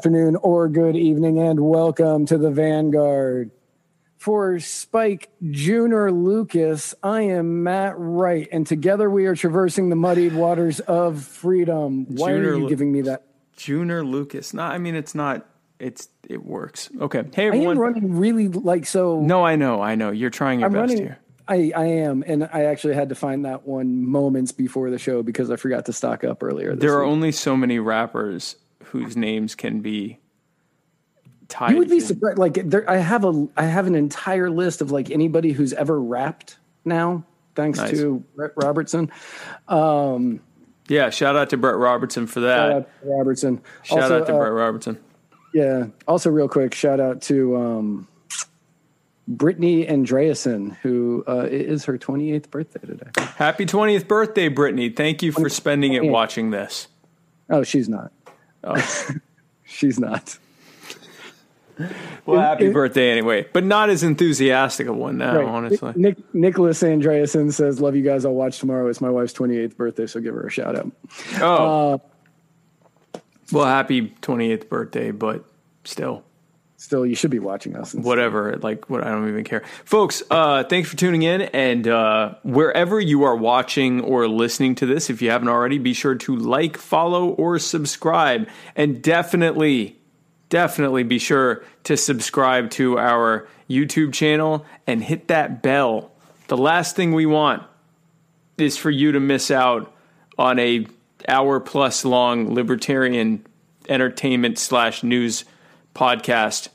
afternoon or good evening, and welcome to the Vanguard. For Spike Junior Lucas, I am Matt Wright, and together we are traversing the muddied waters of freedom. Why Junior are you Lu- giving me that? Junior Lucas. No, I mean it's not. It's it works. Okay. Hey everyone. I am running really like so. no, I know. I know. You're trying your I'm best running. here. I, I am, and I actually had to find that one moments before the show because I forgot to stock up earlier. There are week. only so many rappers whose names can be tied. You would be to- surprised. Like there, I have a, I have an entire list of like anybody who's ever rapped now, thanks Nice. to Brett Robertson. Um, Yeah. Shout out to Brett Robertson for shout that. out to Robertson. Shout also, out to uh, Brett Robertson. Yeah. Also, real quick, shout out to um, Brittany Andreasen, who uh, it is her 28th birthday today. Happy 20th birthday, Brittany. Thank you for spending it watching this. Oh, she's not. Oh. She's not. Well, happy it- birthday anyway, but not as enthusiastic a one now, Right. honestly. Nick, Nicholas Andreasen says, "Love you guys. I'll watch tomorrow. It's my wife's 28th birthday, so give her a shout out." Oh, Uh, well, happy 28th birthday, but still. Still, you should be watching us. whatever like what i don't even care. Folks uh thanks for tuning in and uh wherever you are watching or listening to this if you haven't already be sure to like follow or subscribe. And definitely definitely be sure to subscribe to our youtube channel and hit that bell. The last thing we want is for you to miss out on a hour plus long libertarian entertainment slash news podcast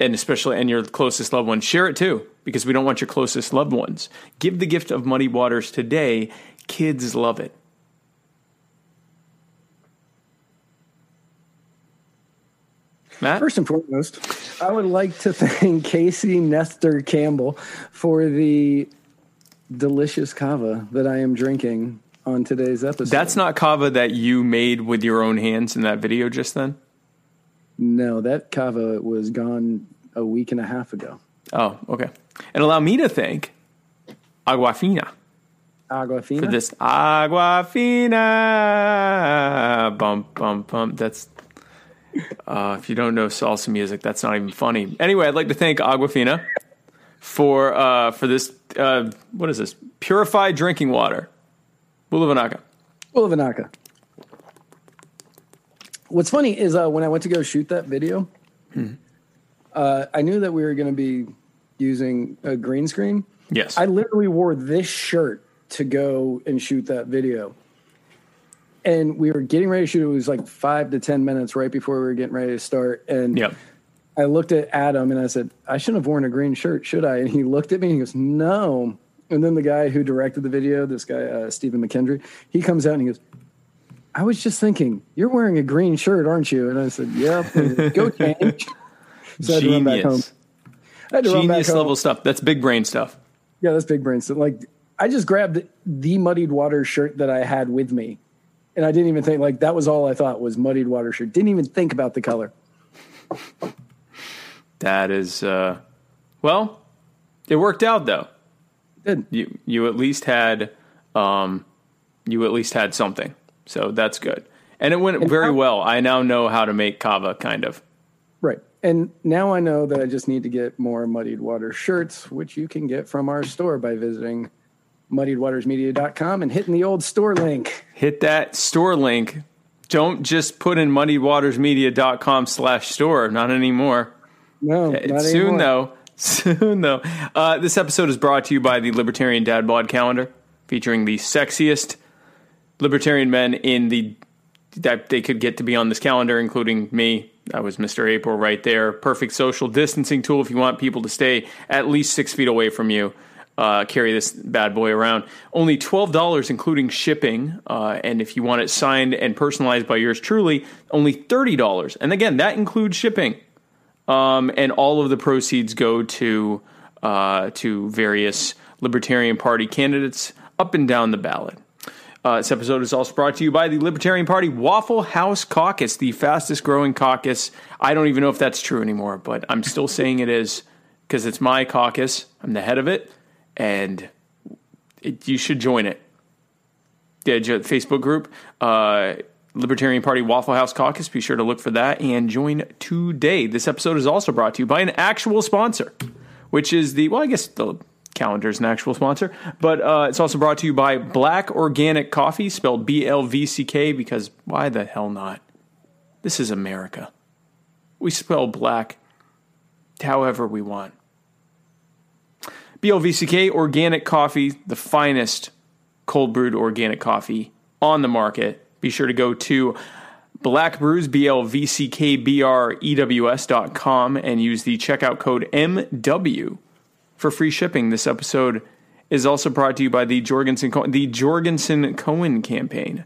and especially and your closest loved ones share it too because we don't want your closest loved ones. Give the gift of muddy waters today. Kids love it. Matt? First and foremost, I would like to thank Casey Nestor Campbell for the delicious kava that I am drinking on today's episode. that's not kava that you made with your own hands in that video just then no, that kava was gone a week and a half ago. oh okay and allow me to thank aguafina Aguafina. for this Aguafina. Bump, bump, bump. That's, uh, if you don't know salsa music, that's not even funny. Anyway, I'd like to thank Aguafina for, uh, for this, uh, what is this? Purified drinking water. Bulavanaka. Ulavanaka. What's funny is uh, when I went to go shoot that video, uh, I knew that we were going to be using a green screen. Yes. I literally wore this shirt to go and shoot that video. And we were getting ready to shoot. It was like five to 10 minutes right before we were getting ready to start. And yep. I looked at Adam and I said, I shouldn't have worn a green shirt, should I? And he looked at me and he goes, No. And then the guy who directed the video, this guy, uh, Stephen McKendry, he comes out and he goes, I was just thinking, you're wearing a green shirt, aren't you? And I said, Yep. And Go change. So I had to run back home. Genius. I had to run back Genius home. level stuff. That's big brain stuff. Yeah, that's big brain stuff. Like I just grabbed the muddied water shirt that I had with me. And I didn't even think like that was all I thought was muddied water shirt. Didn't even think about the color. That is, uh, well, it worked out though. Did you you at least had um you at least had something so that's good. And it went very how- well. I now know how to make kava kind of. Right. And now I know that I just need to get more muddied water shirts, which you can get from our store by visiting muddiedwatersmedia.com and hitting the old store link. hit that store link. Don't just put in muddywatersmedia.com slash store. Not anymore. No, not soon anymore. though. Soon though. Uh, this episode is brought to you by the libertarian dad bod calendar featuring the sexiest libertarian men in the that they could get to be on this calendar, including me. That was Mr. April right there. Perfect social distancing tool if you want people to stay at least six feet away from you. Uh, carry this bad boy around. Only $12, including shipping. Uh, and if you want it signed and personalized by yours truly, only $30. And again, that includes shipping. Um, and all of the proceeds go to uh, to various Libertarian Party candidates up and down the ballot. Uh, this episode is also brought to you by the Libertarian Party Waffle House Caucus, the fastest growing caucus. I don't even know if that's true anymore, but I'm still saying it is because it's my caucus. I'm the head of it, and it, you should join it. The Facebook group. Uh, Libertarian Party Waffle House Caucus. Be sure to look for that and join today. This episode is also brought to you by an actual sponsor, which is the, well, I guess the calendar is an actual sponsor, but uh, it's also brought to you by Black Organic Coffee, spelled B L V C K, because why the hell not? This is America. We spell black however we want. BLVCK organic coffee, the finest cold brewed organic coffee on the market. Be sure to go to Black Brews, B-L-V-C-K-B-R-E-W-S.com and use the checkout code MW for free shipping. This episode is also brought to you by the Jorgensen, the Jorgensen Cohen campaign.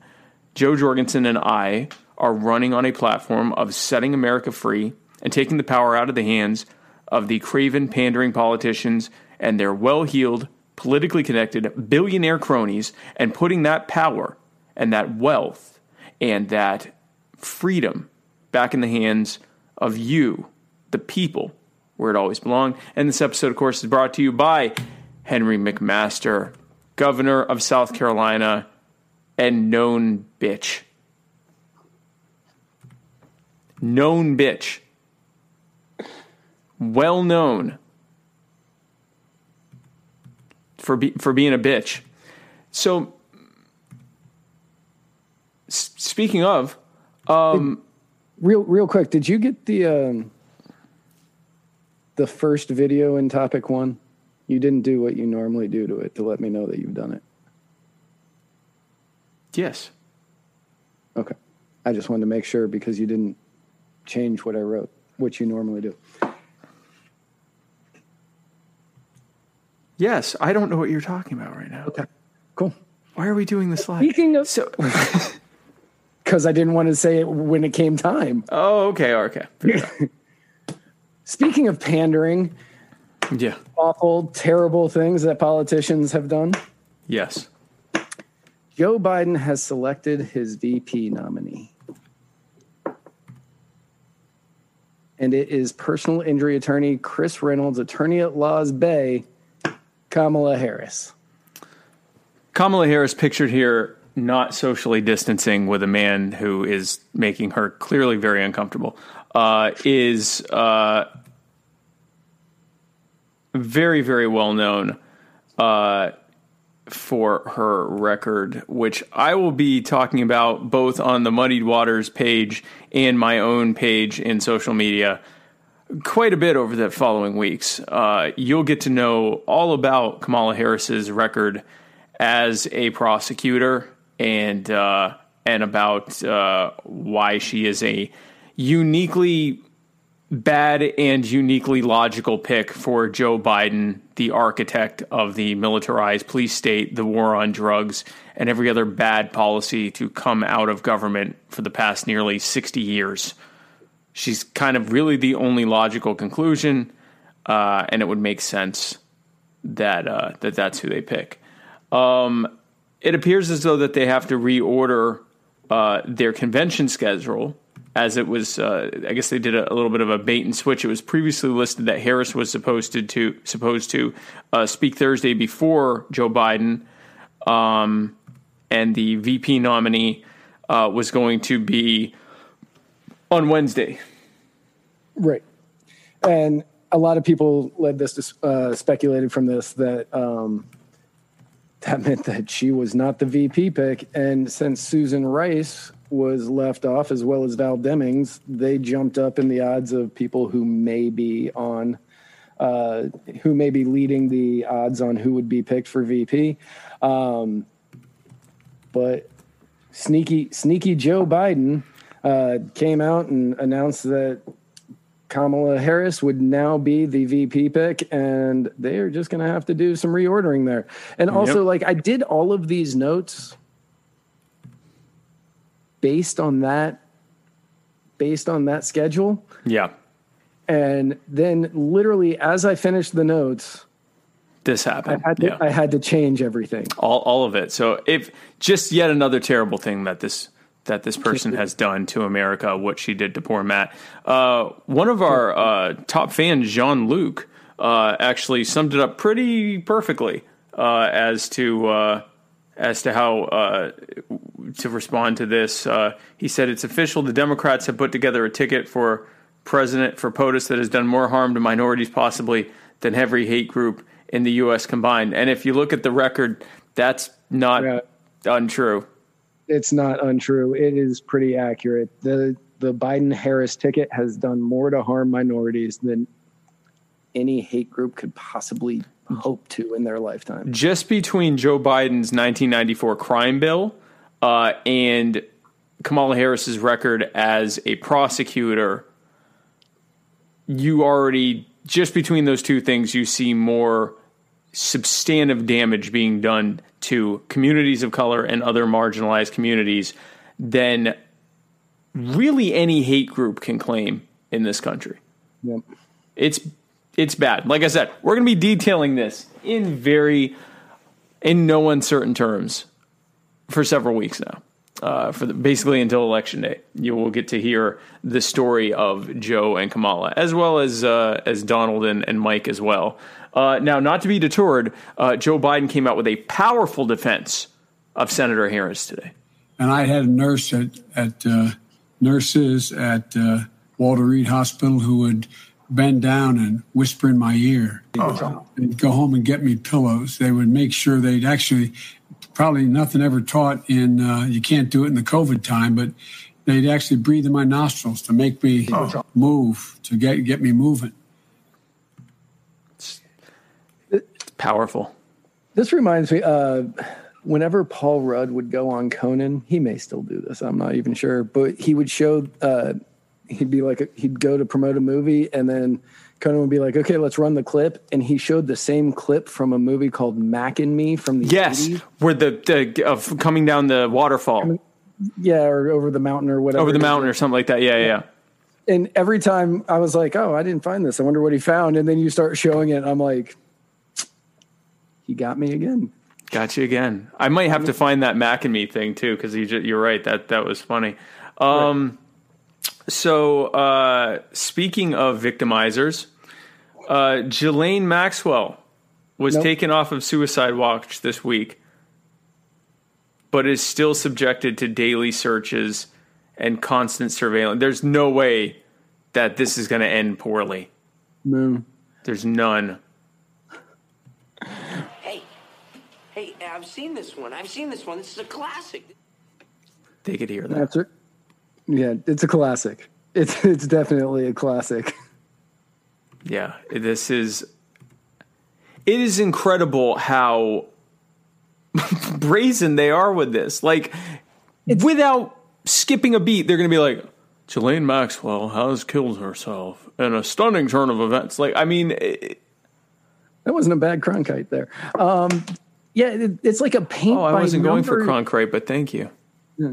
Jo Jorgensen and I are running on a platform of setting America free and taking the power out of the hands of the craven, pandering politicians and their well heeled, politically connected billionaire cronies and putting that power and that wealth and that freedom back in the hands of you, the people, where it always belonged. And this episode, of course, is brought to you by Henry McMaster, governor of South Carolina and known bitch. Known bitch. Well known for be, for being a bitch. So, s- speaking of, um, real real quick, did you get the um, the first video in topic one? You didn't do what you normally do to it to let me know that you've done it. yes, Okay, I just wanted to make sure because you didn't change what I wrote, which you normally do. yes, I don't know what you're talking about right now. Okay, cool. Why are we doing this live? Speaking of, So, because I didn't want to say it when it came time. oh, okay, okay, Speaking of pandering, yeah, awful, terrible things that politicians have done. yes. Joe Biden has selected his VP nominee. And it is personal injury attorney Chris Reynolds, attorney at Law's Bay, Kamala Harris. Kamala Harris pictured here not socially distancing with a man who is making her clearly very uncomfortable uh, is uh, very, very well known uh, for her record, which I will be talking about both on the Muddied Waters page and my own page in social media quite a bit over the following weeks. Uh, you'll get to know all about Kamala Harris's record as a prosecutor and uh, and about uh, why she is a uniquely bad and uniquely logical pick for Joe Biden, the architect of the militarized police state, the war on drugs, and every other bad policy to come out of government for the past nearly 60 years. She's kind of really the only logical conclusion, uh, and it would make sense that uh, that that's who they pick. Um, it appears as though that they have to reorder uh, their convention schedule as it was uh, I guess they did a, a, little bit of a bait and switch. It was previously listed that Harris was supposed to, to supposed to uh, speak Thursday before Joe Biden, um, and the VP nominee uh, was going to be on Wednesday. Right, and a lot of people led this to uh, speculated from this that um, that meant that she was not the VP pick, and since Susan Rice was left off as well as Val Demings, they jumped up in the odds of people who may be on, uh, who may be leading the odds on who would be picked for VP. Um, but sneaky, sneaky Joe Biden uh, came out and announced that Kamala Harris would now be the VP pick, and they are just going to have to do some reordering there. And also, yep. like, I did all of these notes based on that based on that schedule. Yeah. And then literally as I finished the notes, this happened. I had to, yeah. I had to change everything. All all of it. So if just yet another terrible thing that this that this person has done to America, what she did to poor Matt. Uh, one of our uh, top fans, Jean Luc, uh, actually summed it up pretty perfectly uh, as to uh, as to how uh, to respond to this. Uh, he said, "It's official. The Democrats have put together a ticket for president for POTUS that has done more harm to minorities possibly than every hate group in the U.S. combined." And if you look at the record, that's not yeah. untrue. It's not untrue. It is pretty accurate. the The Biden Harris ticket has done more to harm minorities than any hate group could possibly hope to in their lifetime. Just between Joe Biden's 1994 crime bill uh, and Kamala Harris's record as a prosecutor, you already just between those two things, you see more substantive damage being done to communities of color and other marginalized communities than really any hate group can claim in this country. Yep. It's it's bad. Like I said, we're going to be detailing this in very, in no uncertain terms for several weeks now. Uh, for the, basically until election day, you will get to hear the story of Joe and Kamala, as well as uh, as Donald and, and, Mike as well. Uh, now, not to be deterred, uh, Joe Biden came out with a powerful defense of Senator Harris today. And I had a nurse at at uh, nurses at uh, Walter Reed Hospital who would bend down and whisper in my ear oh. and go home and get me pillows. They would make sure they'd actually, probably nothing ever taught in, uh, you can't do it in the COVID time, but they'd actually breathe in my nostrils to make me oh. move, to get, get me moving. It's, it's powerful. This reminds me, uh, whenever Paul Rudd would go on Conan, he may still do this. I'm not even sure, but he would show uh, he'd be like he'd go to promote a movie and then Conan would be like, "Okay, let's run the clip," and he showed the same clip from a movie called Mac and Me from the yes, 80s. where the, the of coming down the waterfall, yeah, or over the mountain or whatever, over the mountain or something like that. Yeah, yeah, yeah. And every time I was like, "Oh, I didn't find this. I wonder what he found." And then you start showing it, I'm like, "He got me again." Got you again. I might have to find that Mac and Me thing too because you, are right. That that was funny. Um. So, uh, speaking of victimizers, uh, Ghislaine Maxwell was nope. taken off of suicide watch this week, but is still subjected to daily searches and constant surveillance. There's no way that this is going to end poorly. No. There's none. Hey, hey, I've seen this one. I've seen this one. This is a classic. They could hear that. That's it. Yeah, it's a classic. It's it's definitely a classic. Yeah, this is. It is incredible how brazen they are with this. Like, it's, without skipping a beat, they're going to be like, Ghislaine Maxwell has killed herself in a stunning turn of events. Like, I mean, it, that wasn't a bad Cronkite there. Um, yeah, it, it's like a paint. Oh, I wasn't number. going for Cronkite, but thank you. Yeah.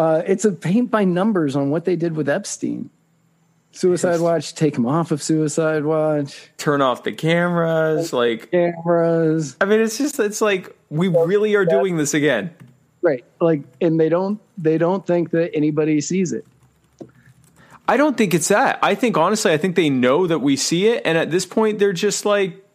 Uh, it's a paint by numbers on what they did with Epstein. Suicide Watch, take him off of Suicide Watch. Turn off the cameras, like cameras. I mean, it's just it's like we really are doing this again, right? Like, and they don't they don't think that anybody sees it. I don't think it's that. I think honestly, I think they know that we see it, and at this point, they're just like,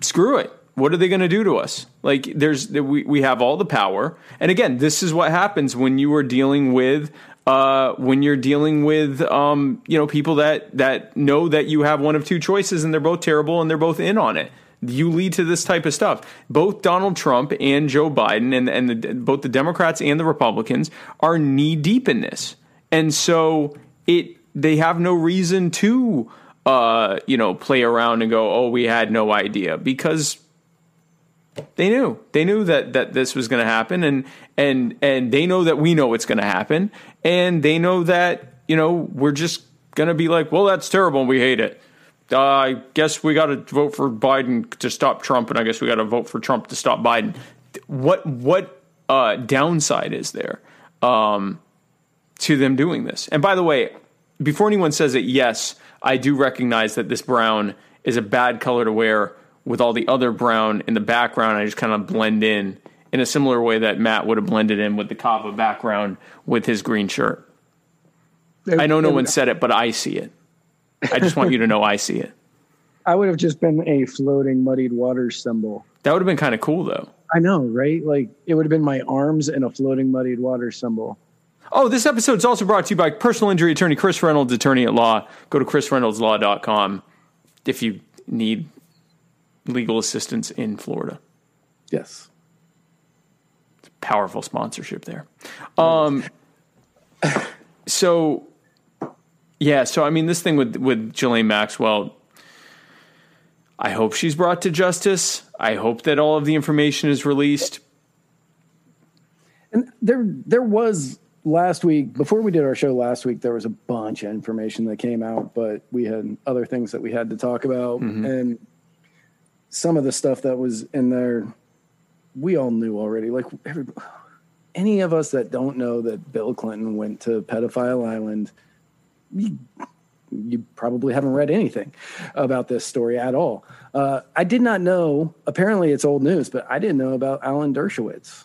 screw it what are they going to do to us? Like there's we we have all the power. And again, this is what happens when you are dealing with uh, when you're dealing with um, you know people that that know that you have one of two choices and they're both terrible and they're both in on it. You lead to this type of stuff. Both Donald Trump and Joe Biden and and the, both the Democrats and the Republicans are knee deep in this, and so it they have no reason to uh, you know play around and go, oh, we had no idea because they knew. They knew that that this was going to happen, and and and they know that we know it's going to happen, and they know that you know we're just going to be like, well, that's terrible, and we hate it. Uh, I guess we got to vote for Biden to stop Trump, and I guess we got to vote for Trump to stop Biden. What what uh, downside is there um, to them doing this? And by the way, before anyone says it, yes, I do recognize that this brown is a bad color to wear with all the other brown in the background. I just kind of blend in in a similar way that Matt would have blended in with the Kava background with his green shirt. I know no one said it, but I see it. I just want you to know I see it. I would have just been a floating muddied water symbol. That would have been kind of cool, though. I know, right? Like it would have been my arms and a floating muddied water symbol. Oh, this episode is also brought to you by personal injury attorney Chris Reynolds, attorney at law. Go to chrisreynoldslaw.com if you need legal assistance in Florida. Yes. Powerful sponsorship there. Um, so, yeah, so I mean, this thing with, with Ghislaine Maxwell, I hope she's brought to justice. I hope that all of the information is released. And there, there was last week before we did our show last week there was a bunch of information that came out but we had other things that we had to talk about mm-hmm. and some of the stuff that was in there we all knew already like every, any of us that don't know that bill clinton went to pedophile island you, you probably haven't read anything about this story at all uh, i did not know apparently it's old news but i didn't know about alan dershowitz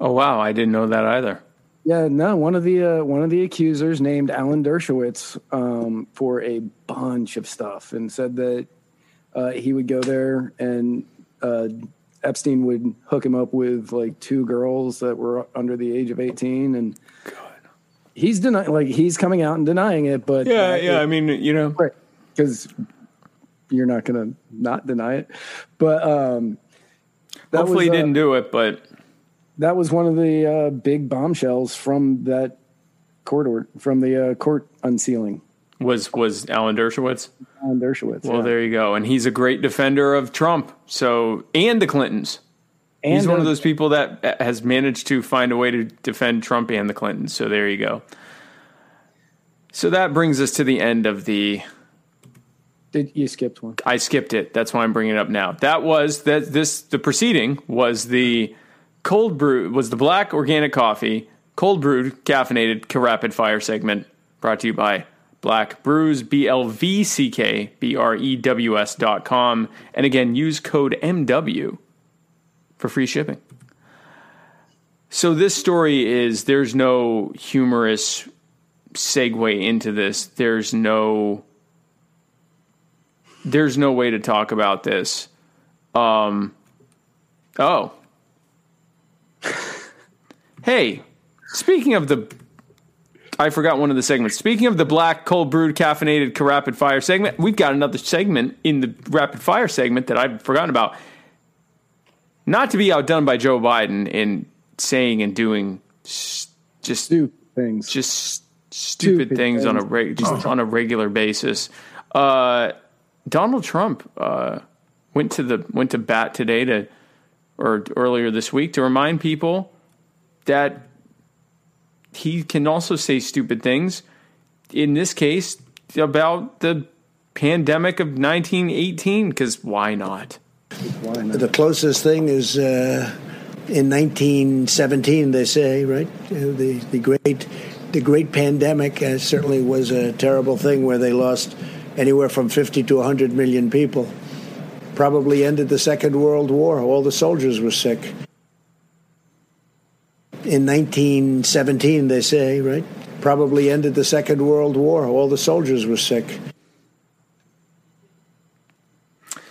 Oh wow, I didn't know that either. Yeah, no. One of the uh, one of the accusers named Alan Dershowitz um, for a bunch of stuff and said that uh, he would go there and uh, Epstein would hook him up with like two girls that were under the age of eighteen, and God. he's denying like he's coming out and denying it. But yeah, yeah. It, I mean, you know, right? Because you're not going to not deny it, but um, hopefully was, he didn't uh, do it, but that was one of the uh, big bombshells from that court or, from the uh, court unsealing. Was was Alan Dershowitz? Alan Dershowitz. Well, yeah. there you go, and he's a great defender of Trump. So and the Clintons. And he's one of those people that uh, has managed to find a way to defend Trump and the Clintons. So there you go. So that brings us to the end of the. Did you skipped one? I skipped it. That's why I'm bringing it up now. That was that. This the proceeding was the cold brew was the black organic coffee, cold brewed, caffeinated, rapid fire segment brought to you by Black Brews, B L V C K B R E W S dot com. And again, use code MW for free shipping. So, this story is there's no humorous segue into this. There's no. There's no way to talk about this. Um, oh, hey, speaking of the I forgot one of the segments. Speaking of the black cold brewed caffeinated rapid fire segment, we've got another segment in the rapid fire segment that I've forgotten about. Not to be outdone by Joe Biden in saying and doing just stupid things, just stupid, stupid things, things, on a reg- just on a regular basis. Uh, Donald Trump uh, went to the went to bat today to or earlier this week to remind people that he can also say stupid things. In this case, about the pandemic of 1918, because why not? why not? The closest thing is uh, in 1917, they say, right? The the great the great pandemic uh, certainly was a terrible thing where they lost anywhere from 50 to 100 million people probably ended the Second World War. All the soldiers were sick. In 1917, they say, right? Probably ended the Second World War. All the soldiers were sick.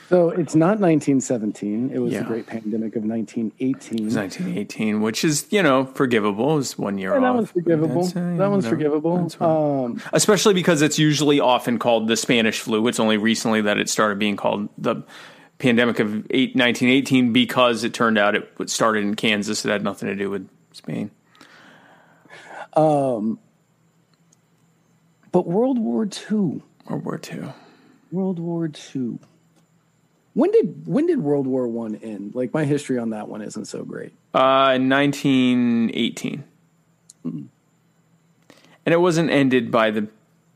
So it's not 1917. It was yeah. the great pandemic of 1918. 1918, which is, you know, forgivable. It's one year yeah, off. That one's forgivable. Uh, that one's forgivable. Um, Especially because it's usually often called the Spanish flu. It's only recently that it started being called the pandemic of eight, 1918 because it turned out it started in Kansas. It had nothing to do with Spain. Um, but World War II. World War II. World War II. When did when did World War One end? Like my history on that one isn't so great. Uh, 1918. Mm. And it wasn't ended by the.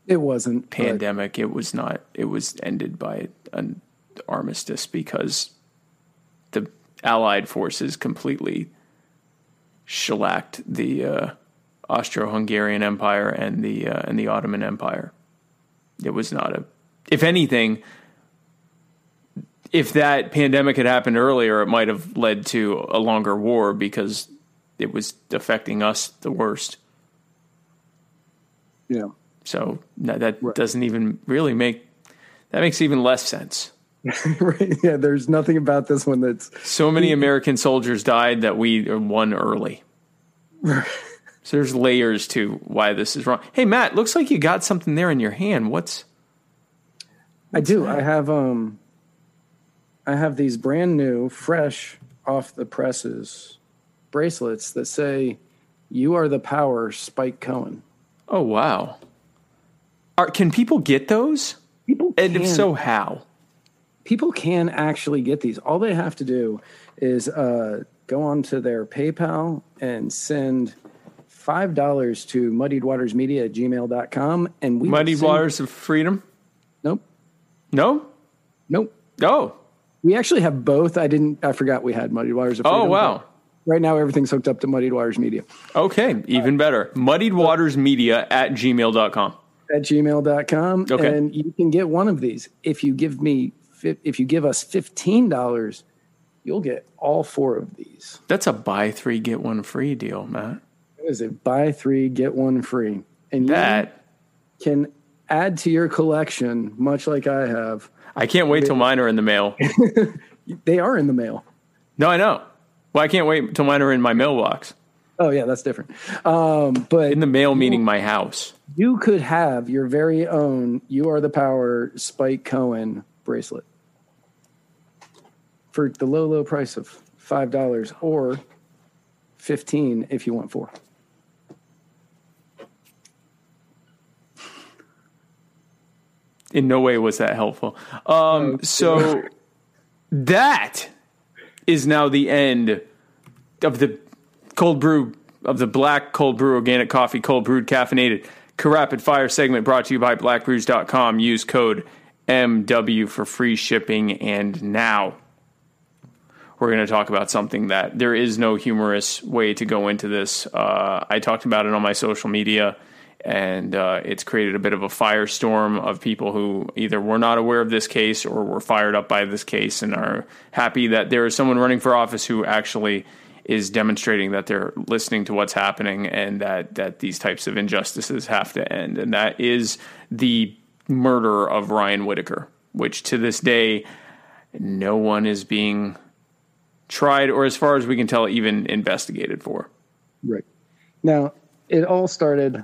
It wasn't pandemic. It was not. It was ended by an armistice because the Allied forces completely shellacked the uh, Austro-Hungarian Empire and the uh, and the Ottoman Empire. It was not a. If anything, if that pandemic had happened earlier, it might have led to a longer war because it was affecting us the worst. Yeah. So that, that right. doesn't even really make that makes even less sense. right? Yeah, there's nothing about this one that's So many American soldiers died that we won early. so there's layers to why this is wrong. Hey Matt, looks like you got something there in your hand. What's I do. I have um I have these brand new, fresh off the presses bracelets that say you are the power Spike Cohen. Oh wow. Are, can people get those? People And if so, how? People can actually get these. All they have to do is uh, go onto their PayPal and send five dollars to muddiedwatersmedia at gmail.com and we muddied send- Waters of Freedom? Nope. No? Nope. Oh. We actually have both. I didn't I forgot we had Muddied Waters of freedom Oh wow. Right now everything's hooked up to Muddied Waters Media. Okay, even better. muddied waters media at gmail.com. at gmail.com Okay. and you can get one of these if you give me if you give us $15 you'll get all four of these That's a buy three, get one free deal, Matt. it is a buy three get one free and That can add to your collection much like i have I can't wait till mine are in the mail. they are in the mail No, I know. Well, I can't wait till mine are in my mailbox. oh yeah that's different um, but In the mail, meaning my house. you could have your very own you are the power spike cohen bracelet for the low low price of five dollars or 15 if you want four In no way was that helpful. Um, so that is now the end of the cold brew of the black cold brew organic coffee, cold brewed caffeinated rapid fire segment brought to you by blackbrews.com. Use code MW for free shipping. And now we're going to talk about something that there is no humorous way to go into this. Uh, I talked about it on my social media, and uh, it's created a bit of a firestorm of people who either were not aware of this case or were fired up by this case and are happy that there is someone running for office who actually is demonstrating that they're listening to what's happening and that that these types of injustices have to end. And that is the murder of Ryan Whitaker, which to this day no one is being tried or as far as we can tell even investigated for. Right. Now, it all started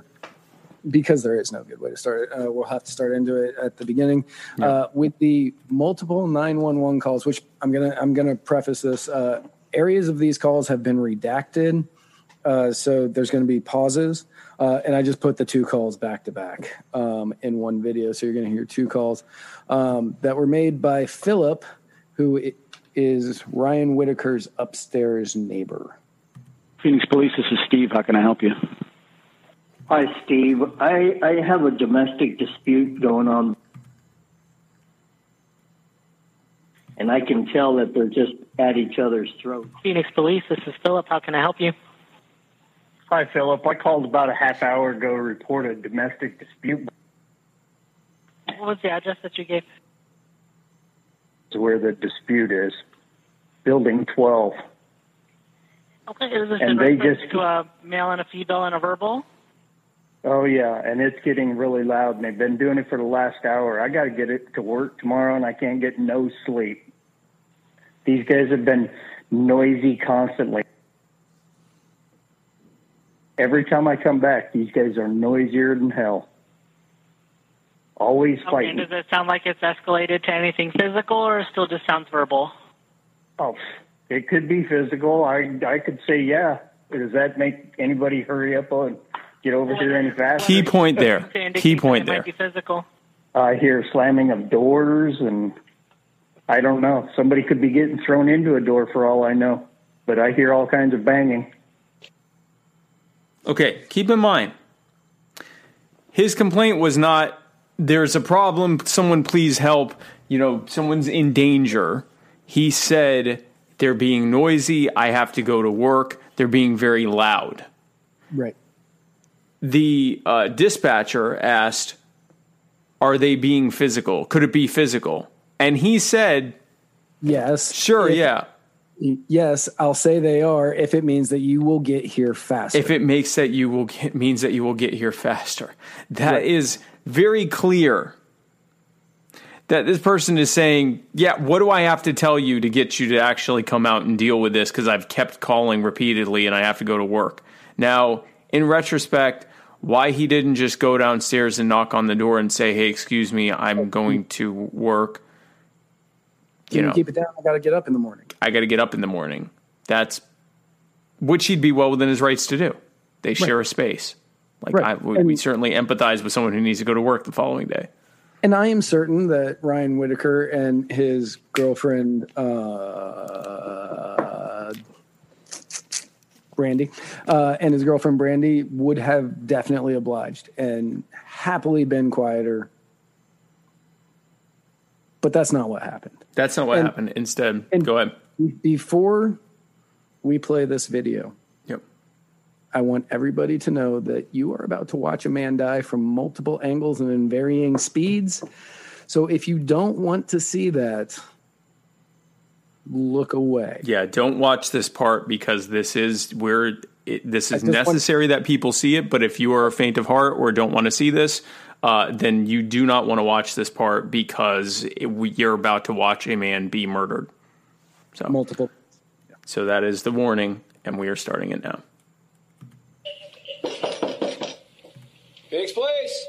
because there is no good way to start it. Uh, we'll have to start into it at the beginning uh, with the multiple 911 calls, which I'm gonna I'm gonna preface this. Uh, areas of these calls have been redacted, uh, so there's going to be pauses. Uh, and I just put the two calls back to back um, in one video, so you're going to hear two calls um, that were made by Philip, who is Ryan Whitaker's upstairs neighbor. Phoenix Police, this is Steve. How can I help you? Hi, Steve. I, I have a domestic dispute going on. And I can tell that they're just at each other's throats. Phoenix Police, this is Philip. How can I help you? Hi, Philip. I called about a half hour ago to report a domestic dispute What was the address that you gave? To where the dispute is. Building 12. Okay, is this And they just- to uh, a male and a female and a verbal? Oh, yeah, and it's getting really loud, and they've been doing it for the last hour. I got to get it to work tomorrow, and I can't get no sleep. These guys have been noisy constantly. Every time I come back, these guys are noisier than hell. Always Okay, fighting. does it sound like it's escalated to anything physical or it still just sounds verbal? Oh, it could be physical. I I could say yeah. Does that make anybody hurry up and get over here any faster? Key point there. Key point there. might be physical. I hear slamming of doors, and I don't know. Somebody could be getting thrown into a door for all I know. But I hear all kinds of banging. Okay, keep in mind, his complaint was not there's a problem, someone please help, you know, someone's in danger. He said they're being noisy, I have to go to work, they're being very loud. Right. The uh, dispatcher asked, Are they being physical? Could it be physical? And he said, Yes. Sure, If- yeah. Yes, I'll say they are if it means that you will get here faster. if it makes that you will get, means that you will get here faster. That is very clear that this person is saying, "Yeah, what do I have to tell you to get you to actually come out and deal with this because I've kept calling repeatedly and I have to go to work." Now, in retrospect, why he didn't just go downstairs and knock on the door and say, "Hey, excuse me, I'm oh, going to work." You you know, keep it down? I got to get up in the morning. I got to get up in the morning. That's which he'd be well within his rights to do. They share a space. Like Right. I, we, we certainly empathize with someone who needs to go to work the following day. And I am certain that Ryan Whitaker and his girlfriend, uh, Brandy, uh, and his girlfriend Brandy would have definitely obliged and happily been quieter. But that's not what happened. That's not what And- happened. Instead, and- go ahead. Before we play this video. I want everybody to know that you are about to watch a man die from multiple angles and in varying speeds. So if you don't want to see that, look away. Yeah, don't watch this part because this is where it, this is just want- necessary that people see it. But if you are faint of heart or don't want to see this, uh, then you do not want to watch this part because it, we, you're about to watch a man be murdered. So Multiple. So that is the warning, and we are starting it now. Phoenix Police.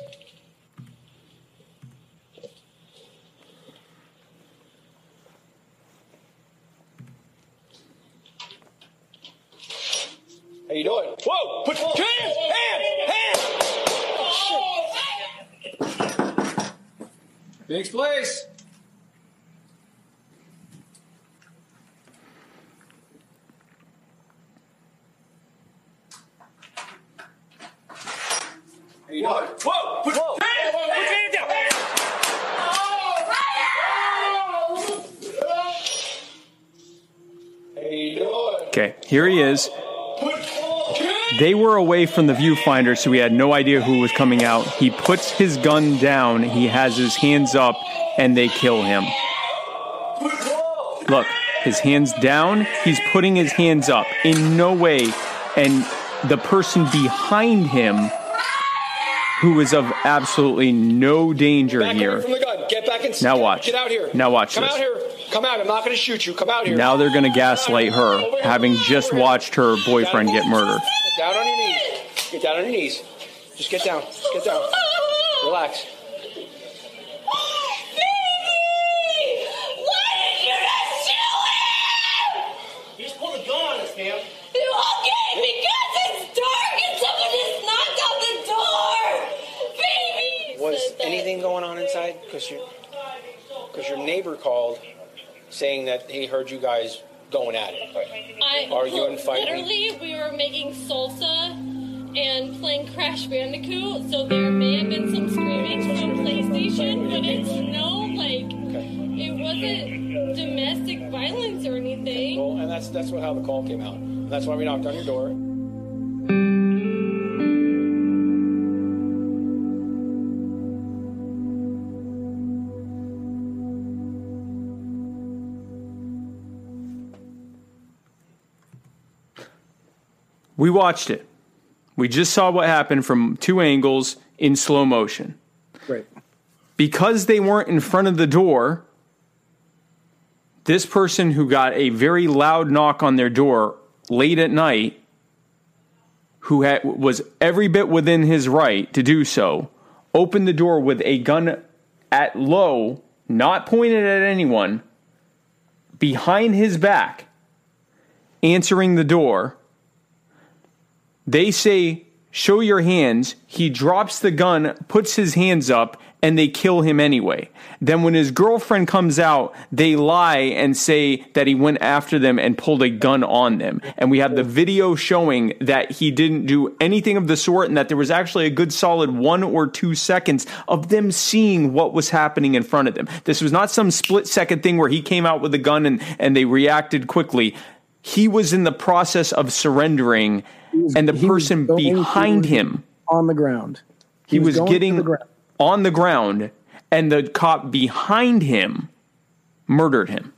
How you doing? Whoa! Put hands! Hands! Hands! Phoenix Police. How you doing? Whoa! Put Whoa. Put your hand down! How you doing? Okay, here he is. They were away from the viewfinder, so he had no idea who was coming out. He puts his gun down, he has his hands up, and they kill him. Look, his hands down, he's putting his hands up. In no way, and the person behind him, who is of absolutely no danger Back away here. from the gun. Get back in. Now watch. Get out here. Now watch Come this. out here. Come out. I'm not going to shoot you. Come out here. Now they're going to gaslight her, having just watched her boyfriend get murdered. Get down on your knees. Get down on your knees. Just get down. Just get down. Relax. He just pulled a gun on us, ma'am. Okay, because it's dark and someone just knocked on the door. Baby. Was anything going on inside? Because your, because your neighbor called saying that he heard you guys going at it. I, Arguing, and fighting. Literally, we were making salsa and playing Crash Bandicoot, so there may have been some screaming from PlayStation, but it's no, like, it wasn't domestic violence or anything. Well, and that's that's what how the call came out. And that's why we knocked on your door. We watched it. We just saw what happened from two angles in slow motion. Right. Because they weren't in front of the door, this person who got a very loud knock on their door late at night, who had, was every bit within his right to do so, opened the door with a gun at low, not pointed at anyone, behind his back, answering the door. They say, Show your hands. He drops the gun, puts his hands up, and they kill him anyway. Then, when his girlfriend comes out, they lie and say that he went after them and pulled a gun on them. And we have the video showing that he didn't do anything of the sort and that there was actually a good solid one or two seconds of them seeing what was happening in front of them. This was not some split second thing where he came out with a gun and, and they reacted quickly. He was in the process of surrendering, and the person behind him on the ground. he, was, going to getting the ground. on the ground, and the cop behind him murdered him.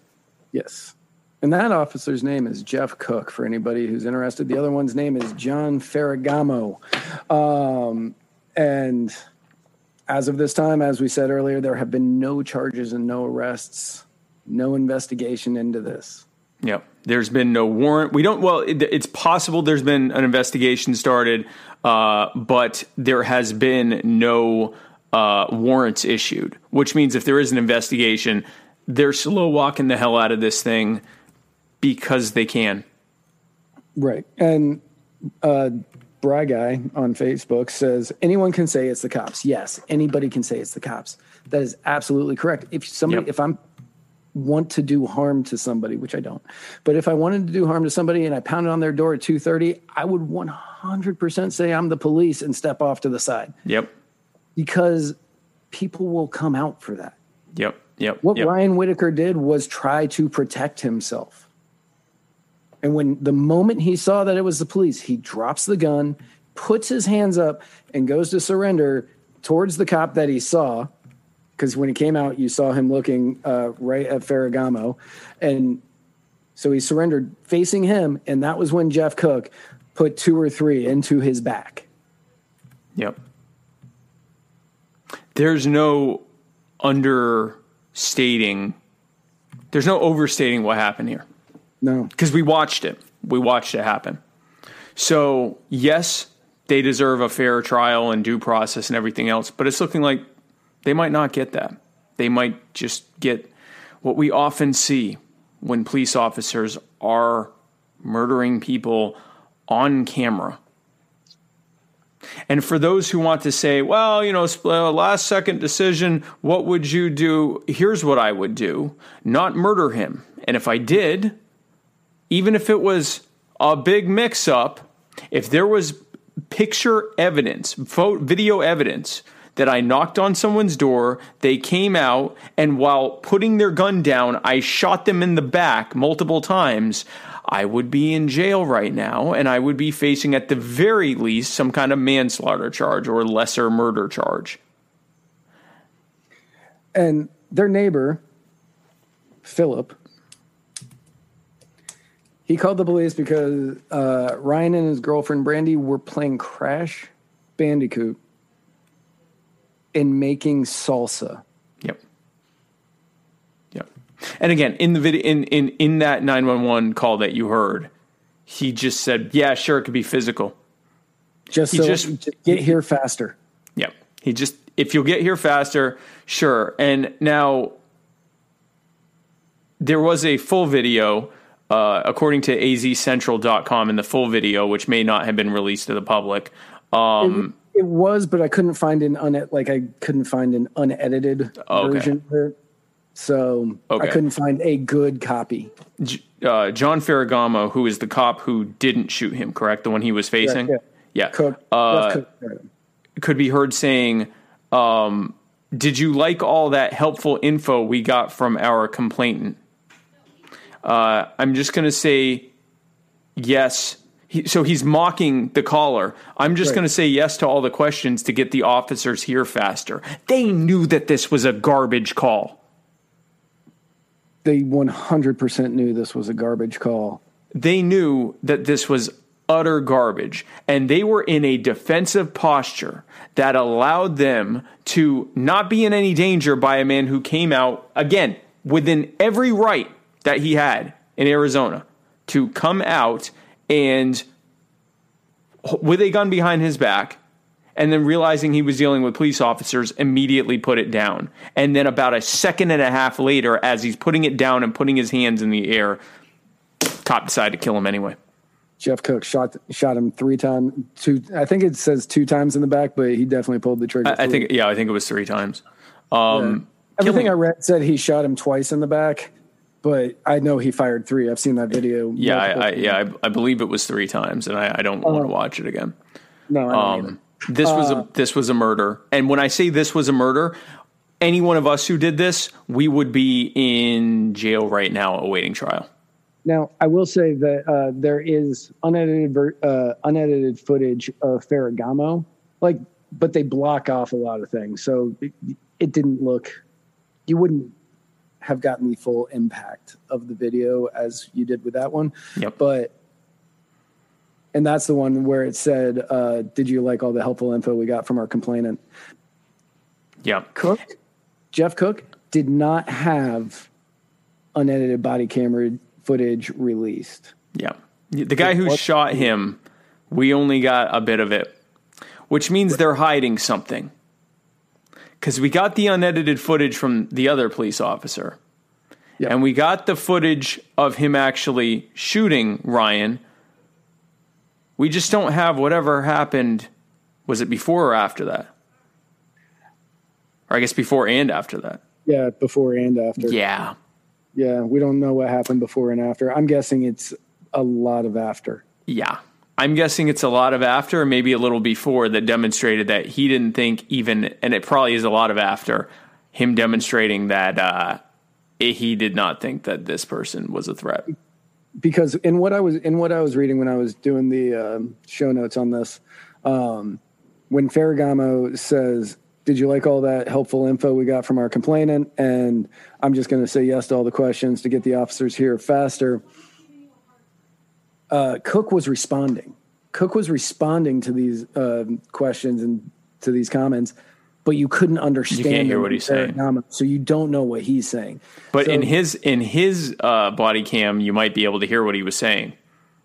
Yes. And that officer's name is Jeff Cook for anybody who's interested. The other one's name is John Ferragamo. Um, and as of this time, as we said earlier, there have been no charges and no arrests, no investigation into this. Yep. There's been no warrant. We don't. Well, it, it's possible there's been an investigation started, uh, but there has been no uh, warrants issued. Which means if there is an investigation, they're slow walking the hell out of this thing because they can. Right. And uh, Bry Guy on Facebook says anyone can say it's the cops. Yes, anybody can say it's the cops. That is absolutely correct. If somebody, Yep. if I'm want to do harm to somebody, which I don't, but if I wanted to do harm to somebody and I pounded on their door at two thirty, I would one hundred percent say I'm the police and step off to the side Yep. because people will come out for that. Yep. Yep. What yep. Ryan Whitaker did was try to protect himself. And when the moment he saw that it was the police, he drops the gun, puts his hands up, and goes to surrender towards the cop that he saw. Because when he came out, you saw him looking uh, right at Ferragamo. And so he surrendered facing him. And that was when Jeff Cook put two or three into his back. Yep. There's no understating. There's no overstating what happened here. No. Because we watched it. We watched it happen. So, yes, they deserve a fair trial and due process and everything else, but it's looking like they might not get that. They might just get what we often see when police officers are murdering people on camera. And for those who want to say, well, you know, uh, last second decision, what would you do? Here's what I would do not murder him. And if I did, even if it was a big mix up, if there was picture evidence, video evidence that I knocked on someone's door, they came out, and while putting their gun down, I shot them in the back multiple times. I would be in jail right now, and I would be facing, at the very least, some kind of manslaughter charge or lesser murder charge. And their neighbor, Philip, he called the police because uh, Ryan and his girlfriend Brandy were playing Crash Bandicoot and making salsa. Yep. Yep. And again, in the video, in in in that nine one one call that you heard, he just said, "Yeah, sure, it could be physical." Just He so just- get here faster. Yep. He just if you'll get here faster, sure. And now there was a full video, uh, according to azcentral.com, in the full video, which may not have been released to the public. Um, It was, but I couldn't find an un like I couldn't find an unedited Okay. version of it. So Okay. I couldn't find a good copy. Uh, John Ferragamo, who is the cop who didn't shoot him, correct? The one he was facing? Correct, yeah. Cook, Uh, Cook, could be heard saying, um, Did you like all that helpful info we got from our complainant? Uh, I'm just going to say yes. He, so he's mocking the caller. I'm just Right. going to say yes to all the questions to get the officers here faster. They knew that this was a garbage call. they 100% knew this was a garbage call. they knew that this was utter garbage and they were in a defensive posture that allowed them to not be in any danger by a man who came out again within every right that he had in Arizona to come out and with a gun behind his back and then realizing he was dealing with police officers immediately put it down. And then about a second and a half later as he's putting it down and putting his hands in the air cop decided to kill him anyway. Jeff Cook shot shot him three times. Two, I think it says two times in the back, but he definitely pulled the trigger. I, I think yeah i think it was three times. Um everything killing- I read said he shot him twice in the back, but I know he fired three. I've seen that video. yeah I, I yeah I, I believe it was three times and i, I don't want to watch it again No, I don't um this was Uh, a this was a murder and when i say this was a murder any one of us who did this we would be in jail right now awaiting trial Now, I will say that uh, there is unedited ver- uh, unedited footage of Ferragamo, like, but they block off a lot of things, so it, it didn't look. You wouldn't have gotten the full impact of the video as you did with that one. Yep. But, and that's the one where it said, uh, "Did you like all the helpful info we got from our complainant?" Yeah. Cook, Jeff Cook did not have unedited body camera footage released. Yeah. The guy who shot him, we only got a bit of it, which means they're hiding something. Because we got the unedited footage from the other police officer. And we got the footage of him actually shooting Ryan. We just don't have whatever happened. Was it before or after that? Or I guess before and after that. Yeah, before and after. Yeah. Yeah, we don't know what happened before and after. I'm guessing it's a lot of after. Yeah. I'm guessing it's a lot of after, maybe a little before, that demonstrated that he didn't think even, and it probably is a lot of after, him demonstrating that uh, he did not think that this person was a threat. because in what I was in what I was reading when I was doing the um, show notes on this, um, when Ferragamo says, "Did you like all that helpful info we got from our complainant?" and I'm just going to say yes to all the questions to get the officers here faster. Uh, Cook was responding. Cook was responding to these um questions and to these comments, but you couldn't understand. You can't hear what he's saying. Ferragamo, so you don't know what he's saying. But So- in his in his uh, body cam, you might be able to hear what he was saying.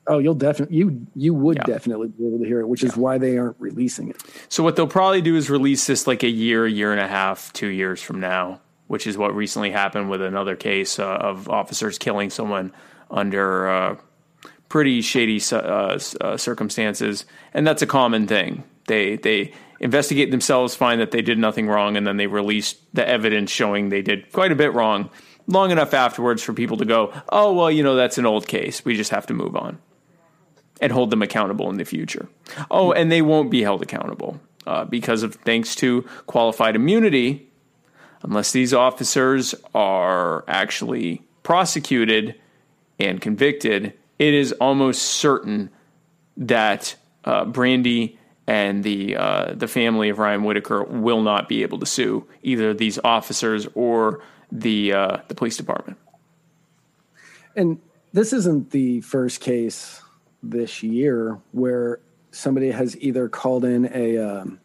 Oh, you'll definitely you you would definitely be able to hear it, which is why they aren't releasing it. So what they'll probably do is release this like a year, year and a half, two years from now, which is what recently happened with another case uh, of officers killing someone under uh, pretty shady uh, uh, circumstances, and that's a common thing. They they investigate themselves, find that they did nothing wrong, and then they release the evidence showing they did quite a bit wrong. Long enough afterwards for people to go, oh well, you know that's an old case. We just have to move on and hold them accountable in the future. Oh, and they won't be held accountable uh, because of thanks to qualified immunity, unless these officers are actually prosecuted and convicted. It is almost certain that uh, Brandy and the uh, the family of Ryan Whitaker will not be able to sue either these officers or the uh, the police department. And this isn't the first case this year where somebody has either called in a um,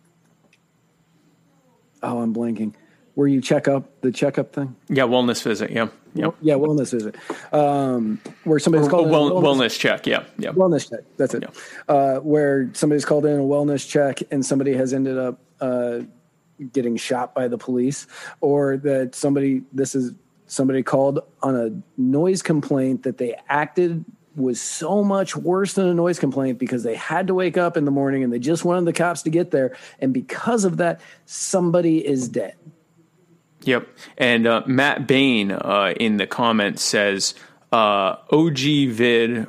oh I'm blanking where you check up the checkup thing. Yeah, wellness visit. Yeah, yeah, Yeah, wellness visit. Um, where somebody's Or- called in a well- wellness check. Yeah, yeah. Wellness check. That's it. Uh, where somebody's called in a wellness check and somebody has ended up uh, getting shot by the police, or that somebody this is somebody called on a noise complaint that they acted was so much worse than a noise complaint because they had to wake up in the morning and they just wanted the cops to get there, and because of that, somebody is dead. Yep. And uh, Matt Bain uh, in the comments says uh, OG vid.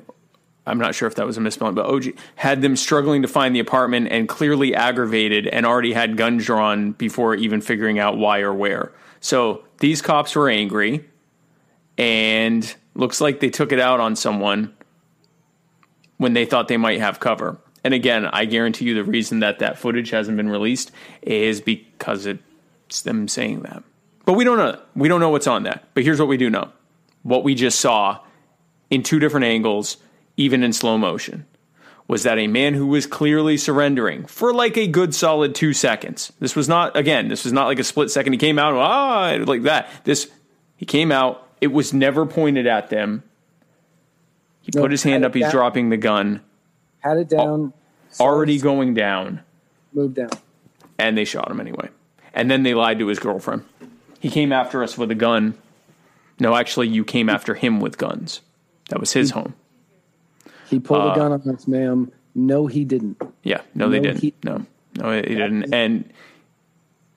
I'm not sure if that was a misspelling, but OG had them struggling to find the apartment and clearly aggravated and already had guns drawn before even figuring out why or where. So these cops were angry and looks like they took it out on someone when they thought they might have cover. And again, I guarantee you the reason that that footage hasn't been released is because it's them saying that. But we don't know. We don't know what's on that. But here's what we do know. What we just saw in two different angles, even in slow motion, was that a man who was clearly surrendering for like a good solid two seconds. This was not, again, this was not like a split second. He came out, ah, like that. This, he came out. It was never pointed at them. He No, put his hand up. He's down. dropping the gun, Had it down, already going down, moved down. and they shot him anyway. And then they lied to his girlfriend. He came after us with a gun. No, actually, you came after him with guns. That was his home. He pulled Uh, a gun on us, ma'am. No, he didn't. Yeah, no, they didn't. he- no, no, he didn't. And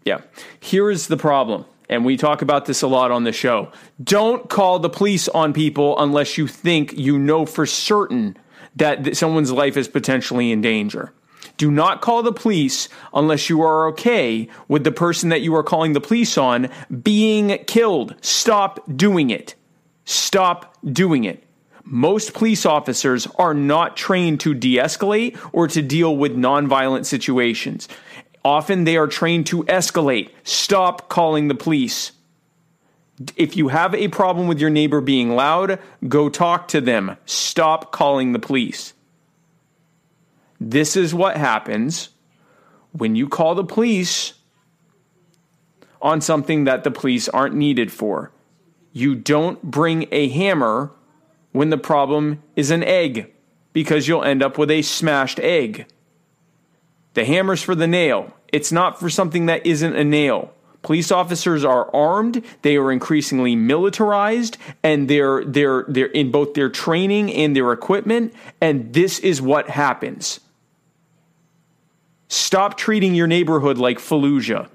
yeah, here is the problem. And we talk about this a lot on the show. Don't call the police on people unless you think you know for certain that th- someone's life is potentially in danger. Do not call the police unless you are okay with the person that you are calling the police on being killed. Stop doing it. Stop doing it. Most police officers are not trained to de escalate or to deal with nonviolent situations. Often they are trained to escalate. Stop calling the police. If you have a problem with your neighbor being loud, go talk to them. Stop calling the police. This is what happens when you call the police on something that the police aren't needed for. You don't bring a hammer when the problem is an egg because you'll end up with a smashed egg. The hammer's for the nail. It's not for something that isn't a nail. Police officers are armed, they are increasingly militarized, and they're they're they're in both their training and their equipment, and this is what happens. Stop treating your neighborhood like Fallujah.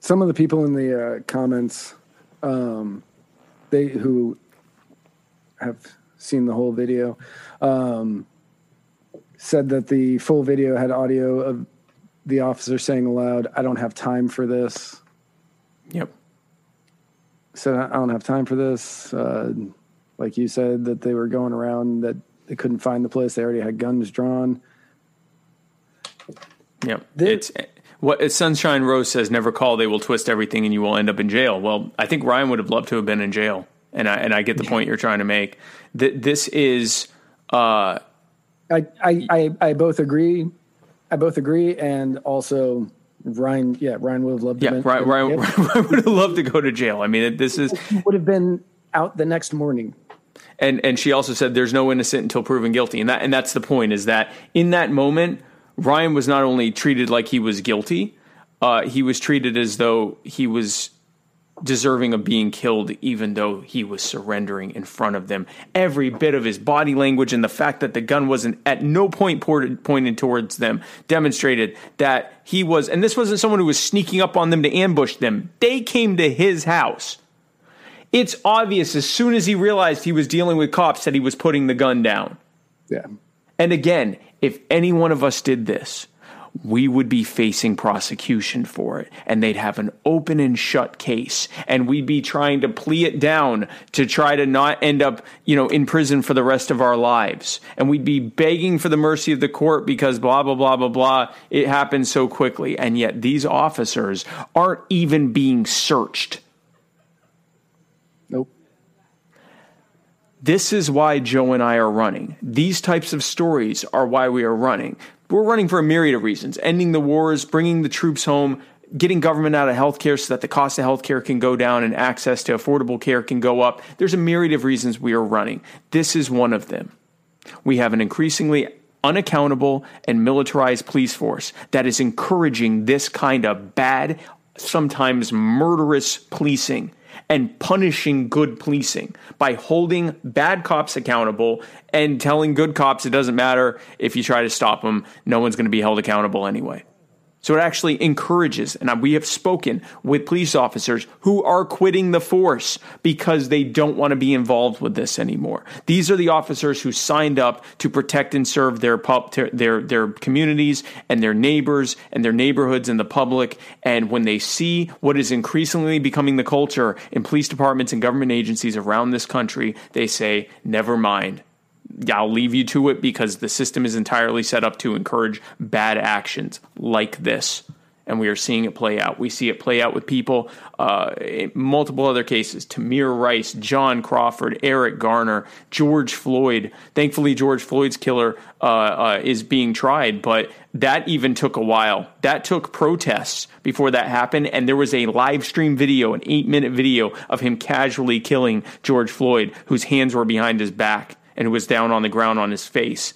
Some of the people in the uh, comments, um, they who have seen the whole video, um, said that the full video had audio of the officer saying aloud, "I don't have time for this." Yep. Said, "I don't have time for this." Uh, like you said, that they were going around that they couldn't find the place. They already had guns drawn. Yep. it's what Sunshine Rose says. Never call. They will twist everything, and you will end up in jail. Well, I think Ryan would have loved to have been in jail, and I and I get the point you're trying to make. That this is. Uh, I, I, I, I both agree. I both agree, and also Ryan. Yeah, Ryan would have loved. Yeah, to Ryan, Ryan, Ryan would have loved to go to jail. I mean, this is would have been out the next morning. And and she also said there's no innocent until proven guilty, and that and that's the point is that in that moment, Ryan was not only treated like he was guilty, uh, he was treated as though he was deserving of being killed, even though he was surrendering in front of them. Every bit of his body language and the fact that the gun wasn't at no point ported, pointed towards them demonstrated that he was, and this wasn't someone who was sneaking up on them to ambush them. They came to his house. It's obvious as soon as he realized he was dealing with cops that he was putting the gun down. Yeah. And again, if any one of us did this, we would be facing prosecution for it and they'd have an open and shut case and we'd be trying to plea it down to try to not end up, you know, in prison for the rest of our lives. And we'd be begging for the mercy of the court because blah, blah, blah, blah, blah. It happened so quickly. And yet these officers aren't even being searched. Nope. This is why Jo and I are running. These types of stories are why we are running. We're running for a myriad of reasons ending the wars, bringing the troops home, getting government out of healthcare so that the cost of healthcare can go down and access to affordable care can go up. There's a myriad of reasons we are running. This is one of them. We have an increasingly unaccountable and militarized police force that is encouraging this kind of bad, sometimes murderous policing and punishing good policing by holding bad cops accountable and telling good cops it doesn't matter if you try to stop them, no one's going to be held accountable anyway. So it actually encourages, and we have spoken with police officers who are quitting the force because they don't want to be involved with this anymore. These are the officers who signed up to protect and serve their pub, their their communities and their neighbors and their neighborhoods and the public. And when they see what is increasingly becoming the culture in police departments and government agencies around this country, they say, "Never mind." I'll leave you to it because the system is entirely set up to encourage bad actions like this. And we are seeing it play out. We see it play out with people, uh, multiple other cases Tamir Rice, John Crawford, Eric Garner, George Floyd. Thankfully, George Floyd's killer uh, uh, is being tried, but that even took a while. That took protests before that happened. And there was a live stream video, an eight minute video of him casually killing George Floyd, whose hands were behind his back and was down on the ground on his face.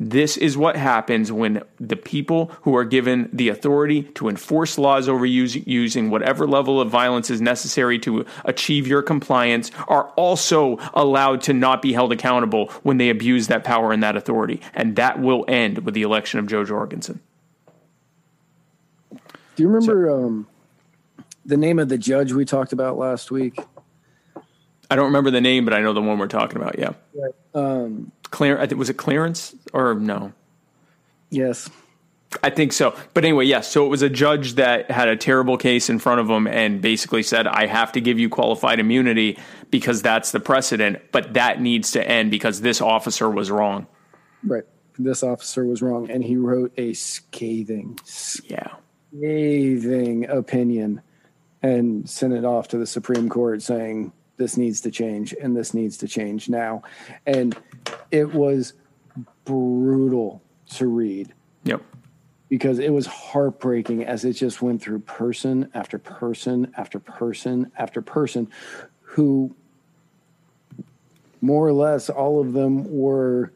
This is what happens when the people who are given the authority to enforce laws over using whatever level of violence is necessary to achieve your compliance are also allowed to not be held accountable when they abuse that power and that authority. And that will end with the election of Jo Jorgensen. Do you remember so, um, the name of the judge we talked about last week? I don't remember the name, but I know the one we're talking about. Yeah. Right. Um, Clar- I think was it Clarence or no? Yes. I think so. But anyway, yes. So it was a judge that had a terrible case in front of him and basically said, I have to give you qualified immunity because that's the precedent, but that needs to end because this officer was wrong. Right. This officer was wrong. And he wrote a scathing, yeah, scathing opinion and sent it off to the Supreme Court saying, this needs to change and this needs to change now. And it was brutal to read. Yep. because it was heartbreaking as it just went through person after person after person after person who more or less all of them were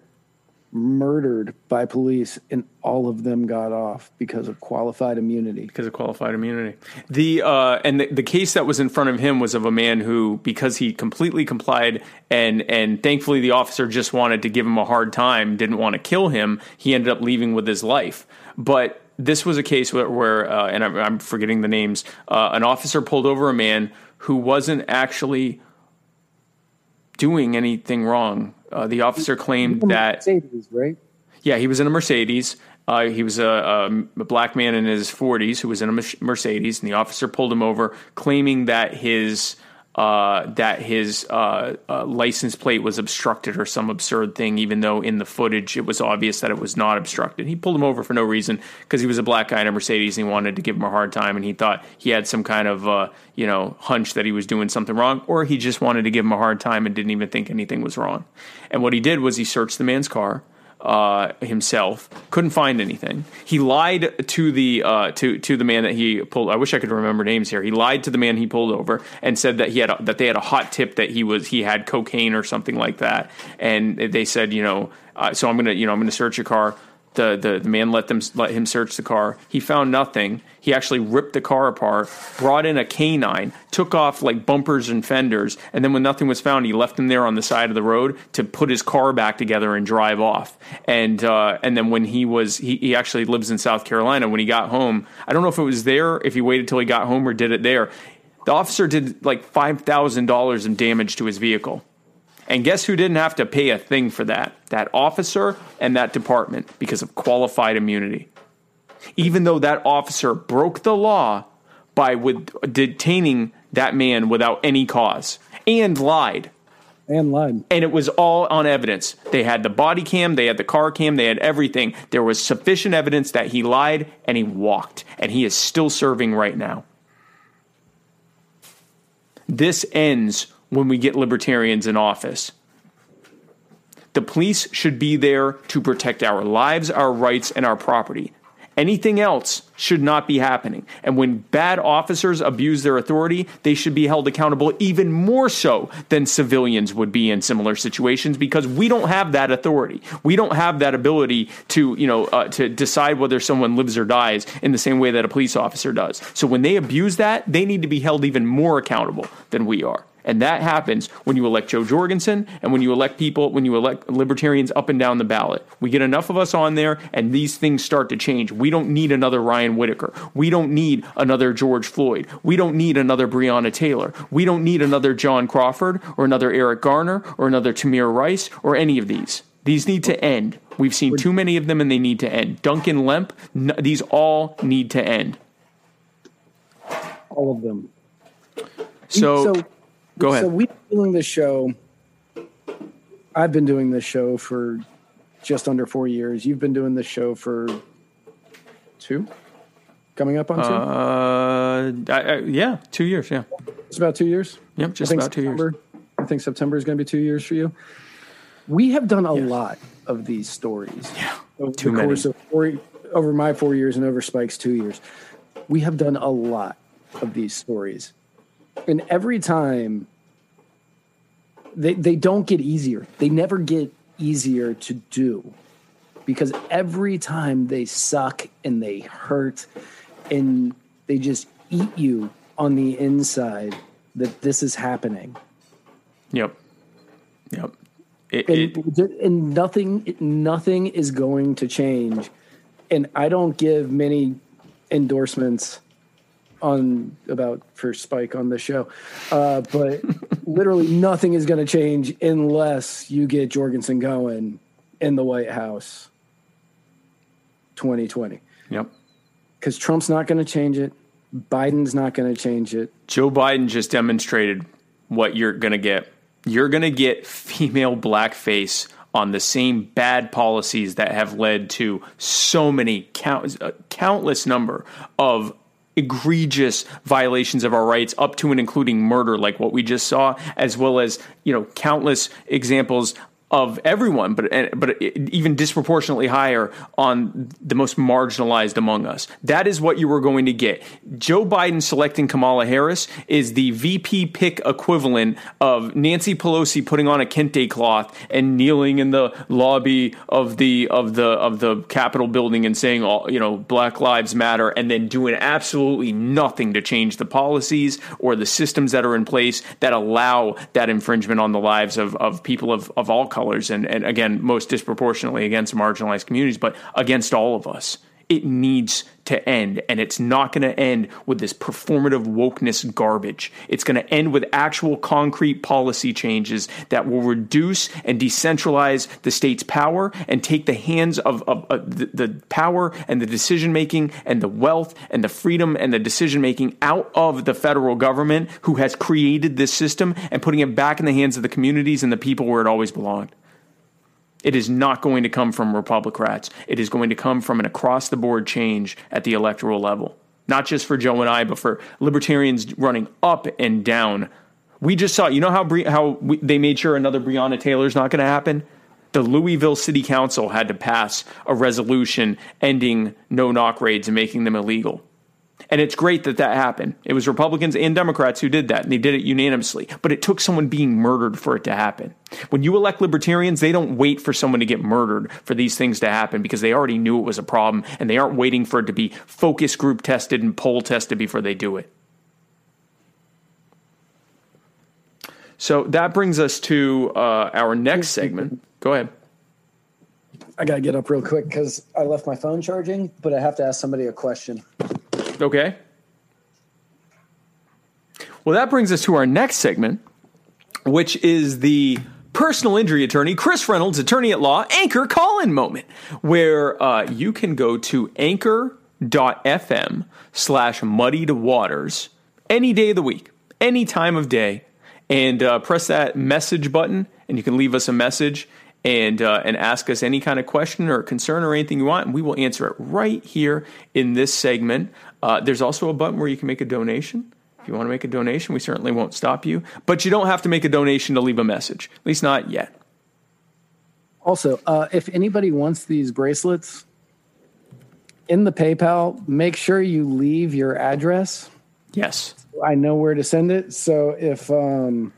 murdered by police and all of them got off because of qualified immunity. Because of qualified immunity. The uh, and the, the case that was in front of him was of a man who because he completely complied and and thankfully the officer just wanted to give him a hard time didn't want to kill him he ended up leaving with his life. But this was a case where, where uh, and I'm, I'm, forgetting the names uh, an officer pulled over a man who wasn't actually doing anything wrong uh, the officer claimed that Mercedes, right? Yeah, he was in a Mercedes. Uh, he was a, a, black man in his 40s who was in a Mercedes, and the officer pulled him over, claiming that his uh, that his uh, uh, license plate was obstructed or some absurd thing, even though in the footage it was obvious that it was not obstructed. He pulled him over for no reason because he was a black guy in a Mercedes and he wanted to give him a hard time, and he thought he had some kind of uh, you know hunch that he was doing something wrong, or he just wanted to give him a hard time and didn't even think anything was wrong. And what he did was he searched the man's car uh, himself. Couldn't find anything. He lied to the uh, to to the man that he pulled. I wish I could remember names here. He lied to the man he pulled over and said that he had a, that they had a hot tip that he was he had cocaine or something like that. And they said, you know, uh, so I'm gonna you know I'm gonna search your car. The, the, the man let them let him search the car. He found nothing. He actually ripped the car apart, brought in a canine, took off like bumpers and fenders, and then when nothing was found, he left them there on the side of the road to put his car back together and drive off. And uh, and then when he was he, he actually lives in South Carolina. When he got home, I don't know if it was there, if he waited till he got home or did it there. The officer did like five thousand dollars in damage to his vehicle. And guess who didn't have to pay a thing for that? That officer and that department because of qualified immunity. Even though that officer broke the law by with detaining that man without any cause and lied. And lied. And it was all on evidence. They had the body cam, they had the car cam, they had everything. There was sufficient evidence that he lied and he walked. And he is still serving right now. This ends when we get libertarians in office. The police should be there to protect our lives, our rights, and our property. Anything else should not be happening. And when bad officers abuse their authority, they should be held accountable even more so than civilians would be in similar situations because we don't have that authority. We don't have that ability to, you know, uh, to decide whether someone lives or dies in the same way that a police officer does. So when they abuse that, they need to be held even more accountable than we are. And that happens when you elect Jo Jorgensen and when you elect people, when you elect libertarians up and down the ballot. We get enough of us on there and these things start to change. We don't need another Ryan Whitaker. We don't need another George Floyd. We don't need another Breonna Taylor. We don't need another John Crawford or another Eric Garner or another Tamir Rice or any of these. These need to end. We've seen too many of them and they need to end. Duncan Lemp, these all need to end. All of them. So, so Go ahead. So we've been doing this show. I've been doing this show for just under four years. You've been doing this show for two, coming up on two. Uh, I, I, yeah, two years. Yeah, it's about two years. Yep, just about September, two years. I think September is going to be two years for you. We have done a lot of these stories. Yeah, over too the many. of four, over my four years and over Spike's two years. We have done a lot of these stories and every time they they don't get easier. They never get easier to do because every time they suck and they hurt and they just eat you on the inside that this is happening. Yep. Yep. It, and, it, and nothing nothing is going to change. And I don't give many endorsements on about for Spike on the show, uh, but literally nothing is going to change unless you get Jorgensen going in the White House. 2020. Yep. Because Trump's not going to change it. Biden's not going to change it. Joe Biden just demonstrated what you're going to get. You're going to get female blackface on the same bad policies that have led to so many count, uh, countless number of egregious violations of our rights up to and including murder like what we just saw as well as you know countless examples of everyone, but eh, but even disproportionately higher on the most marginalized among us. That is what you were going to get. Joe Biden selecting Kamala Harris is the VP pick equivalent of Nancy Pelosi putting on a kente cloth and kneeling in the lobby of the of the of the Capitol building and saying all you know Black Lives Matter, and then doing absolutely nothing to change the policies or the systems that are in place that allow that infringement on the lives of, of people of, of all colors and, and again most disproportionately against marginalized communities but against all of us. It needs to end. And it's not going to end with this performative wokeness garbage. It's going to end with actual concrete policy changes that will reduce and decentralize the state's power and take the hands of, of, of the, the power and the decision making and the wealth and the freedom and the decision making out of the federal government who has created this system and putting it back in the hands of the communities and the people where it always belonged. It is not going to come from Republicrats. It is going to come from an across the board change at the electoral level. Not just for Jo and I, but for libertarians running up and down. We just saw, you know how how we, they made sure another Breonna Taylor's not going to happen? The Louisville City Council had to pass a resolution ending no knock raids and making them illegal. And it's great that that happened. It was Republicans and Democrats who did that, and they did it unanimously. But it took someone being murdered for it to happen. When you elect libertarians, they don't wait for someone to get murdered for these things to happen because they already knew it was a problem, and they aren't waiting for it to be focus group tested and poll tested before they do it. So that brings us to uh, our next segment. Go ahead. I got to get up real quick because I left my phone charging, but I have to ask somebody a question. Okay. Well, that brings us to our next segment, which is the personal injury attorney, Chris Reynolds, attorney at law, anchor call in moment, where uh, you can go to anchor.fm slash muddied waters any day of the week, any time of day, and uh, press that message button, and you can leave us a message and uh, and ask us any kind of question or concern or anything you want, and we will answer it right here in this segment. Uh, there's also a button where you can make a donation. If you want to make a donation, we certainly won't stop you, but you don't have to make a donation to leave a message, at least not yet. Also, uh, if anybody wants these bracelets in the PayPal, make sure you leave your address. Yes. I know where to send it. So if um,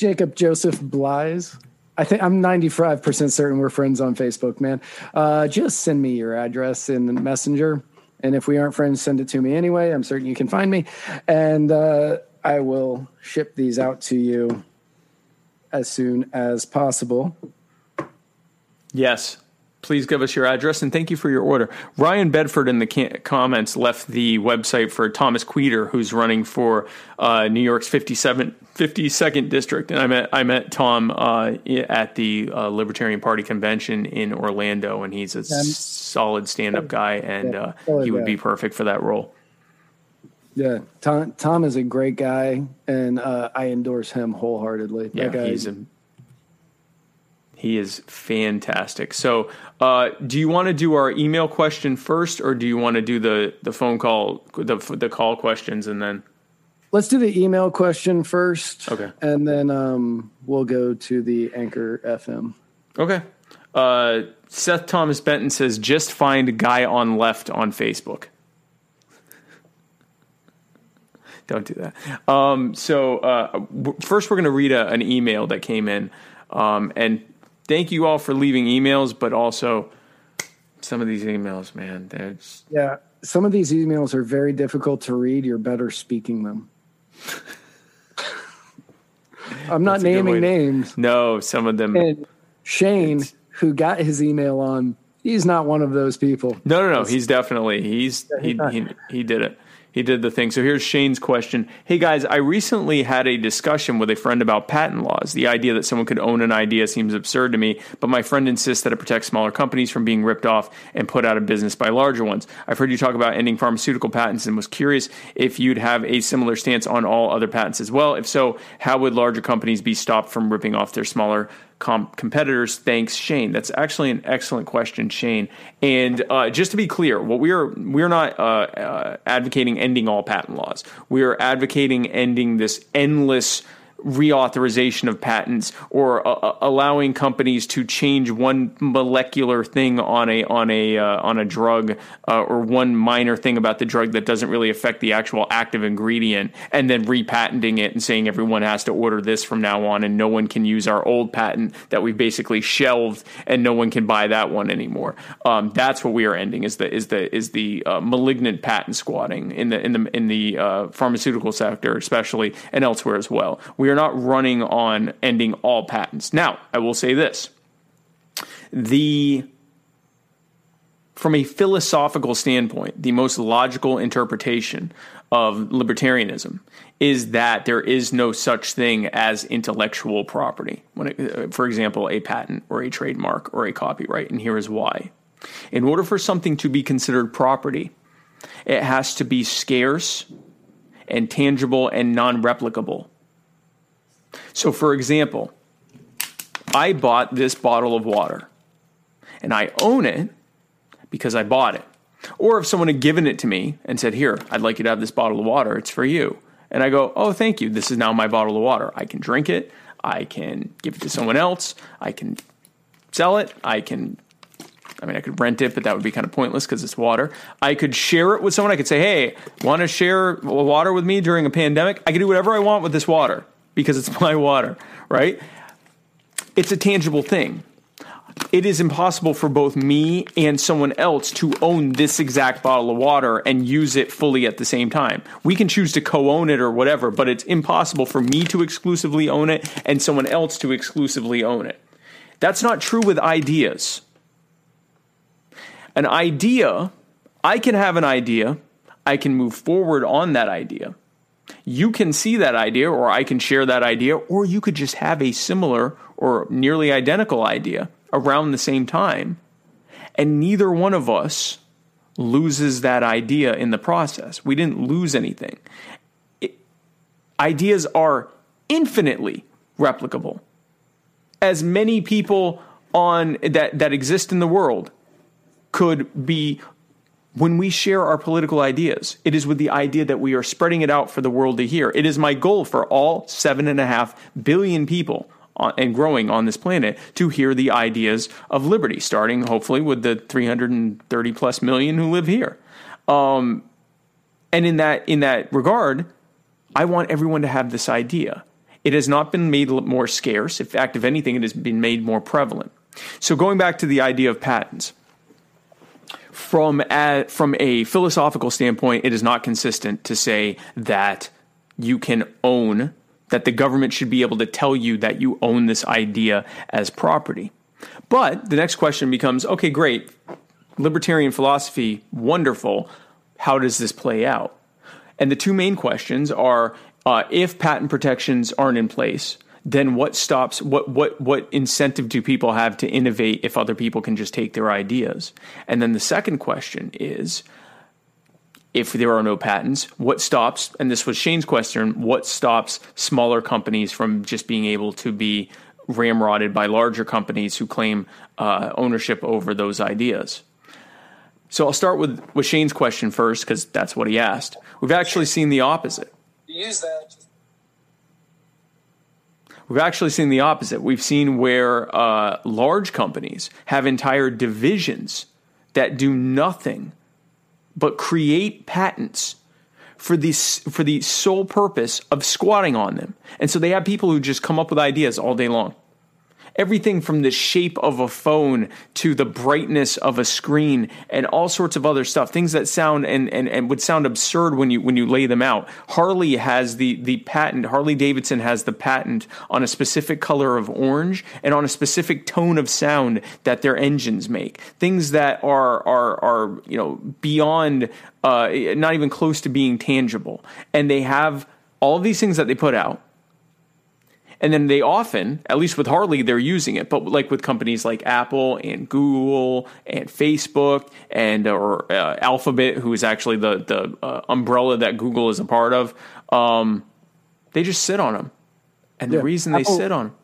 Jacob Joseph Blyes. I think I'm 95% certain we're friends on Facebook, man. Uh, just send me your address in the messenger. And if we aren't friends, send it to me anyway. I'm certain you can find me. And uh, I will ship these out to you as soon as possible. Yes please give us your address and thank you for your order. Ryan Bedford in the comments left the website for Thomas Queter, who's running for uh, New York's 57, 52nd district. And I met I met Tom uh, at the uh, Libertarian Party convention in Orlando, and he's a solid stand up guy, and uh, he would be perfect for that role. Yeah, Tom, Tom is a great guy, and uh, I endorse him wholeheartedly. Yeah, he's a he is fantastic. So, uh, do you want to do our email question first, or do you want to do the the phone call the the call questions and then? Let's do the email question first. Okay, and then um, we'll go to the Anchor FM. Okay. Uh, Seth Thomas Benton says, "Just find guy on left on Facebook." Don't do that. Um, so uh, first, we're going to read a, an email that came in, um, and thank you all for leaving emails, but also some of these emails, man, that's yeah. Some of these emails are very difficult to read. You're better speaking them. I'm not naming names. No, some of them. And Shane, who got his email on, he's not one of those people. No, no, no. He's definitely he's he he, he did it he did the thing. So here's Shane's question. Hey guys, I recently had a discussion with a friend about patent laws. The idea that someone could own an idea seems absurd to me, but my friend insists that it protects smaller companies from being ripped off and put out of business by larger ones. I've heard you talk about ending pharmaceutical patents and was curious if you'd have a similar stance on all other patents as well. If so, how would larger companies be stopped from ripping off their smaller comp- competitors. Thanks, Shane. That's actually an excellent question, Shane. And uh, just to be clear, what we are we're not uh, uh, advocating ending all patent laws. We are advocating ending this endless reauthorization of patents or uh, uh, allowing companies to change one molecular thing on a on a uh, on a drug uh, or one minor thing about the drug that doesn't really affect the actual active ingredient and then repatenting it and saying everyone has to order this from now on and no one can use our old patent that we've basically shelved and no one can buy that one anymore. Um, that's what we are ending is the is the is the uh, malignant patent squatting in the in the in the uh, pharmaceutical sector especially and elsewhere as well. We are not running on ending all patents. Now, I will say this. The from a philosophical standpoint, the most logical interpretation of libertarianism is that there is no such thing as intellectual property. When it, uh, for example, a patent or a trademark or a copyright, and here is why. In order for something to be considered property, it has to be scarce and tangible and non replicable. So, for example, I bought this bottle of water and I own it because I bought it. Or if someone had given it to me and said, Here, I'd like you to have this bottle of water, it's for you. And I go, Oh, thank you. This is now my bottle of water. I can drink it. I can give it to someone else. I can sell it. I can, I mean, I could rent it, but that would be kind of pointless because it's water. I could share it with someone. I could say, Hey, want to share water with me during a pandemic? I can do whatever I want with this water because it's my water, right? It's a tangible thing. It is impossible for both me and someone else to own this exact bottle of water and use it fully at the same time. We can choose to co own it or whatever, but it's impossible for me to exclusively own it and someone else to exclusively own it. That's not true with ideas. An idea, I can have an idea, I can move forward on that idea you can see that idea, or I can share that idea, or you could just have a similar or nearly identical idea around the same time. And neither one of us loses that idea in the process. We didn't lose anything. It, ideas are infinitely replicable. As many people on that, that exist in the world could be when we share our political ideas, it is with the idea that we are spreading it out for the world to hear. It is my goal for all seven and a half billion people on, and growing on this planet to hear the ideas of liberty, starting hopefully with the 330 plus million who live here. Um, and in that in that regard, I want everyone to have this idea. It has not been made more scarce. In fact, if anything, it has been made more prevalent. So going back to the idea of patents from a, from a philosophical standpoint, it is not consistent to say that you can own that the government should be able to tell you that you own this idea as property. But the next question becomes okay, great. Libertarian philosophy, wonderful. How does this play out? And the two main questions are uh, if patent protections aren't in place, then what stops what what what incentive do people have to innovate if other people can just take their ideas? And then the second question is if there are no patents what stops and this was shane's question what stops smaller companies from just being able to be ramrodded by larger companies who claim uh, ownership over those ideas? So i'll start with, with shane's question first because that's what he asked. We've actually seen the opposite. Use that We've actually seen the opposite. We've seen where uh, large companies have entire divisions that do nothing but create patents for the for the sole purpose of squatting on them. And so they have people who just come up with ideas all day long everything from the shape of a phone to the brightness of a screen and all sorts of other stuff. Things that sound and, and, and would sound absurd when you when you lay them out. Harley has the the patent harley davidson has the patent on a specific color of orange and on a specific tone of sound that their engines make. Things that are are are you know beyond uh, not even close to being tangible. And they have all of these things that they put out and then they often, at least with Harley, they're using it. But like with companies like Apple and Google and Facebook and or uh, Alphabet, who is actually the the uh, umbrella that Google is a part of, um, they just sit on them. And the yeah, reason Apple, they sit on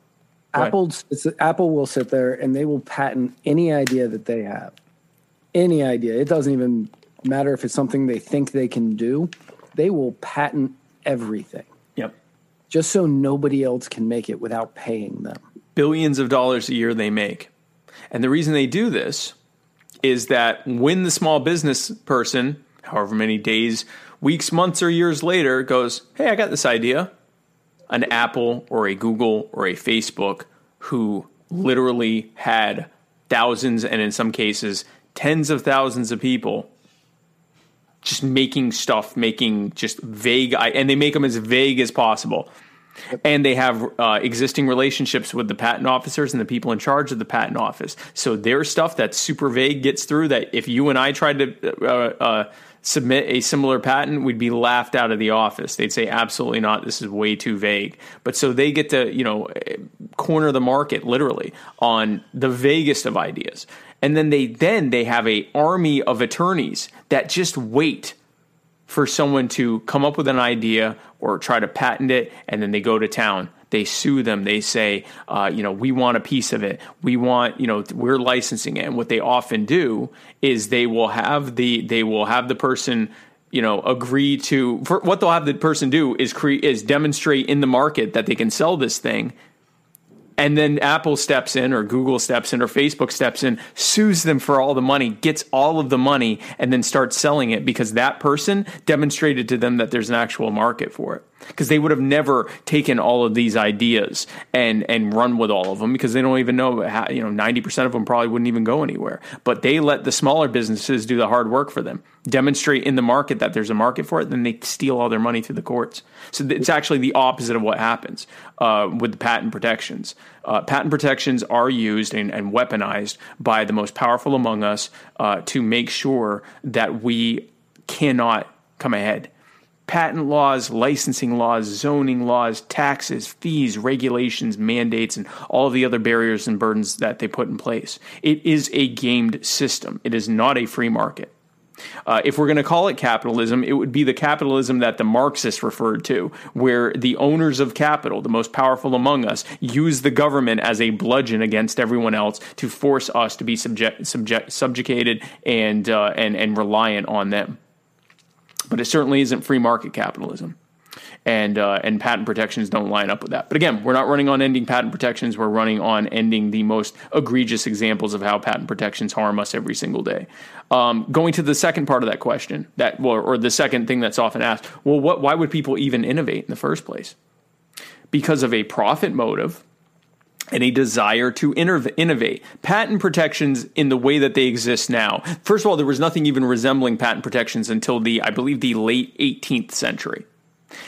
Apple, Apple will sit there and they will patent any idea that they have. Any idea. It doesn't even matter if it's something they think they can do. They will patent everything. Just so nobody else can make it without paying them. Billions of dollars a year they make. And the reason they do this is that when the small business person, however many days, weeks, months, or years later, goes, Hey, I got this idea, an Apple or a Google or a Facebook who literally had thousands and in some cases tens of thousands of people just making stuff, making just vague, and they make them as vague as possible. And they have uh, existing relationships with the patent officers and the people in charge of the patent office. So their stuff that's super vague gets through. That if you and I tried to uh, uh, submit a similar patent, we'd be laughed out of the office. They'd say, absolutely not. This is way too vague. But so they get to, you know, corner the market literally on the vaguest of ideas. And then they then they have a army of attorneys that just wait for someone to come up with an idea or try to patent it, and then they go to town. They sue them. They say, uh, you know, we want a piece of it. We want, you know, we're licensing it. And what they often do is they will have the they will have the person you know agree to what they'll have the person do is create is demonstrate in the market that they can sell this thing and then Apple steps in, or Google steps in, or Facebook steps in, sues them for all the money, gets all of the money, and then starts selling it because that person demonstrated to them that there's an actual market for it. Because they would have never taken all of these ideas and and run with all of them because they don't even know how, you know ninety percent of them probably wouldn't even go anywhere. But they let the smaller businesses do the hard work for them, demonstrate in the market that there's a market for it, then they steal all their money through the courts. So it's actually the opposite of what happens uh, with the patent protections. Uh, patent protections are used and, and, weaponized by the most powerful among us uh, to make sure that we cannot come ahead. Patent laws, licensing laws, zoning laws, taxes, fees, regulations, mandates, and all the other barriers and burdens that they put in place. It is a gamed system. It is not a free market. Uh, if we're going to call it capitalism, it would be the capitalism that the Marxists referred to, where the owners of capital, the most powerful among us, use the government as a bludgeon against everyone else to force us to be subject, subject, subjugated and, uh, and, and reliant on them. But it certainly isn't free market capitalism and uh, and patent protections don't line up with that. But again, we're not running on ending patent protections. We're running on ending the most egregious examples of how patent protections harm us every single day. Um, going to the second part of that question, that well, or the second thing that's often asked, well, what? Why would people even innovate in the first place? Because of a profit motive and a desire to innovate. Patent protections in the way that they exist now. First of all, there was nothing even resembling patent protections until the, I believe, the late 18th century.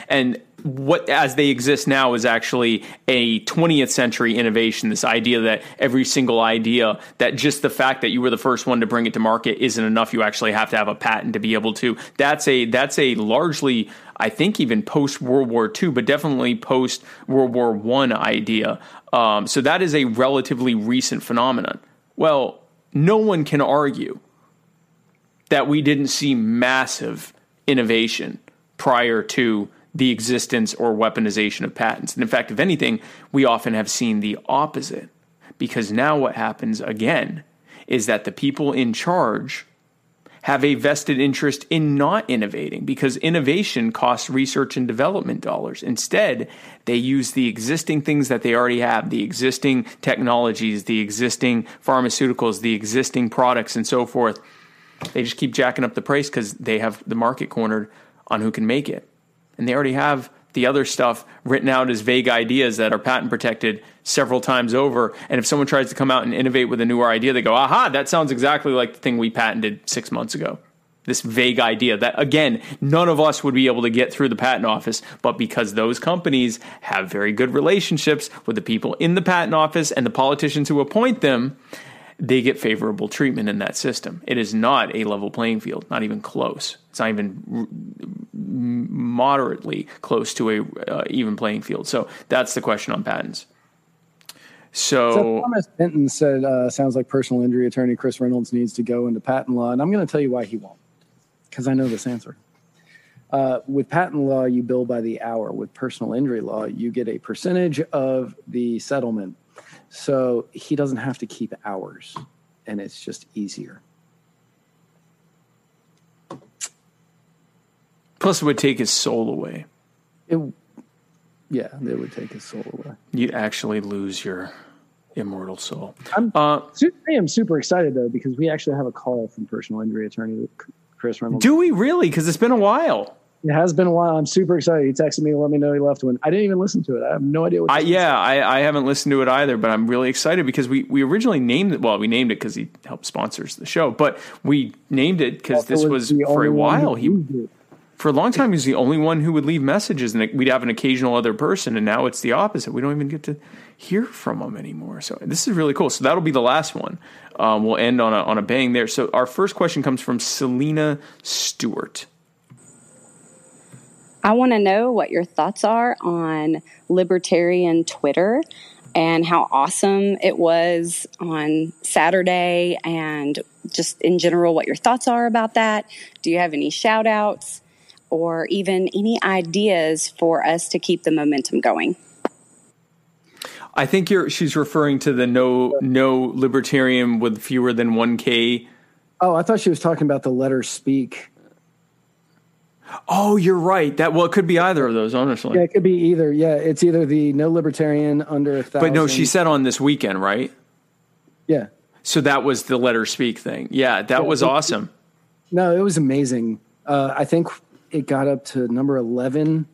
And what as they exist now is actually a 20th century innovation this idea that every single idea that just the fact that you were the first one to bring it to market isn't enough you actually have to have a patent to be able to that's a that's a largely i think even post world war ii but definitely post world war one idea um, so that is a relatively recent phenomenon well no one can argue that we didn't see massive innovation prior to the existence or weaponization of patents. And in fact, if anything, we often have seen the opposite. Because now what happens again is that the people in charge have a vested interest in not innovating because innovation costs research and development dollars. Instead, they use the existing things that they already have, the existing technologies, the existing pharmaceuticals, the existing products, and so forth. They just keep jacking up the price because they have the market cornered on who can make it. And they already have the other stuff written out as vague ideas that are patent protected several times over. And if someone tries to come out and innovate with a newer idea, they go, aha, that sounds exactly like the thing we patented six months ago. This vague idea that, again, none of us would be able to get through the patent office, but because those companies have very good relationships with the people in the patent office and the politicians who appoint them, they get favorable treatment in that system. It is not a level playing field, not even close. It's not even moderately close to a uh, even playing field. So that's the question on patents. So, so Thomas Benton said, uh, "Sounds like personal injury attorney Chris Reynolds needs to go into patent law," and I'm going to tell you why he won't, because I know this answer. Uh, with patent law, you bill by the hour. With personal injury law, you get a percentage of the settlement so he doesn't have to keep hours, and it's just easier. Plus, it would take his soul away. It, Yeah, they would take his soul away. You'd actually lose your immortal soul. I'm, Uh, I am super excited though because we actually have a call from personal injury attorney Chris Reynolds. do we really? Because it's been a while. It has been a while. I'm super excited. He texted me let me know he left one. I didn't even listen to it. I have no idea what. I, yeah, I, I haven't listened to it either, but I'm really excited because we, we originally named it. Well, we named it because he helped sponsors the show, but we named it because this was was for a while. He for a long time he was the only one who would leave messages, and we'd have an occasional other person, and now it's the opposite. We don't even get to hear from them anymore. So this is really cool. So that'll be the last one. Um, we'll end on a on a bang there. So our first question comes from Selena Stewart. I want to know what your thoughts are on libertarian Twitter and how awesome it was on Saturday and just in general what your thoughts are about that. Do you have any shout outs or even any ideas for us to keep the momentum going? I think you're she's referring to the no no libertarian with fewer than one k. Oh, I thought she was talking about the letter speak. Oh, you're right. That well, it could be either of those, honestly. Yeah, it could be either. Yeah, it's either the no libertarian under a thousand. but no, she said on this weekend, right? Yeah. So that was the letter speak thing. Yeah, that was awesome. No, it was amazing. Uh, I think it got up to number eleven.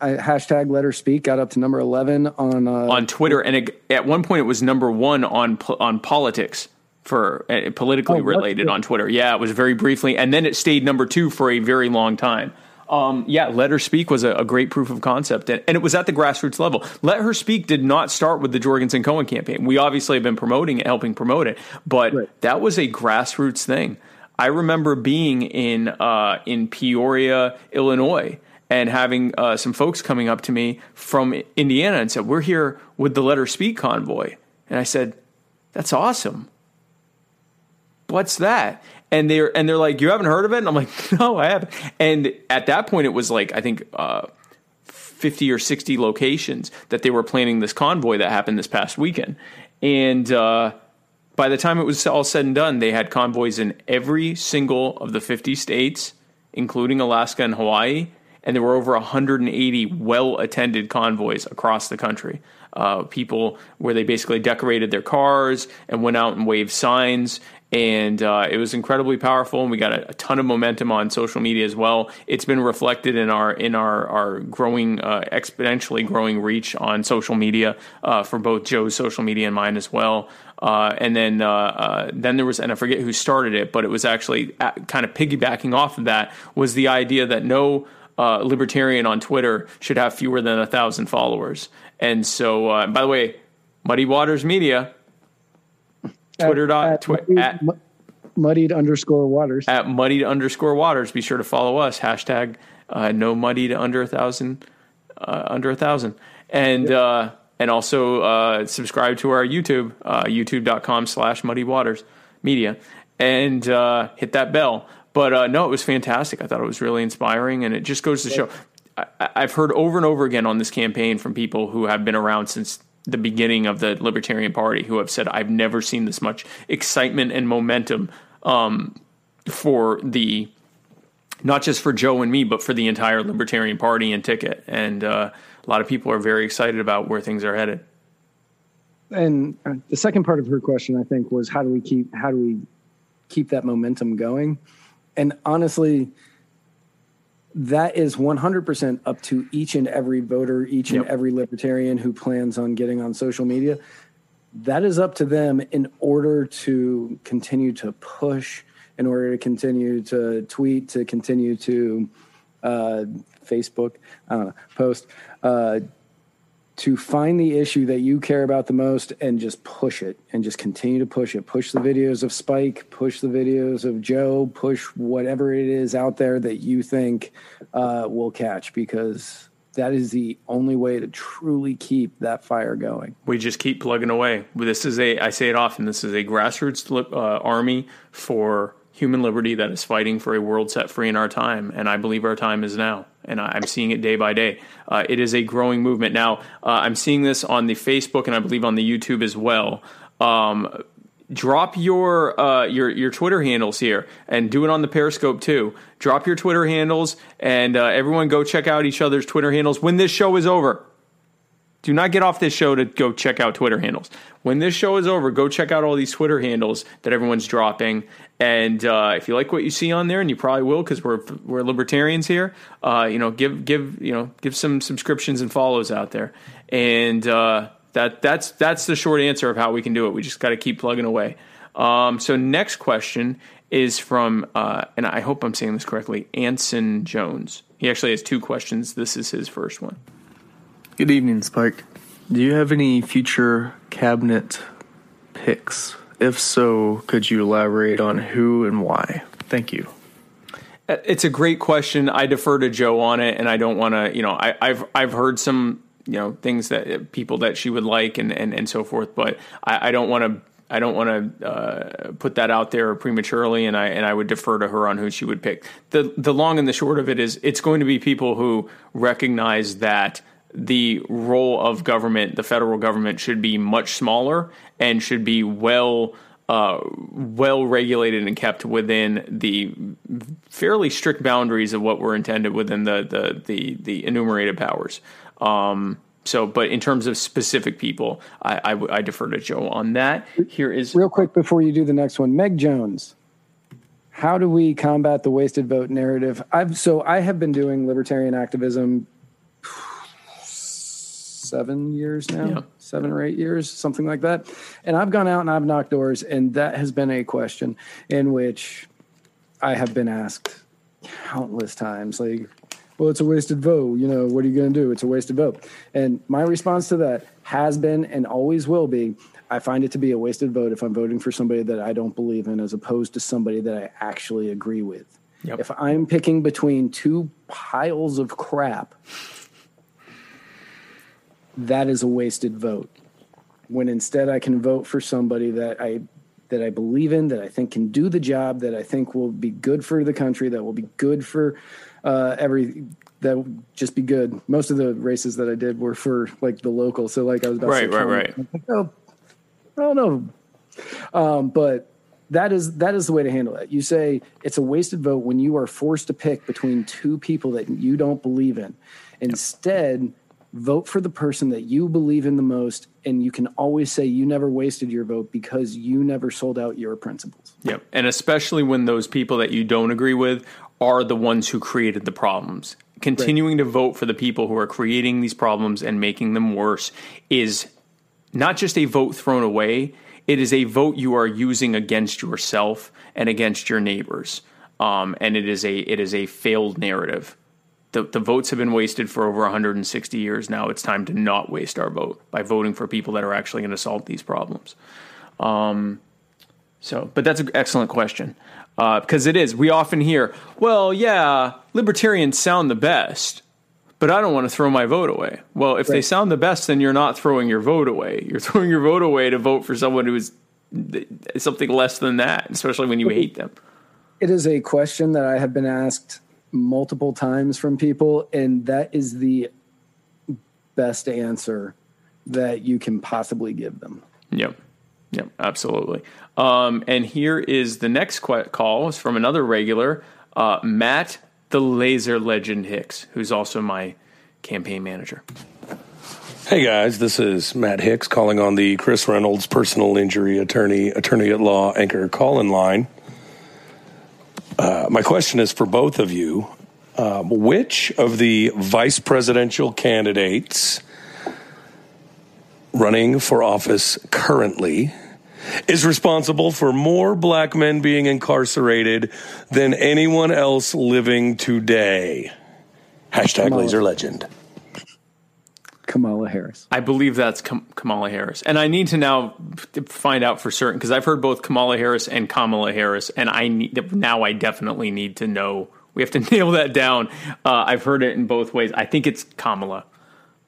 I, hashtag letter speak got up to number eleven on uh, on Twitter, and it, at one point it was number one on on politics for uh, politically Oh, related on Twitter. Yeah, it was very briefly, and then it stayed number two for a very long time. Um, yeah, Let Her Speak was a, a great proof of concept, and, and it was at the grassroots level. Let Her Speak did not start with the Jorgensen Cohen campaign. We obviously have been promoting it, helping promote it, but that was a grassroots thing. I remember being in uh, in Peoria, Illinois, and having uh, some folks coming up to me from Indiana and said, "We're here with the Let Her Speak convoy," and I said, "That's awesome." What's that? And they're and they're like, you haven't heard of it? And I'm like, no, I haven't. And at that point, it was like I think uh, fifty or sixty locations that they were planning this convoy that happened this past weekend. And uh, by the time it was all said and done, they had convoys in every single of the fifty states, including Alaska and Hawaii. And there were over 180 well attended convoys across the country. Uh, people where they basically decorated their cars and went out and waved signs. And uh, it was incredibly powerful and we got a, a, ton of momentum on social media as well. It's been reflected in our in our our growing uh, exponentially growing reach on social media uh, for both Jo's social media and mine as well. Uh, and then uh, then there was and i forget who started it but it was actually kind of piggybacking off of that was the idea that no libertarian on twitter should have fewer than a thousand followers and so by the way muddy waters media Twitter dot at, twi- muddied, at, muddied underscore waters at muddied underscore waters. Be sure to follow us. Hashtag uh, no muddied under a thousand uh, under a thousand and yep. uh, and also uh, subscribe to our YouTube uh, youtube.com slash muddy waters media and uh, hit that bell. But no, it was fantastic. I thought it was really inspiring, and it just goes to show. I, I've heard over and over again on this campaign from people who have been around since the beginning of the Libertarian Party who have said, I've never seen this much excitement and momentum um, for the, not just for Jo and me, but for the entire Libertarian Party and ticket. And uh, a lot of people are very excited about where things are headed. And the second part of her question, I think, was how do we keep, how do we keep that momentum going? And honestly, that is 100% up to each and every voter, each and yep. every libertarian who plans on getting on social media. That is up to them in order to continue to push, in order to continue to tweet, to continue to uh, Facebook, I don't know, post, uh, to find the issue that you care about the most and just push it and just continue to push it. Push the videos of Spike, push the videos of Jo, push whatever it is out there that you think uh, will catch because that is the only way to truly keep that fire going. We just keep plugging away. This is a, I say it often, this is a grassroots uh, army for human liberty that is fighting for a world set free in our time. And I believe our time is now. And I'm seeing it day by day. Uh, it is a growing movement. Now, uh, I'm seeing this on the Facebook and I believe on the YouTube as well. Um, drop your uh, your your Twitter handles here and do it on the Periscope too. Drop your Twitter handles and uh, everyone go check out each other's Twitter handles when this show is over. Do not get off this show to go check out Twitter handles. When this show is over, go check out all these Twitter handles that everyone's dropping. And uh, if you like what you see on there, and you probably will because we're we're libertarians here, uh, you know, give give you know give some subscriptions and follows out there. And uh, that that's that's the short answer of how we can do it. We just got to keep plugging away. Um, so next question is from, uh, and I hope I'm saying this correctly, Anson Jones. He actually has two questions. This is his first one. Good evening, Spike. Do you have any future cabinet picks? If so, could you elaborate on who and why? Thank you. Uh, It's a great question. I defer to Jo on it, and I don't want to. You know, I, I've I've heard some you know things that uh, people that she would like and and, and so forth, but I, I don't want to. I don't want to uh, put that out there prematurely, and I and I would defer to her on who she would pick. the The long and the short of it is, it's going to be people who recognize that the role of government, the federal government, should be much smaller and should be well uh, well regulated and kept within the fairly strict boundaries of what were intended within the the the, the enumerated powers. Um, so, but in terms of specific people, I defer to Jo on that. Here is Real quick before you do the next one, Meg Jones. How do we combat the wasted vote narrative? I've so I have been doing libertarian activism seven years now, Yeah. seven or eight years, something like that. And I've gone out and I've knocked doors, and that has been a question in which I have been asked countless times, like, well, it's a wasted vote. You know, what are you going to do? It's a wasted vote. And my response to that has been and always will be I find it to be a wasted vote if I'm voting for somebody that I don't believe in as opposed to somebody that I actually agree with. Yep. If I'm picking between two piles of crap, that is a wasted vote. When instead I can vote for somebody that I that I believe in, that I think can do the job, that I think will be good for the country, that will be good for uh, every that will just be good. Most of the races that I did were for like the local, so like I was about to say Right, right, right. I'm like, oh, I don't know, um, but that is that is the way to handle it. You say it's a wasted vote when you are forced to pick between two people that you don't believe in. Instead, vote for the person that you believe in the most, and you can always say you never wasted your vote because you never sold out your principles. Yep. And especially when those people that you don't agree with are the ones who created the problems. Continuing to vote for the people who are creating these problems and making them worse is not just a vote thrown away, it is a vote you are using against yourself and against your neighbors. Um, and it is a it is a failed narrative. The, the votes have been wasted for over 160 years now. It's time to not waste our vote by voting for people that are actually going to solve these problems. Um, so, but that's an excellent question because it is. We often hear, "Well, yeah, libertarians sound the best, but I don't want to throw my vote away." Well, if they sound the best, then you're not throwing your vote away. You're throwing your vote away to vote for someone who is th- something less than that, especially when you hate them. It is a question that I have been asked multiple times from people, and that is the best answer that you can possibly give them. Yep. Yep, absolutely. Um, and here is the next que- call is from another regular, uh, Matt the Laser Legend Hicks, who's also my campaign manager. Hey guys, this is Matt Hicks calling on the Chris Reynolds personal injury attorney, attorney at law anchor call in line. Uh, my question is for both of you. Um, which of the vice presidential candidates running for office currently is responsible for more black men being incarcerated than anyone else living today? Hashtag laser legend. Kamala Harris. I believe that's Kam- Kamala Harris, and I need to now find out for certain because I've heard both Kamala Harris and Kamala Harris, and I need now I definitely need to know. We have to nail that down. Uh, I've heard it in both ways. I think it's Kamala,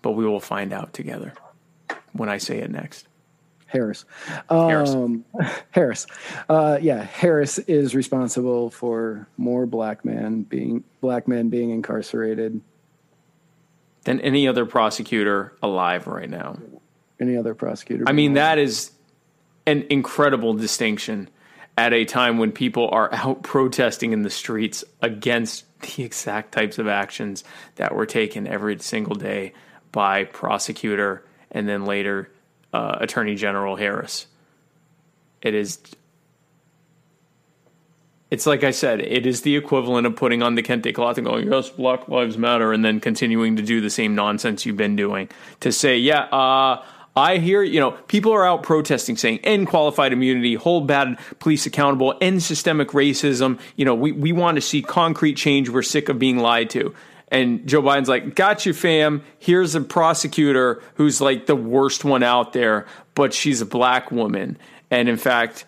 but we will find out together when I say it next. Harris. Harris. Um, Harris. Uh, yeah, Harris is responsible for more black men being black men being incarcerated. Than any other prosecutor alive right now. Any other prosecutor? I mean, that is an incredible distinction at a time when people are out protesting in the streets against the exact types of actions that were taken every single day by prosecutor and then later uh, Attorney General Harris. It is. It's like I said, it is the equivalent of putting on the kente cloth and going, yes, Black Lives Matter, and then continuing to do the same nonsense you've been doing. To say, yeah, uh, I hear, you know, people are out protesting saying end qualified immunity, hold bad police accountable, end systemic racism. You know, we, we want to see concrete change. We're sick of being lied to. And Joe Biden's like, got you, fam. Here's a prosecutor who's like the worst one out there, but she's a black woman. And in fact,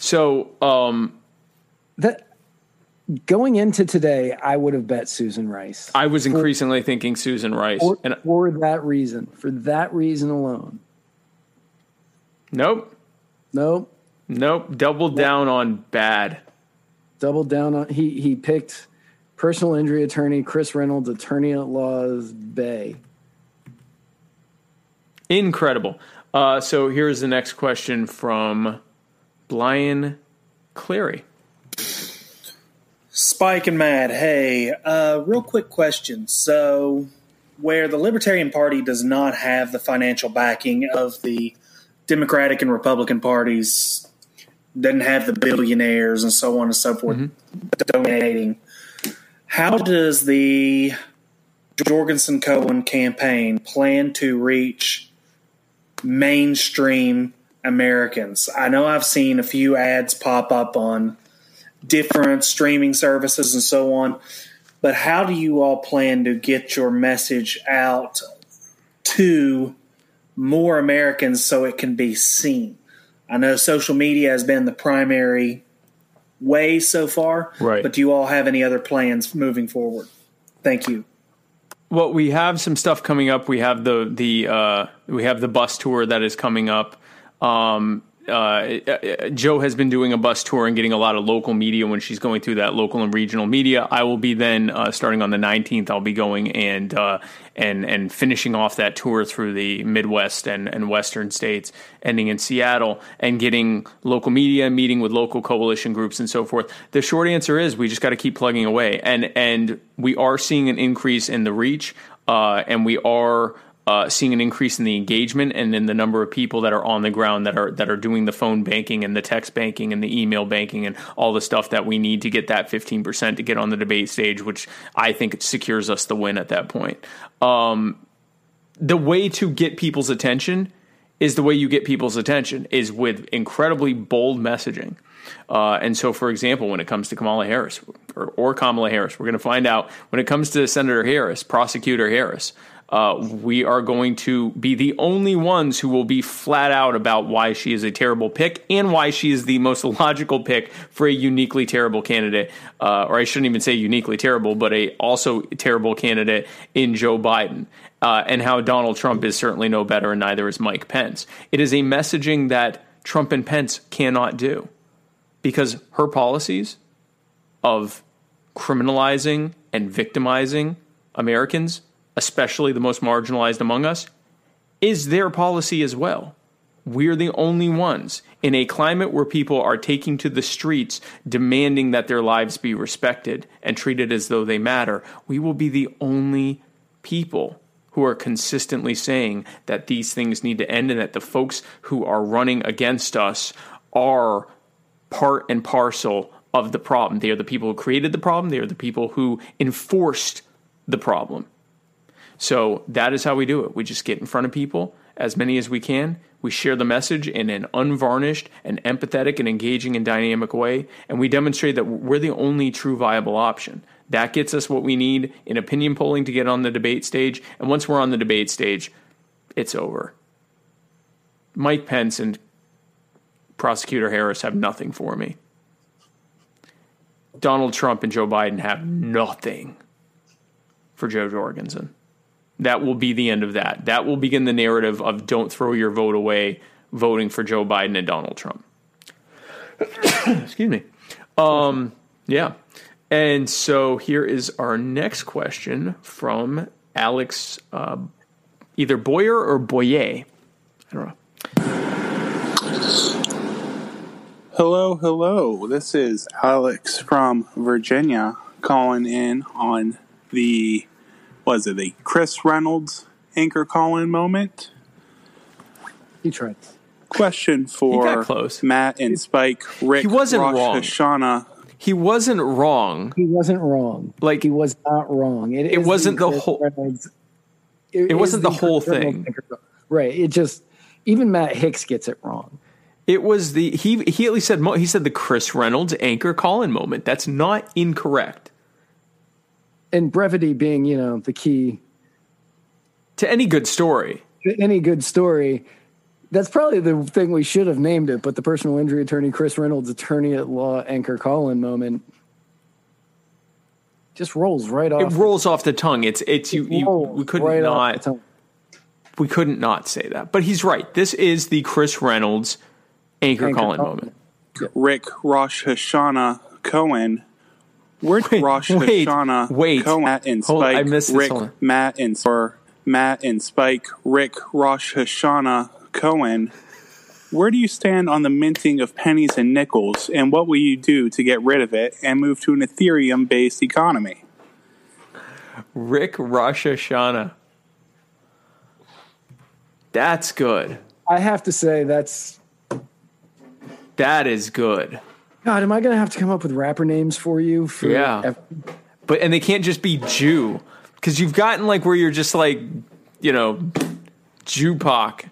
so um, that going into today, I would have bet Susan Rice. I was increasingly thinking Susan Rice. For, and for that reason, for that reason alone. Nope. Nope. Nope. Doubled down on bad. Doubled down on he he picked personal injury attorney Chris Reynolds, attorney at law's Bay. Incredible. Uh, so here's the next question from Brian Cleary. Spike and Matt, hey, uh, real quick question. So, where the Libertarian Party does not have the financial backing of the Democratic and Republican parties, doesn't have the billionaires and so on and so forth mm-hmm. donating, how does the Jorgensen Cohen campaign plan to reach mainstream Americans? I know I've seen a few ads pop up on different streaming services and so on. But how do you all plan to get your message out to more Americans so it can be seen? I know social media has been the primary way so far, right. but do you all have any other plans moving forward? Thank you. Well, we have some stuff coming up. We have the the uh, we have the bus tour that is coming up. Um, uh, Jo has been doing a bus tour and getting a lot of local media when she's going through that local and regional media. I will be then uh, starting on the 19th. I'll be going and uh, and and finishing off that tour through the Midwest and, and Western states, ending in Seattle, and getting local media, meeting with local coalition groups, and so forth. The short answer is we just got to keep plugging away, and and we are seeing an increase in the reach, uh, and we are uh, seeing an increase in the engagement and in the number of people that are on the ground that are that are doing the phone banking and the text banking and the email banking and all the stuff that we need to get that 15% to get on the debate stage, which I think secures us the win at that point. Um, the way to get people's attention is the way you get people's attention is with incredibly bold messaging. Uh, and so, for example, when it comes to Kamala Harris or, or Kamala Harris, we're going to find out when it comes to Senator Harris, Prosecutor Harris, uh, we are going to be the only ones who will be flat out about why she is a terrible pick and why she is the most logical pick for a uniquely terrible candidate, uh, or I shouldn't even say uniquely terrible, but a also terrible candidate in Joe Biden. Uh, and how Donald Trump is certainly no better, and neither is Mike Pence. It is a messaging that Trump and Pence cannot do because her policies of criminalizing and victimizing Americans especially the most marginalized among us, is their policy as well. We're the only ones in a climate where people are taking to the streets demanding that their lives be respected and treated as though they matter. We will be the only people who are consistently saying that these things need to end and that the folks who are running against us are part and parcel of the problem. They are the people who created the problem, they are the people who enforced the problem. So that is how we do it. We just get in front of people, as many as we can. We share the message in an unvarnished and empathetic and engaging and dynamic way. And we demonstrate that we're the only true viable option. That gets us what we need in opinion polling to get on the debate stage. And once we're on the debate stage, it's over. Mike Pence and Prosecutor Harris have nothing for me. Donald Trump and Joe Biden have nothing for Jo Jorgensen that will be the end of that. That will begin the narrative of don't throw your vote away voting for Joe Biden and Donald Trump. Excuse me. Um, yeah. And so here is our next question from Alex, uh, either Boyer or Boyer. I don't know. Hello, hello. This is Alex from Virginia calling in on the was it the Chris Reynolds anchor call-in moment? He tried. Question for got close. Matt and Spike. Rick He wasn't Rosh wrong. Hashanah. He wasn't wrong. He wasn't wrong. Like he was not wrong. It wasn't the Chris whole- Reynolds- It is wasn't the whole thing. Right. It just even Matt Hicks gets it wrong. It was the he he at least said he said the Chris Reynolds anchor call-in moment. That's not incorrect And brevity being, you know, the key to any good story. to any good story. That's probably the thing we should have named it, but the personal injury attorney Chris Reynolds attorney at law anchor call-in moment just rolls right off. It rolls off the tongue. It's it's you. you we couldn't right not we couldn't not say that. But he's right. This is the Chris Reynolds anchor, Anchor call-in call-in. moment. Rick Rosh Hashanah Cohen. Where did Rosh wait, Hashanah wait. Cohen Matt and Hold on, I missed this. Rick Hold on. Matt and or Matt and Spike Rick Rosh Hashanah Cohen. Where do you stand on the minting of pennies and nickels, and what will you do to get rid of it and move to an Ethereum based economy? Rick Rosh Hashanah. That's good. I have to say that's That is good. God, am I going to have to come up with rapper names for you? For Yeah. But and they can't just be Jew because you've gotten like where you're just like you know Jewpock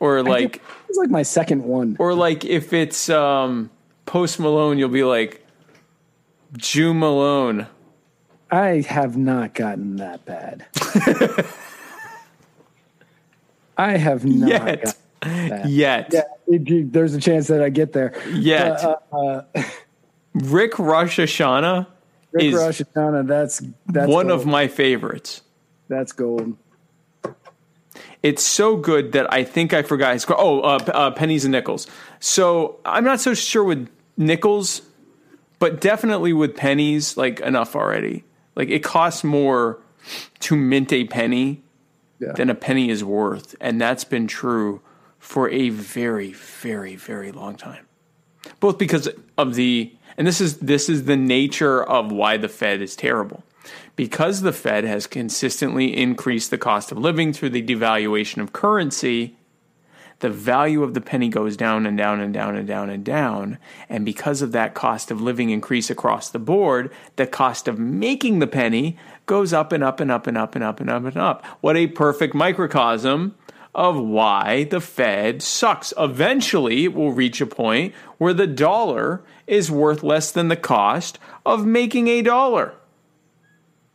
or like it's like my second one. or like if it's um Post Malone, you'll be like Jew Malone. I have not gotten that bad. I have not Yet. Yet. Yeah, it- there's a chance that I get there. Yet. Uh, uh, Rick Rosh Hashanah Rick is Rosh Hashanah, that's that's one gold. of my favorites. that's gold. It's so good that I think I forgot his. Oh, uh, uh, pennies and nickels. So I'm not so sure with nickels, but definitely with pennies. Like enough already. Like it costs more to mint a penny Yeah. than a penny is worth, and that's been true for a very, very, very long time. Both because of the and this is this is the nature of why the Fed is terrible. Because the Fed has consistently increased the cost of living through the devaluation of currency, the value of the penny goes down and down and down and down and down. And because of that cost of living increase across the board, the cost of making the penny goes up and up and up and up and up and up and up. What a perfect microcosm of why the Fed sucks. Eventually, it will reach a point where the dollar is worth less than the cost of making a dollar.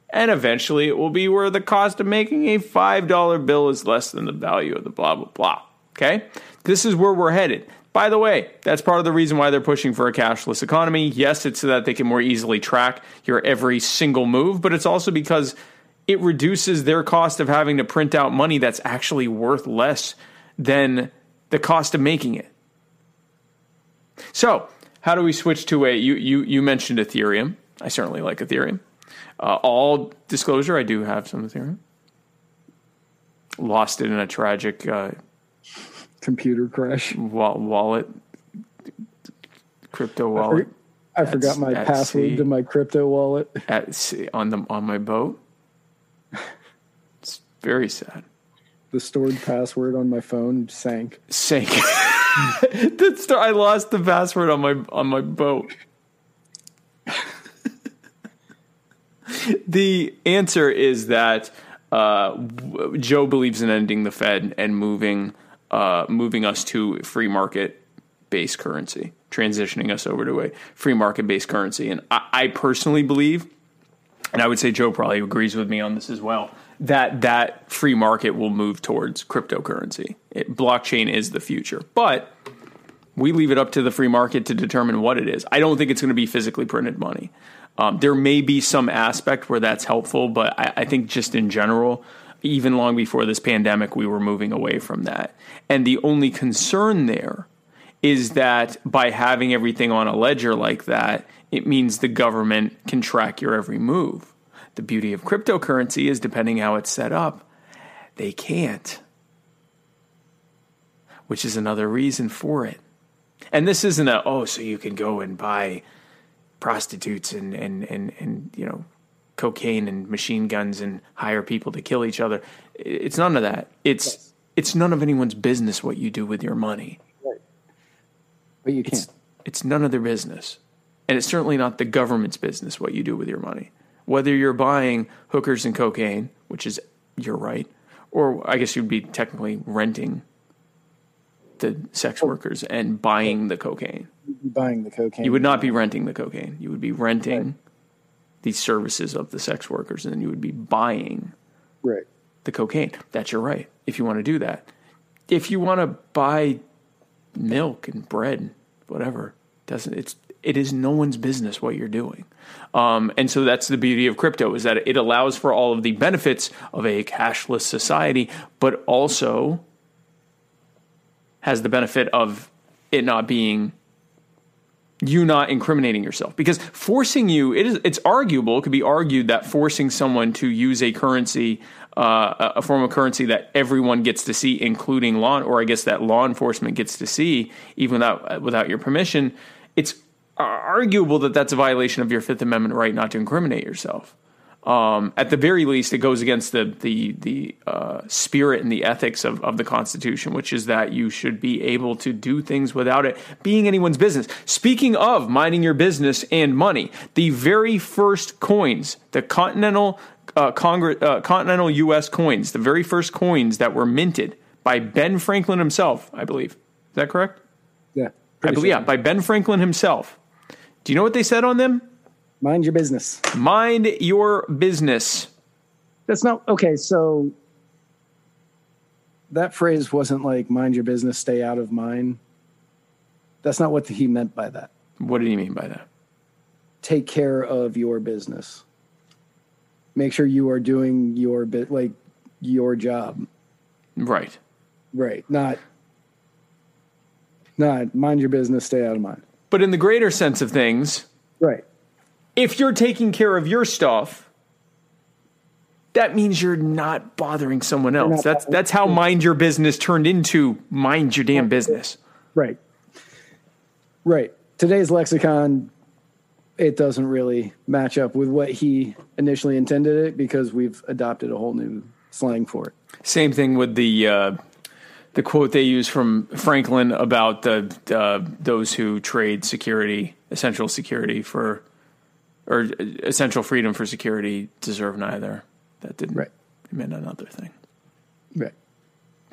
And eventually, it will be where the cost of making a $5 bill is less than the value of the blah, blah, blah. Okay? This is where we're headed. By the way, that's part of the reason why they're pushing for a cashless economy. Yes, it's so that they can more easily track your every single move, but it's also because it reduces their cost of having to print out money that's actually worth less than the cost of making it. So, how do we switch to a you you you mentioned Ethereum. I certainly like Ethereum. Uh, all disclosure, I do have some Ethereum. Lost it in a tragic uh, Computer crash. wa- wallet, crypto wallet. I forgot my password sea. to my crypto wallet. at sea, on the on my boat. Very sad. The stored password on my phone sank. Sank. That's I lost the password on my on my boat. the answer is that uh, Jo believes in ending the Fed and moving uh, moving us to free market based currency, transitioning us over to a free market based currency. And I, I personally believe, and I would say Jo probably agrees with me on this as well, that that free market will move towards cryptocurrency. It, blockchain is the future, but we leave it up to the free market to determine what it is. I don't think it's going to be physically printed money. Um, there may be some aspect where that's helpful, but I, I think just in general, even long before this pandemic, we were moving away from that. And the only concern there is that by having everything on a ledger like that, it means the government can track your every move. The beauty of cryptocurrency is depending how it's set up, they can't. Which is another reason for it. And this isn't a oh, so you can go and buy prostitutes and and and and you know cocaine and machine guns and hire people to kill each other. It's none of that. It's it's none of anyone's business what you do with your money. But you can't. It's, it's none of their business. And it's certainly not the government's business what you do with your money. Whether you're buying hookers and cocaine, which is your right, or I guess you'd be technically renting the sex oh. workers and buying the cocaine. Buying the cocaine. You would not be renting the cocaine. You would be renting the services of the sex workers, and then you would be buying Right. the cocaine. That's your right if you want to do that. If you want to buy milk and bread, whatever, doesn't it's it is no one's business what you're doing. Um, and so that's the beauty of crypto is that it allows for all of the benefits of a cashless society, but also has the benefit of it not being you not incriminating yourself because forcing you it is it's arguable it could be argued that forcing someone to use a currency uh, a form of currency that everyone gets to see including law or i guess that law enforcement gets to see even without without your permission it's arguable that that's a violation of your fifth amendment right not to incriminate yourself um, at the very least, it goes against the the the uh, spirit and the ethics of, of the Constitution, which is that you should be able to do things without it being anyone's business. Speaking of minding your business and money, the very first coins, the Continental uh, Congress, uh, Continental U.S. coins, the very first coins that were minted by Ben Franklin himself, I believe. Is that correct? Yeah. I believe, yeah, by Ben Franklin himself. Do you know what they said on them? Mind your business. Mind your business. That's not okay. So that phrase wasn't like "mind your business, stay out of mine." That's not what he meant by that. What did he mean by that? Take care of your business. Make sure you are doing your bit, like your job. Right. Right. Not. Not mind your business, stay out of mine. But in the greater sense of things, Right. if you're taking care of your stuff, that means you're not bothering someone else. That's that's how mind your business turned into mind your damn business. Right. Right. Today's lexicon, it doesn't really match up with what he initially intended it because we've adopted a whole new slang for it. Same thing with the uh, the quote they use from Franklin about the uh, those who trade security, essential security for or essential freedom for security deserve neither. That didn't right. It meant another thing. Right.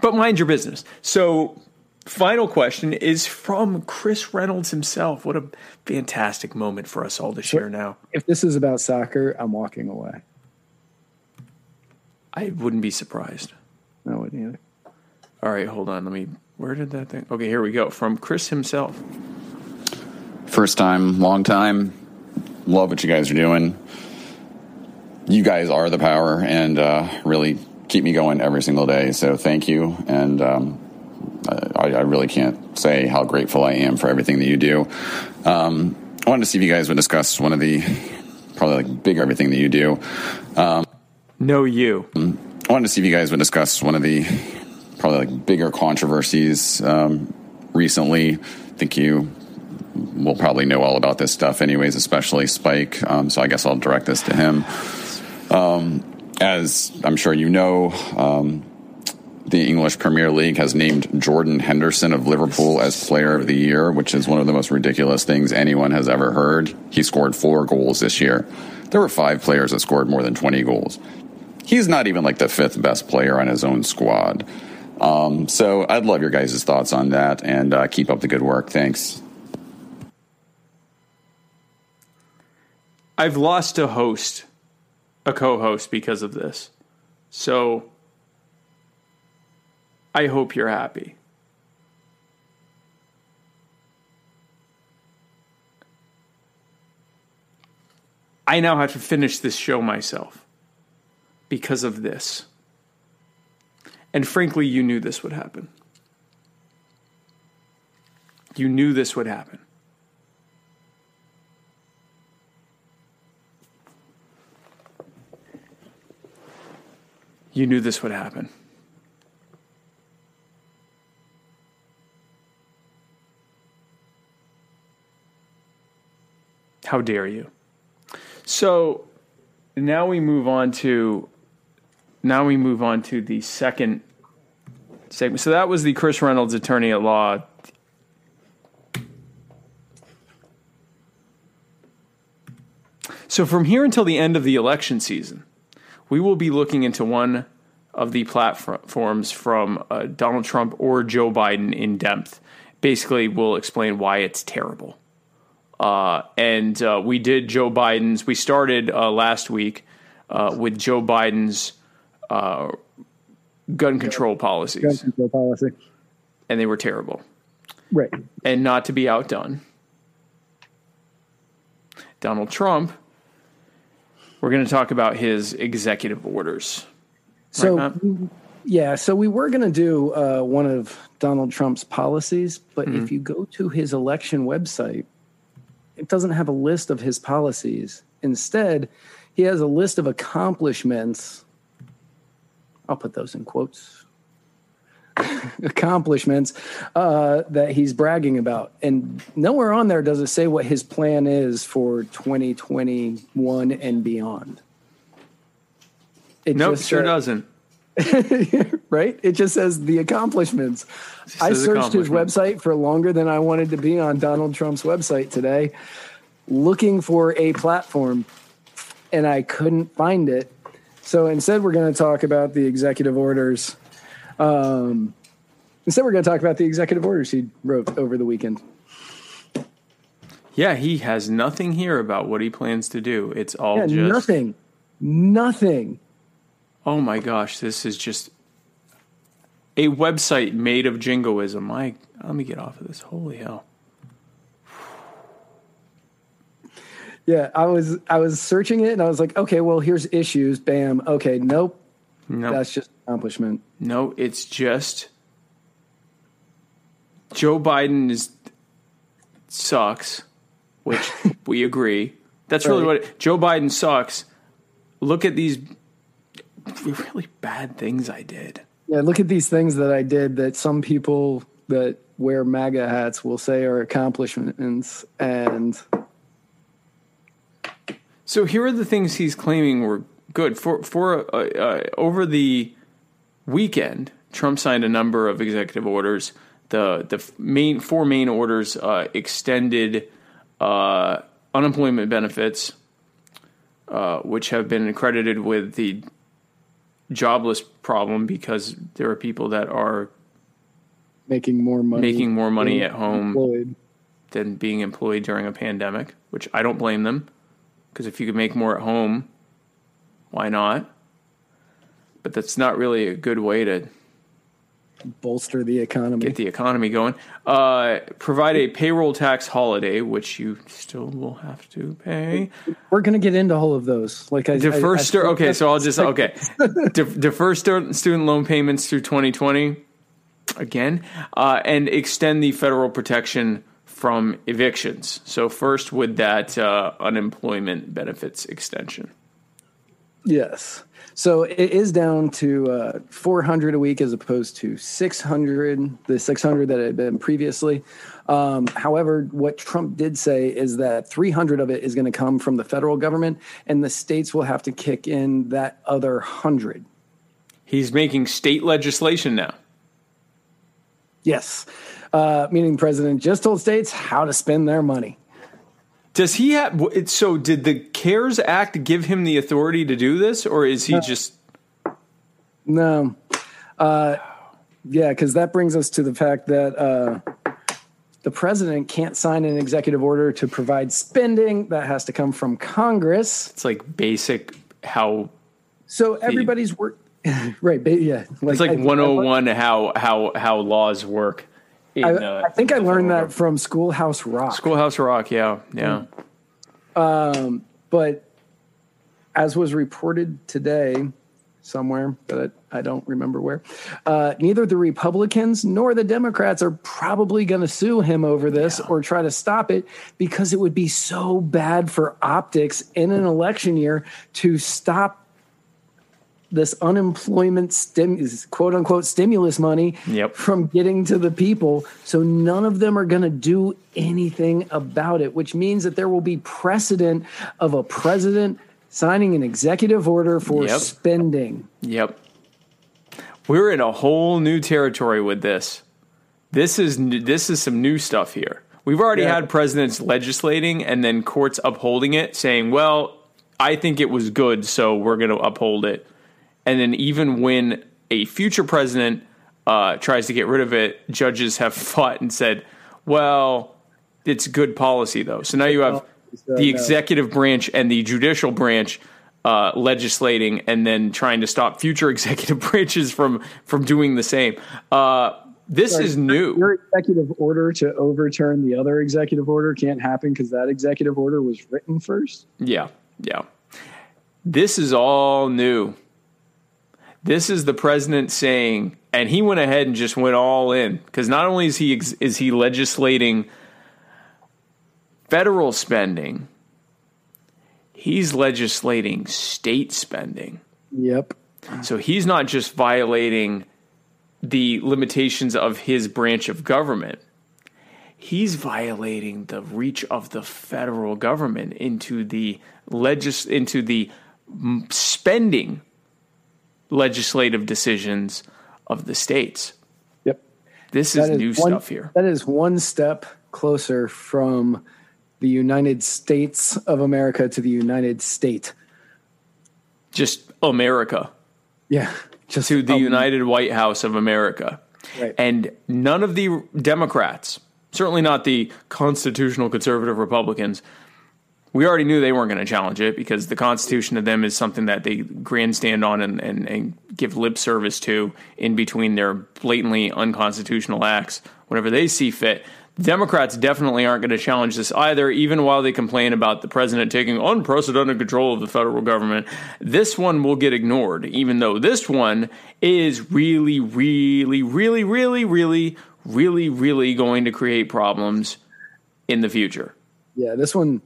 But mind your business. So, final question is from Chris Reynolds himself. What a fantastic moment for us all to share now. If this is about soccer, I'm walking away. I wouldn't be surprised. I wouldn't either. All right, hold on. Let me. Where did that thing? Okay, here we go. From Chris himself. First time, long time. Love what you guys are doing. You guys are the power and uh, really keep me going every single day. So thank you. And um, I, I, really can't say how grateful I am for everything that you do. Um, I wanted to see if you guys would discuss one of the probably like big everything that you do. Um, no, you. I wanted to see if you guys would discuss one of the probably like bigger controversies um, recently. I think you will probably know all about this stuff, anyways, especially Spike. Um, so I guess I'll direct this to him. Um, as I'm sure you know, um, the English Premier League has named Jordan Henderson of Liverpool as Player of the Year, which is one of the most ridiculous things anyone has ever heard. He scored four goals this year. There were five players that scored more than 20 goals. He's not even like the fifth best player on his own squad. Um, so I'd love your guys' thoughts on that and uh, keep up the good work. Thanks. I've lost a host, a co host, because of this. So I hope you're happy. I now have to finish this show myself because of this. And frankly, you knew this would happen. You knew this would happen. You knew this would happen. How dare you? So, now we move on to now we move on to the second segment. So that was the Chris Reynolds attorney at law. So from here until the end of the election season, we will be looking into one of the platforms from uh, Donald Trump or Joe Biden in depth. Basically, we'll explain why it's terrible. Uh, and uh, we did Joe Biden's. We started uh, last week uh, with Joe Biden's uh, gun control policies. Gun control policy. And they were terrible. Right. And not to be outdone, Donald Trump, we're going to talk about his executive orders. So, Right, yeah, so we were going to do uh, one of Donald Trump's policies, but Mhm. if you go to his election website, it doesn't have a list of his policies. Instead, he has a list of accomplishments. I'll put those in quotes. accomplishments uh, that he's bragging about. And nowhere on there does it say what his plan is for 2021 and beyond. It nope, sure said- doesn't. right? It just says the accomplishments. I says searched his website for longer than I wanted to be on Donald Trump's website today, looking for a platform, and I couldn't find it. So instead, we're going to talk about the executive orders. Um, instead, we're going to talk about the executive orders he wrote over the weekend. Yeah, he has nothing here about what he plans to do. It's all yeah, just nothing, nothing. Oh my gosh, this is just a website made of jingoism. My, let me get off of this. Holy hell! Yeah, I was I was searching it and I was like, okay, well, here's issues. Bam. Okay, nope. No, That's just accomplishment. no, it's just Joe Biden is sucks, which we agree. That's really Right. what it, Joe Biden sucks. Look at these really bad things I did. Yeah, look at these things that I did that some people that wear MAGA hats will say are accomplishments. And So here are the things he's claiming were good for for uh, uh, over the weekend. Trump signed a number of executive orders. The the main four main orders uh, extended uh, unemployment benefits, uh, which have been accredited with the jobless problem because there are people that are making more money, making more money at home employed. than being employed during a pandemic, which I don't blame them because if you could make more at home, why not? But that's not really a good way to bolster the economy. get the economy going. Uh, provide a payroll tax holiday, which you still will have to pay. We're going to get into all of those. Like I, Defer I, I stu- okay, so I'll just okay. De- defer stu- student loan payments through 2020 again, uh, and extend the federal protection from evictions. So first with that uh, unemployment benefits extension. Yes. So it is down to uh, 400 a week as opposed to 600, the 600 that it had been previously. Um, however, what Trump did say is that 300 of it is going to come from the federal government, and the states will have to kick in that other 100. He's making state legislation now. Yes. Uh, meaning the president just told states how to spend their money. Does he have? So did the CARES Act give him the authority to do this, or is he just? No. Uh, yeah, because that brings us to the fact that uh, the president can't sign an executive order to provide spending. That has to come from Congress. It's like basic how. So everybody's work. right. ba- Yeah. it's like 101 how how how laws work. In, I, I think I learned that from Schoolhouse Rock. Schoolhouse Rock. Yeah, yeah. Um, but as was reported today somewhere, but I don't remember where, uh, neither the Republicans nor the Democrats are probably going to sue him over this or try to stop it because it would be so bad for optics in an election year to stop this unemployment stim- quote unquote stimulus money Yep. from getting to the people. So none of them are going to do anything about it, which means that there will be precedent of a president signing an executive order for Yep. spending. Yep. We're in a whole new territory with this. This is this is some new stuff here. We've already had presidents legislating and then courts upholding it, saying, "Well, I think it was good, so we're going to uphold it." And then even when a future president uh, tries to get rid of it, judges have fought and said, "Well, it's good policy though." So now you have the executive branch and the judicial branch uh, legislating and then trying to stop future executive branches from from doing the same. Uh, this Sorry, is new. Your executive order to overturn the other executive order can't happen because that executive order was written first. Yeah, yeah. This is all new. This is the president saying, and he went ahead and just went all in because not only is he ex- is he legislating federal spending, he's legislating state spending. Yep. So he's not just violating the limitations of his branch of government. He's violating the reach of the federal government into the legis- into the spending legislative decisions of the states. Yep. This is That new one- stuff here. That is one step closer from the United States of America to the United State. Just America. Yeah. Just to the um, United White House of America. Right. And none of the Democrats, certainly not the constitutional conservative Republicans, we already knew they weren't going to challenge it because the Constitution to them is something that they grandstand on and, and, and give lip service to in between their blatantly unconstitutional acts whenever they see fit. Democrats definitely aren't going to challenge this either, even while they complain about the president taking unprecedented control of the federal government. This one will get ignored, even though this one is really, really, really, really, really, really, really going to create problems in the future. Yeah, this one.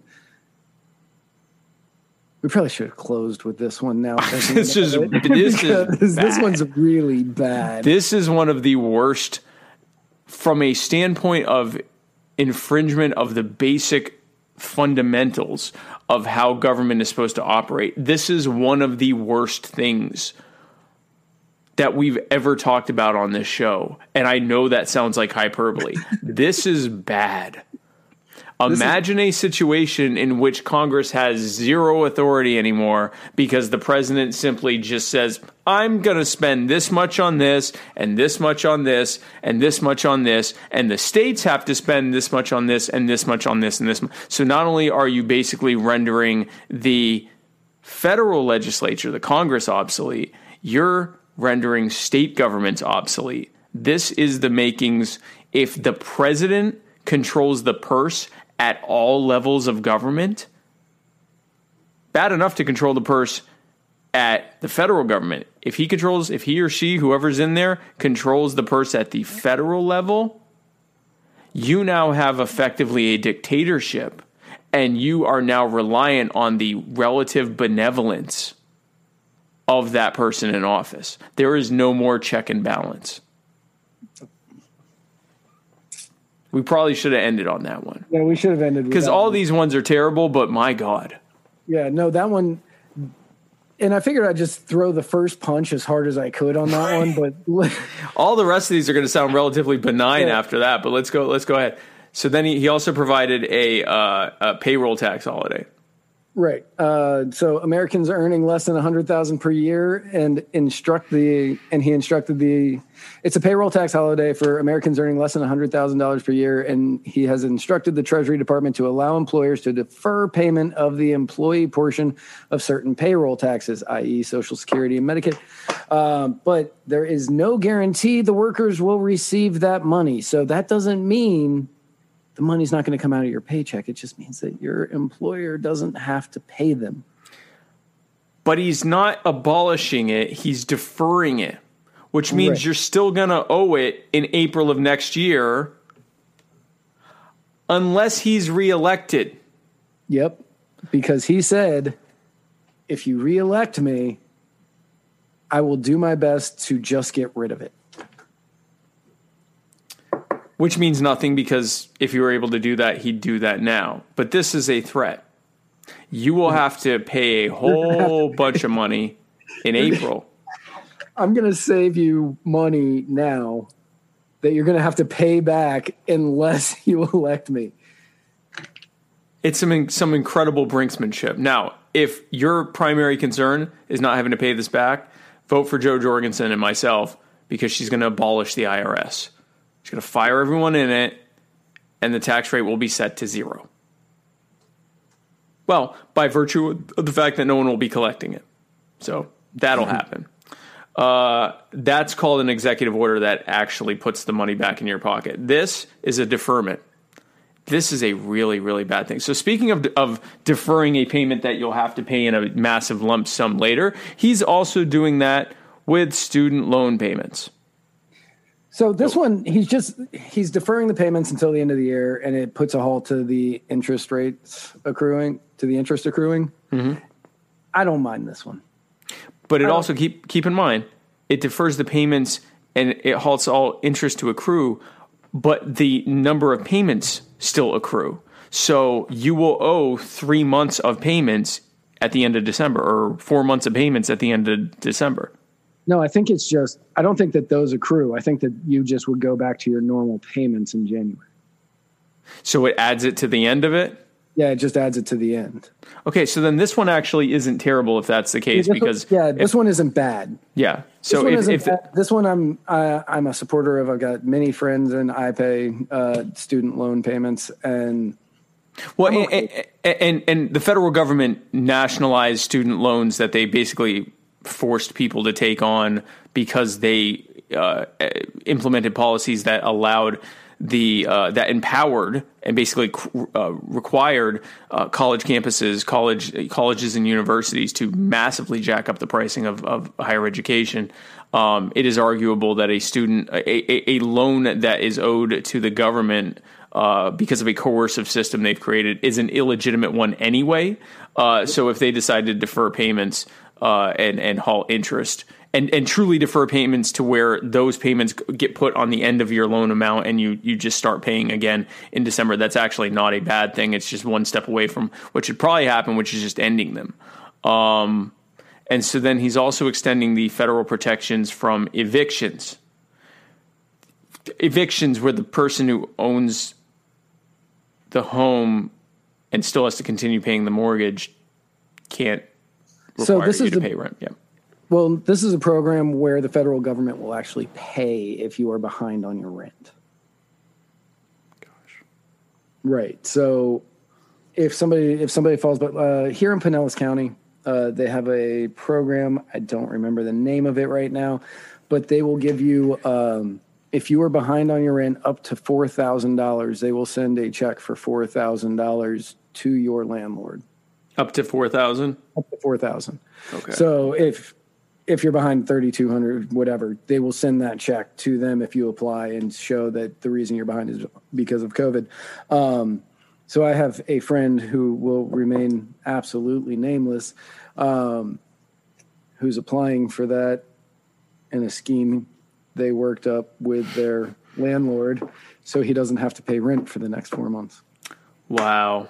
We probably should have closed with this one now. This is- it, this is this one's really bad. This is one of the worst from a standpoint of infringement of the basic fundamentals of how government is supposed to operate. This is one of the worst things that we've ever talked about on this show. And I know that sounds like hyperbole. this is bad. Imagine a situation in which Congress has zero authority anymore because the president simply just says, I'm going to spend this much on this, and this much on this, and this much on this, and the states have to spend this much on this, and this much on this, and this. mu-" So not only are you basically rendering the federal legislature, the Congress, obsolete, you're rendering state governments obsolete. This is the makings. If the president controls the purse at all levels of government, bad enough to control the purse at the federal government. If he controls, if he or she, whoever's in there, controls the purse at the federal level, you now have effectively a dictatorship and you are now reliant on the relative benevolence of that person in office. There is no more check and balance. We probably should have ended on that one yeah, we should have ended because all one. these ones are terrible, but my God. Yeah, no, that one. And I figured I'd just throw the first punch as hard as I could on that one, but All the rest of these are going to sound relatively benign Yeah. after that, but let's go. Let's go ahead. So then he, he also provided a, uh, a payroll tax holiday. Right. Uh, so Americans earning less than a hundred thousand per year, and instruct the and he instructed the. It's a payroll tax holiday for Americans earning less than a hundred thousand dollars per year, and he has instructed the Treasury Department to allow employers to defer payment of the employee portion of certain payroll taxes, i.e., Social Security and Medicaid. Um, but there is no guarantee the workers will receive that money. So that doesn't mean the money's not going to come out of your paycheck. It just means that your employer doesn't have to pay them. But he's not abolishing it, he's deferring it, which means Right. you're still going to owe it in April of next year unless he's reelected. Yep. Because he said, if you reelect me, I will do my best to just get rid of it. Which means nothing because if you were able to do that, he'd do that now. But this is a threat. You will have to pay a whole bunch of money in April. I'm going to save you money now that you're going to have to pay back unless you elect me. It's some some incredible brinksmanship. Now, if your primary concern is not having to pay this back, vote for Jo Jorgensen and myself because she's going to abolish the IRS. She's going to fire everyone in it, and the tax rate will be set to zero. Well, by virtue of the fact that no one will be collecting it. So that'll happen. Uh, that's called an executive order that actually puts the money back in your pocket. This is a deferment. This is a really, really bad thing. So, speaking of, of deferring a payment that you'll have to pay in a massive lump sum later, he's also doing that with student loan payments. So this one, he's just he's deferring the payments until the end of the year, and it puts a halt to the interest rates accruing to the interest accruing. Mm-hmm. I don't mind this one. But it also keep keep in mind it defers the payments and it halts all interest to accrue, but the number of payments still accrue. So you will owe three months of payments at the end of December, or four months of payments at the end of December. No, I think it's just I don't think that those accrue. I think that you just would go back to your normal payments in January. So it adds it to the end of it. Yeah, it just adds it to the end. Okay, so then this one actually isn't terrible if that's the case Yeah, because one, yeah, this one isn't bad. yeah. So this one, if, if bad. this one I'm I, I'm a supporter of. I've got many friends and I pay uh, student loan payments and Well, and, and and the federal government nationalized student loans that they basically forced people to take on because they uh, implemented policies that allowed the uh, that empowered and basically uh, required uh, college campuses, college colleges and universities to massively jack up the pricing of, of higher education. Um, it is arguable that a student a, a, loan that is owed to the government uh, because of a coercive system they've created is an illegitimate one anyway. Uh, so if they decide to defer payments uh, and and halt interest and and truly defer payments to where those payments get put on the end of your loan amount and you you just start paying again in December, that's actually not a bad thing. It's just one step away from what should probably happen, which is just ending them. Um, and so then he's also extending the federal protections from evictions. Evictions where the person who owns the home and still has to continue paying the mortgage can't So this is to the- pay rent. Yeah. Well, this is a program where the federal government will actually pay if you are behind on your rent. Gosh. Right. So if somebody if somebody falls, but uh, here in Pinellas County, uh, they have a program. I don't remember the name of it right now, but they will give you um, if you are behind on your rent up to four thousand dollars. They will send a check for four thousand dollars to your landlord. Up to four thousand. Up to four thousand. Okay. So if if you're behind 3200 whatever they will send that check to them if you apply and show that the reason you're behind is because of covid um, so i have a friend who will remain absolutely nameless um, who's applying for that in a scheme they worked up with their landlord so he doesn't have to pay rent for the next four months Wow.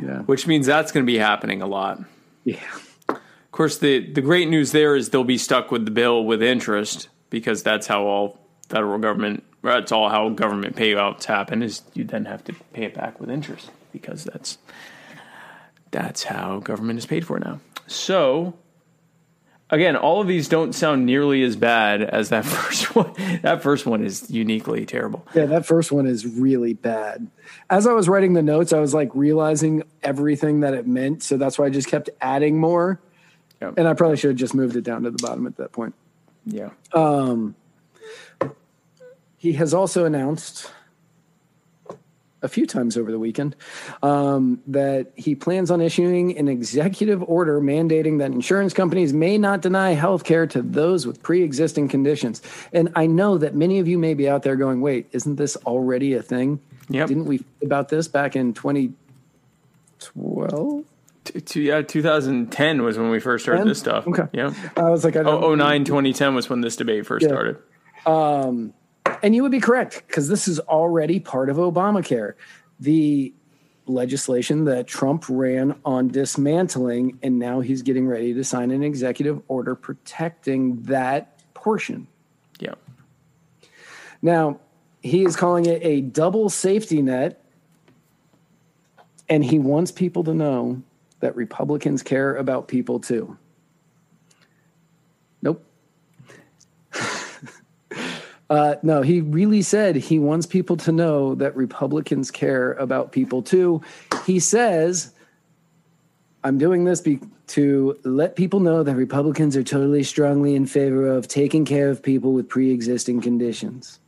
Yeah. Which means that's going to be happening a lot. Yeah. Of course, the, the great news there is they'll be stuck with the bill with interest because that's how all federal government, that's all how government payouts happen is you then have to pay it back with interest because that's that's how government is paid for now. So again, all of these don't sound nearly as bad as that first one. That first one is uniquely terrible. Yeah, that first one is really bad. As I was writing the notes, I was like realizing everything that it meant. So that's why I just kept adding more. And I probably should have just moved it down to the bottom at that point. Yeah. Um, he has also announced a few times over the weekend um, that he plans on issuing an executive order mandating that insurance companies may not deny health care to those with pre existing conditions. And I know that many of you may be out there going, wait, isn't this already a thing? Yep. Didn't we about this back in 2012? T- t- yeah, 2010 was when we first heard 10? this stuff. Okay. Yeah. I was like, I don't Oh, 09, 2010 was when this debate first Yeah. started. Um, and you would be correct because this is already part of Obamacare. The legislation that Trump ran on dismantling, and now he's getting ready to sign an executive order protecting that portion. Yeah. Now, he is calling it a double safety net, and he wants people to know that Republicans care about people too. Nope. Uh, no, he really said he wants people to know that Republicans care about people too. He says, I'm doing this be- to let people know that Republicans are totally strongly in favor of taking care of people with pre existing conditions.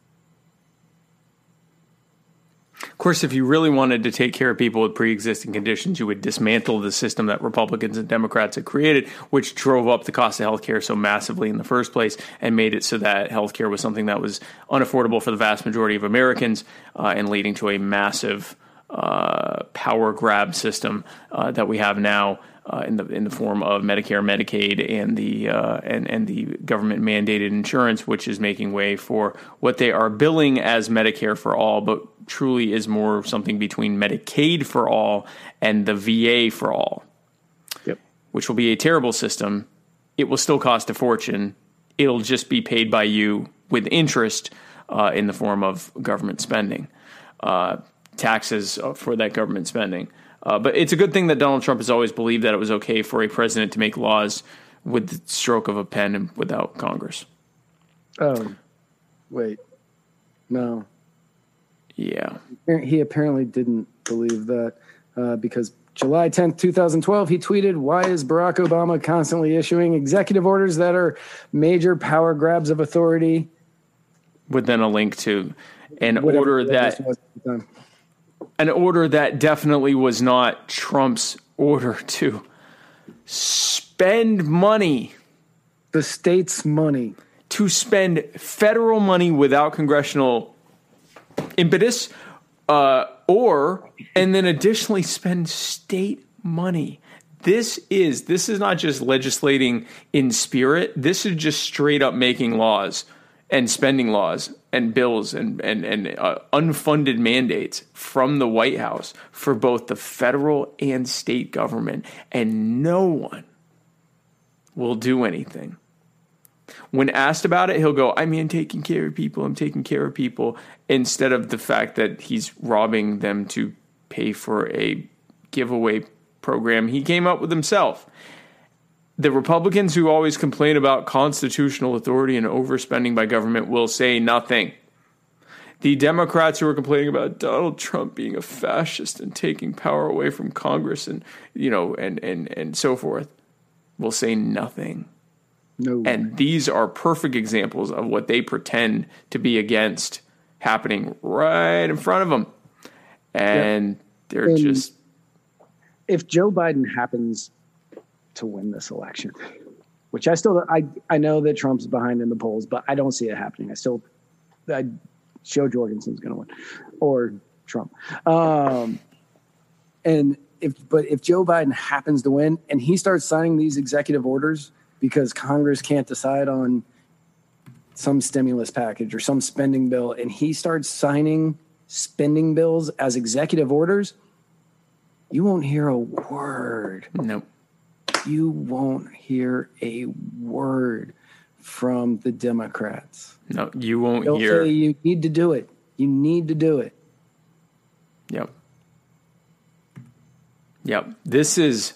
Of course, if you really wanted to take care of people with pre existing conditions, you would dismantle the system that Republicans and Democrats had created, which drove up the cost of healthcare so massively in the first place and made it so that healthcare was something that was unaffordable for the vast majority of Americans uh, and leading to a massive uh, power grab system uh, that we have now. Uh, in the in the form of Medicare, Medicaid, and the uh, and and the government mandated insurance, which is making way for what they are billing as Medicare for all, but truly is more something between Medicaid for all and the VA for all. Yep. Which will be a terrible system. It will still cost a fortune. It'll just be paid by you with interest uh, in the form of government spending, uh, taxes for that government spending. Uh, but it's a good thing that Donald Trump has always believed that it was okay for a president to make laws with the stroke of a pen and without Congress. Oh, wait. No. Yeah. He apparently didn't believe that uh, because July 10th, 2012, he tweeted, Why is Barack Obama constantly issuing executive orders that are major power grabs of authority? With then a link to an order that an order that definitely was not Trump's order to spend money. The state's money. To spend federal money without congressional impetus, uh, or, and then additionally spend state money. This is this is not just legislating in spirit. This is just straight up making laws and spending laws and bills and and and uh, unfunded mandates from the White House for both the federal and state government, and no one will do anything. When asked about it, he'll go, "I mean, taking care of people. I'm taking care of people," instead of the fact that he's robbing them to pay for a giveaway program he came up with himself the Republicans who always complain about constitutional authority and overspending by government will say nothing. The Democrats who are complaining about Donald Trump being a fascist and taking power away from Congress and you know and and and so forth will say nothing. No. And these are perfect examples of what they pretend to be against happening right in front of them. And yeah. they're and just if Joe Biden happens to win this election, which I still I I know that Trump's behind in the polls, but I don't see it happening. I still I Jo Jorgensen's going to win or Trump. Um, and if but if Joe Biden happens to win and he starts signing these executive orders because Congress can't decide on some stimulus package or some spending bill and he starts signing spending bills as executive orders, you won't hear a word. Nope you won't hear a word from the Democrats. No, you won't They'll hear. Say you need to do it. You need to do it. Yep. Yep. This is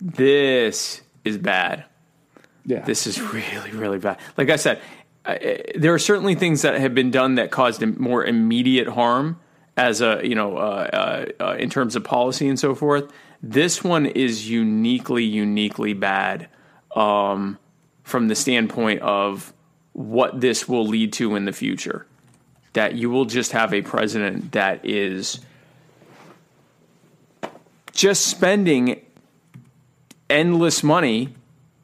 this is bad. Yeah. This is really really bad. Like I said, I, there are certainly things that have been done that caused more immediate harm as a you know uh, uh, uh, in terms of policy and so forth. This one is uniquely uniquely bad um, from the standpoint of what this will lead to in the future. That you will just have a president that is just spending endless money.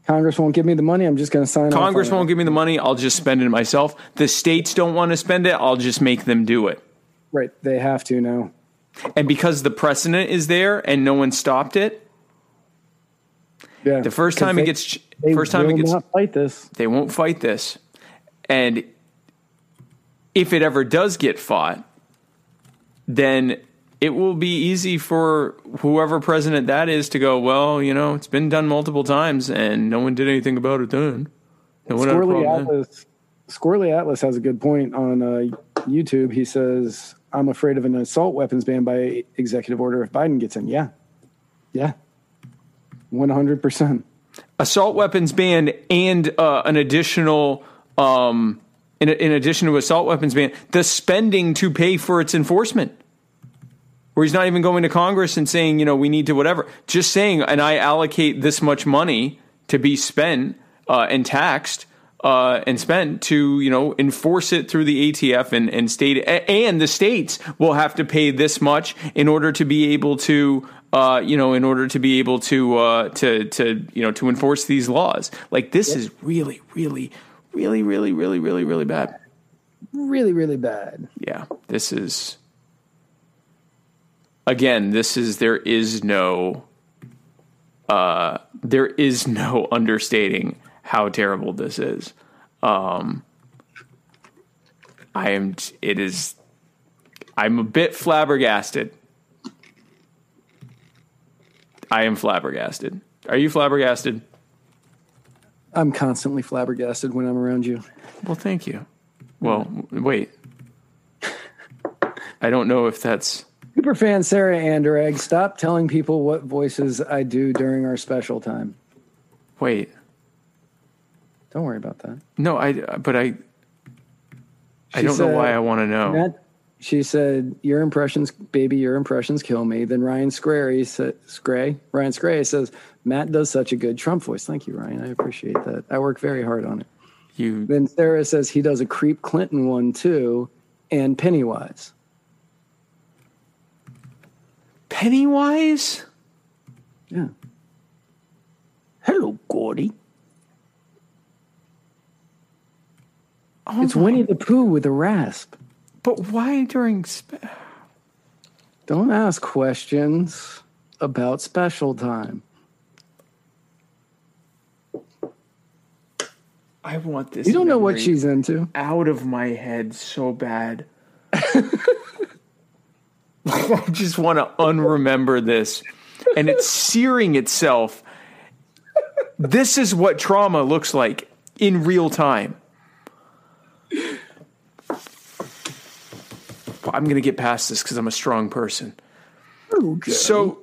Congress won't give me the money. I'm just going to sign. Congress won't give me the money. I'll just spend it myself. The states don't want to spend it. I'll just make them do it. Right. They have to now. And because the precedent is there and no one stopped it. Yeah. The first time they, it gets they first time it gets fight this. They won't fight this. And if it ever does get fought, then it will be easy for whoever president that is to go, well, you know, it's been done multiple times and no one did anything about it then. No one had a Squirrely problem then. Atlas, Squirrely Atlas has a good point on uh, YouTube. He says, "I'm afraid of an assault weapons ban by executive order if Biden gets in." Yeah, yeah, one hundred percent. assault weapons ban and uh, an additional um, in, in addition to assault weapons ban the spending to pay for its enforcement where he's not even going to congress and saying you know we need to whatever just saying and i allocate this much money to be spent uh, and taxed uh, and spent to you know enforce it through the ATF and, and state and the states will have to pay this much in order to be able to uh, you know in order to be able to uh, to to you know to enforce these laws like this is really really really really really really really bad Really, really bad. yeah this is again this is there is no uh there is no understating how terrible this is. Um i am it is i'm a bit flabbergasted. I am flabbergasted. Are you flabbergasted? I'm constantly flabbergasted when I'm around you. well thank you. Well wait. I don't know if that's Superfan Sarah Anderegg, stop telling people what voices I do during our special time. wait Don't worry about that. no i but i i She don't know why i want to know Matt, she said, "Your impressions, baby, your impressions kill me." Then Ryan Scray said, "Scray." Ryan Scray says, "Matt does such a good Trump voice." Thank you, Ryan. I appreciate that. I work very hard on it. You. Then Sarah says he does a creep Clinton one too, and Pennywise. Pennywise? Yeah. Hello, Georgie. Oh it's Winnie the Pooh with a rasp. But why during? Spe- Don't ask questions about special time. I want this. You don't know what she's into. out of my head so bad. I just want to unremember this, and it's searing itself. This is what trauma looks like in real time. I'm going to get past this because I'm a strong person. So,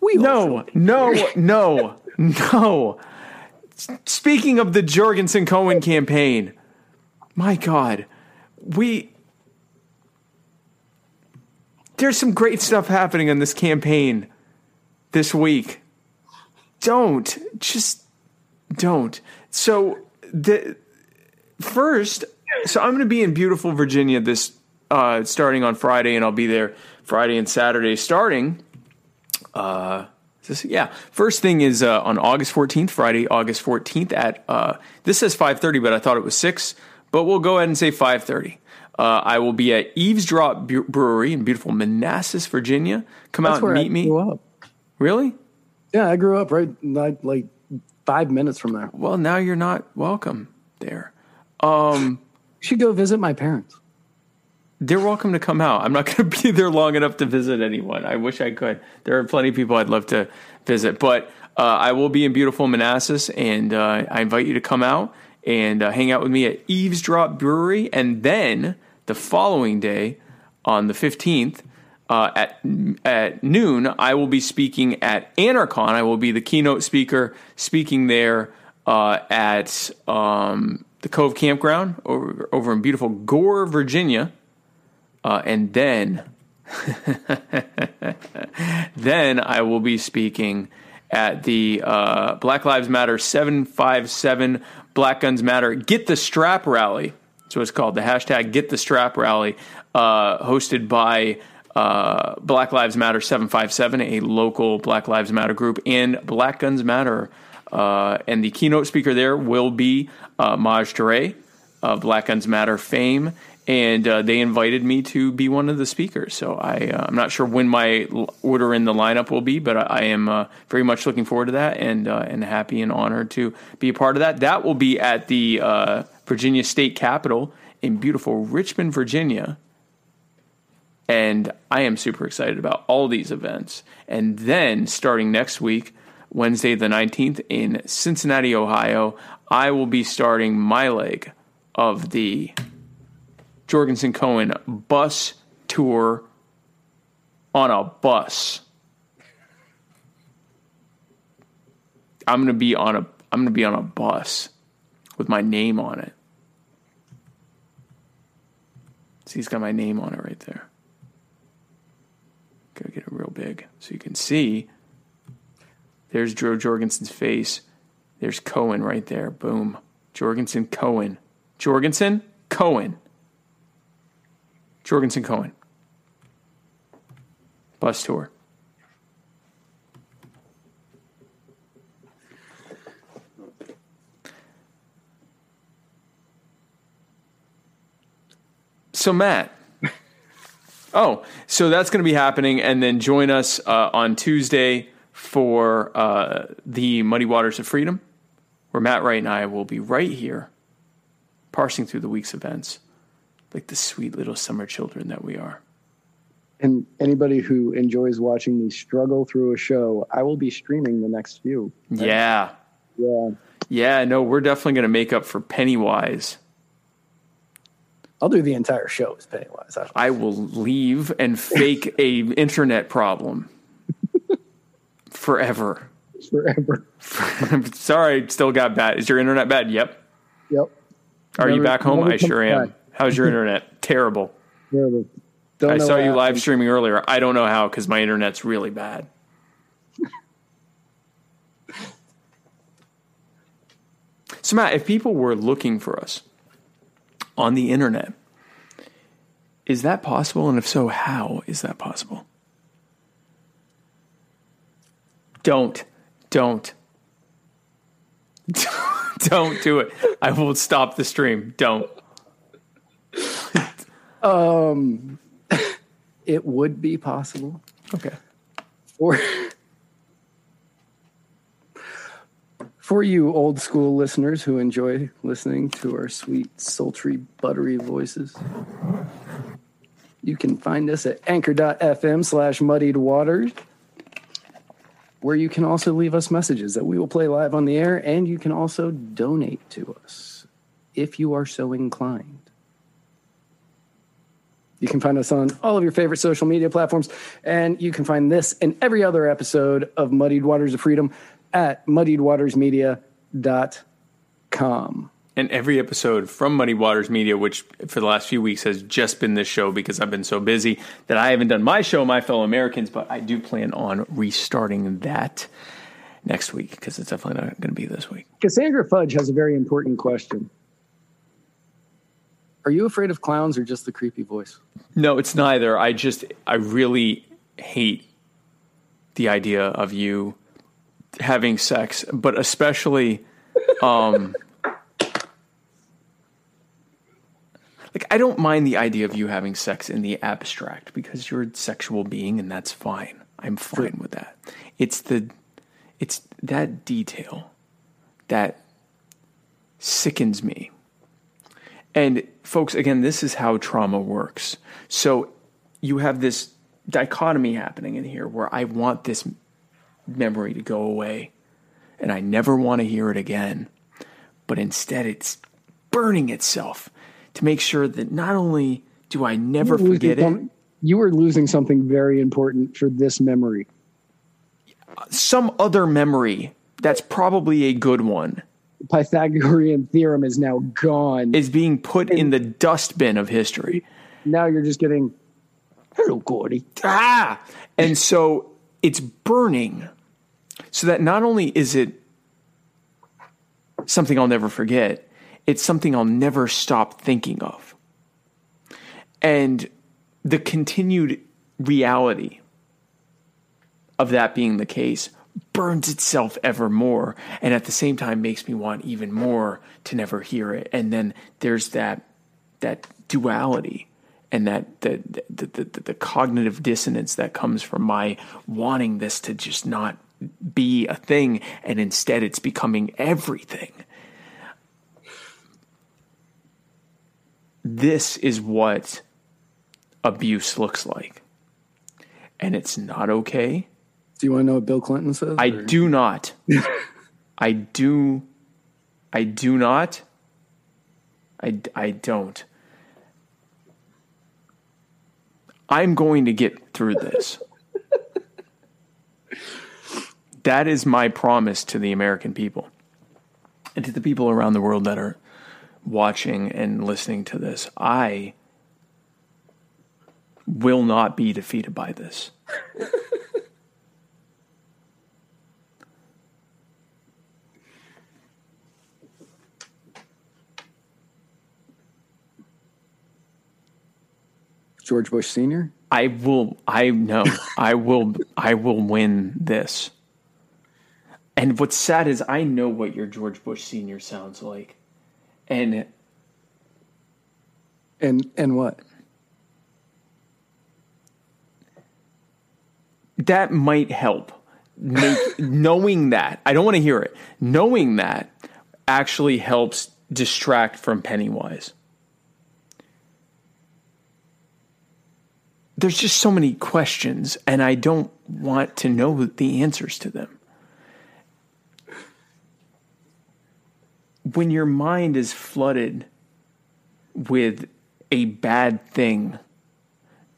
we no, no, no, no. Speaking of the Jorgensen Cohen campaign, my God, we. There's some great stuff happening in this campaign this week. Don't. Just don't. So, the first, so I'm going to be in beautiful Virginia this uh, starting on Friday, and I'll be there Friday and Saturday starting. Uh, this, yeah. First thing is uh, on August 14th, Friday, August 14th at uh, this says 5:30, but I thought it was six. But we'll go ahead and say 5:30. Uh, I will be at Eavesdrop Brewery in beautiful Manassas, Virginia. Come That's out and meet me. grew up. Really? Yeah, I grew up right like, like five minutes from there. Well, now you're not welcome there. Um, you should go visit my parents. They're welcome to come out. I'm not going to be there long enough to visit anyone. I wish I could. There are plenty of people I'd love to visit, but uh, I will be in beautiful Manassas, and uh, I invite you to come out and uh, hang out with me at Eavesdrop Brewery, and then the following day, on the 15th. Uh, at at noon, I will be speaking at Anarchon. I will be the keynote speaker, speaking there uh, at um, the Cove Campground over, over in beautiful Gore, Virginia. Uh, and then, then I will be speaking at the uh, Black Lives Matter 757 Black Guns Matter Get the Strap rally. So it's called. The hashtag Get the Strap rally, uh, hosted by uh, Black Lives Matter 757, a local Black Lives Matter group, and Black Guns Matter. Uh, and the keynote speaker there will be uh, Maj Touré of Black Guns Matter fame and uh, they invited me to be one of the speakers. So I, uh, I'm not sure when my order in the lineup will be, but I, I am uh, very much looking forward to that and uh, and happy and honored to be a part of that. That will be at the uh, Virginia State Capitol in beautiful Richmond, Virginia. And I am super excited about all these events. And then starting next week, Wednesday the 19th in Cincinnati, Ohio, I will be starting my leg of the Jorgensen Cohen bus tour on a bus. I'm gonna be on a I'm gonna be on a bus with my name on it. See, he's got my name on it right there. Gotta get it real big so you can see. There's Jo Jorgensen's face. There's Cohen right there. Boom. Jorgensen Cohen. Jorgensen Cohen. Jorgensen Cohen. Bus tour. So Matt. Oh, so that's going to be happening, and then join us uh, on Tuesday for uh, the Muddy Waters of Freedom, where Matt Wright and I will be right here, parsing through the week's events, like the sweet little summer children that we are. And anybody who enjoys watching me struggle through a show, I will be streaming the next few. Yeah, Yeah. yeah. No, we're definitely going to make up for Pennywise. I'll do the entire show as Pennywise. I- I will leave and fake a internet problem forever. Forever. Sorry, still got bad. Is your internet bad? Yep. Yep. Are you back home? I sure comes am. back. How's your internet? Terrible. Terrible. Don't I saw you live streaming earlier. I don't know how because my internet's really bad. so, Matt, if people were looking for us on the internet, is that possible? And if so, how is that possible? Don't, don't, don't do it. I will stop the stream. Don't. Um, it would be possible. Okay. For for you old school listeners who enjoy listening to our sweet, sultry, buttery voices, you can find us at anchor.fm slash muddied waters, where you can also leave us messages that we will play live on the air, and you can also donate to us if you are so inclined. You can find us on all of your favorite social media platforms, and you can find this and every other episode of Muddied Waters of Freedom at muddiedwatersmedia.com. And every episode from Muddy Waters Media, which for the last few weeks has just been this show because I've been so busy that I haven't done my show, My Fellow Americans, but I do plan on restarting that next week because it's definitely not going to be this week. Cassandra Fudge has a very important question. Are you afraid of clowns or just the creepy voice? No, it's neither. I just, I really hate the idea of you having sex, but especially, um, like, I don't mind the idea of you having sex in the abstract because you're a sexual being and that's fine. I'm fine with that. It's the, it's that detail that sickens me. And folks, again, this is how trauma works. So you have this dichotomy happening in here where I want this memory to go away and I never want to hear it again. But instead, it's burning itself to make sure that not only do I never You forget it, You were losing something very important for this memory. some other memory that's probably a good one Pythagorean theorem is now gone. is being put in the dustbin of history. Now you're just getting, hello, Georgie. Ah! And so it's burning so that not only is it something I'll never forget, it's something I'll never stop thinking of. And the continued reality of that being the case burns itself ever more and at the same time makes me want even more to never hear it and then there's that that duality and that the the, the, the, the cognitive dissonance that comes from my wanting this to just not be a thing and instead it's becoming everything this is what abuse looks like. And it's not okay. Do you want to know what Bill Clinton says? I or- do not. I do. I do not. I, I don't. I'm going to get through this. that is my promise to the American people and to the people around the world that are watching and listening to this. I will not be defeated by this. George Bush Senior. I will. I know. I will. I will win this. And what's sad is I know what your George Bush Senior sounds like, and And and what? that might help. Make, knowing that I don't want to hear it. Knowing that actually helps distract from Pennywise. There's just so many questions, and I don't want to know the answers to them. When your mind is flooded with a bad thing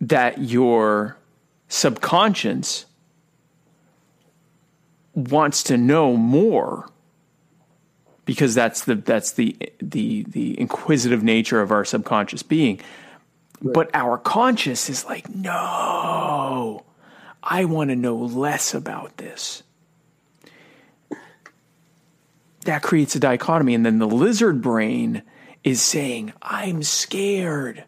that your subconscious wants to know more because that's the that's the the the inquisitive nature of our subconscious being but our conscious is like no i want to know less about this that creates a dichotomy and then the lizard brain is saying i'm scared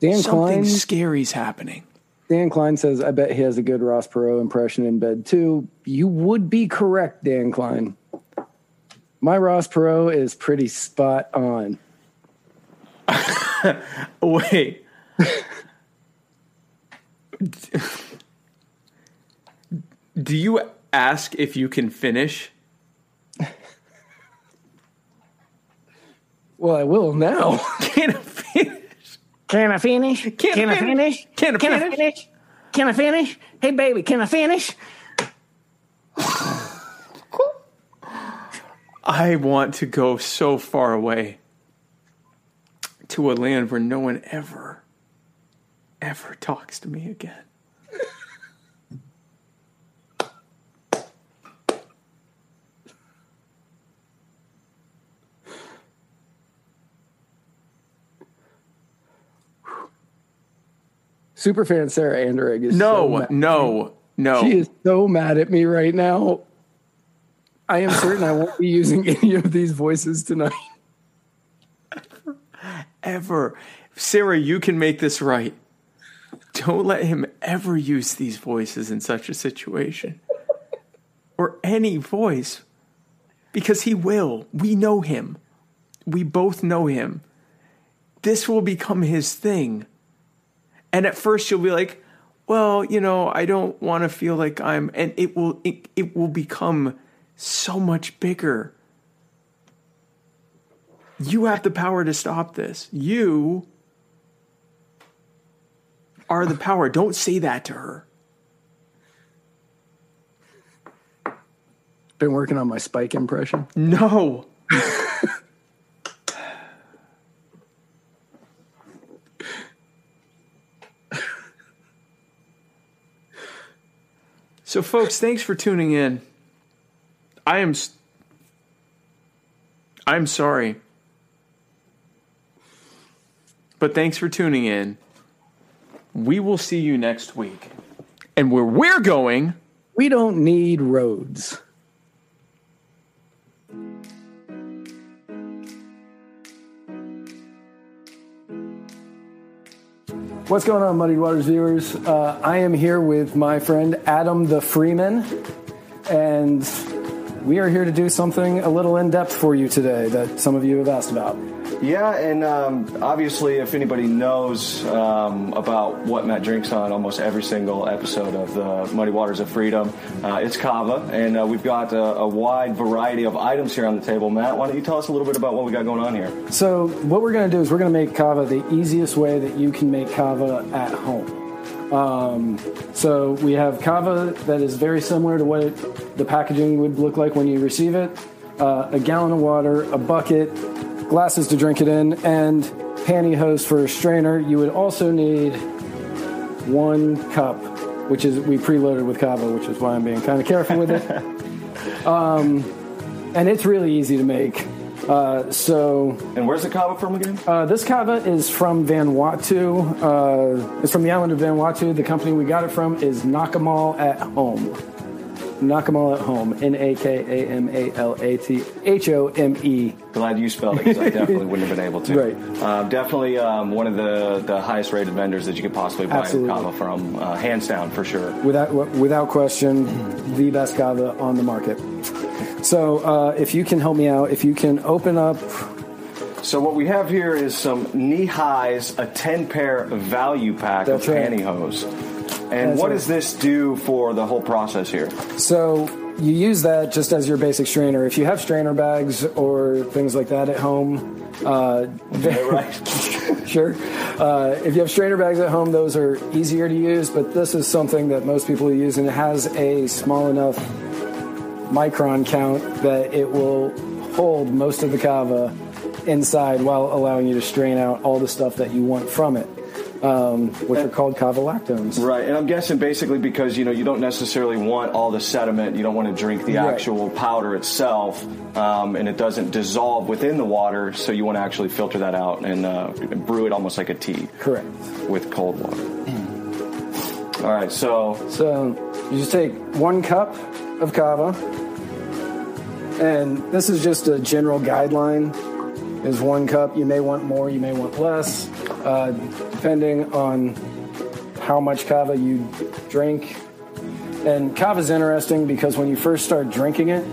Dan something Klein- scary's happening Dan Klein says, I bet he has a good Ross Perot impression in bed too. You would be correct, Dan Klein. My Ross Perot is pretty spot on. Wait. Do you ask if you can finish? Well, I will now. Can I finish? Can I finish? Can, I finish? Can I finish? Can I finish? Hey, baby, can I finish? I want to go so far away to a land where no one ever, ever talks to me again. Superfan Sarah Anderegg is No, mad. no, no. She is so mad at me right now. I am certain I won't be using any of these voices tonight. ever. Sarah, you can make this right. Don't let him ever use these voices in such a situation. or any voice. Because he will. We know him. We both know him. This will become his thing. And at first you'll be like, well, you know, I don't want to feel like I'm and it will it, it will become so much bigger. You have the power to stop this. You are the power. Don't say that to her. Been working on my Spike impression. No. so, folks, thanks for tuning in. I am. s- I'm sorry. But thanks for tuning in. We will see you next week. And where we're going, we don't need roads. What's going on, Muddy Waters viewers? Uh, I am here with my friend Adam the Freeman, and we are here to do something a little in depth for you today that some of you have asked about. Yeah, and um, obviously, if anybody knows um, about what Matt drinks on almost every single episode of the Muddy Waters of Freedom, uh, it's Kava, and uh, we've got a, a wide variety of items here on the table. Matt, why don't you tell us a little bit about what we got going on here? So what we're going to do is we're going to make kava the easiest way that you can make kava at home. Um, so we have kava that is very similar to what it, the packaging would look like when you receive it. Uh, a gallon of water, a bucket, glasses to drink it in, and pantyhose for a strainer. You would also need one cup, which is we preloaded with kava, which is why I'm being kind of careful with it. um, and it's really easy to make. Uh, so, and where's the kava from again? Uh, this kava is from Vanuatu. Uh, it's from the island of Vanuatu. The company we got it from is Nakamal at Home. Nakamal at Home. N A K A M A L A T H O M E. Glad you spelled it because I definitely wouldn't have been able to. Right. Uh, definitely um, one of the, the highest rated vendors that you could possibly buy Absolutely. kava from, uh, hands down for sure. Without without question, the best kava on the market. So, uh, if you can help me out, if you can open up So what we have here is some knee highs, a ten pair value pack That's of right. pantyhose. And what does this do for the whole process here? So you use that just as your basic strainer. If you have strainer bags or things like that at home, uh, sure. Uh, if you have strainer bags at home, those are easier to use. But this is something that most people use, and it has a small enough micron count that it will hold most of the kava inside while allowing you to strain out all the stuff that you want from it, um, which are called kava lactones. Right, and I'm guessing basically because you know you don't necessarily want all the sediment, you don't want to drink the Right. actual powder itself, um, and it doesn't dissolve within the water, so you want to actually filter that out and uh, brew it almost like a tea. Correct. With cold water. All right, so So you just take one cup of kava, and this is just a general guideline. Is one cup. You may want more. You may want less, uh, depending on how much kava you drink. And kava is interesting because when you first start drinking it,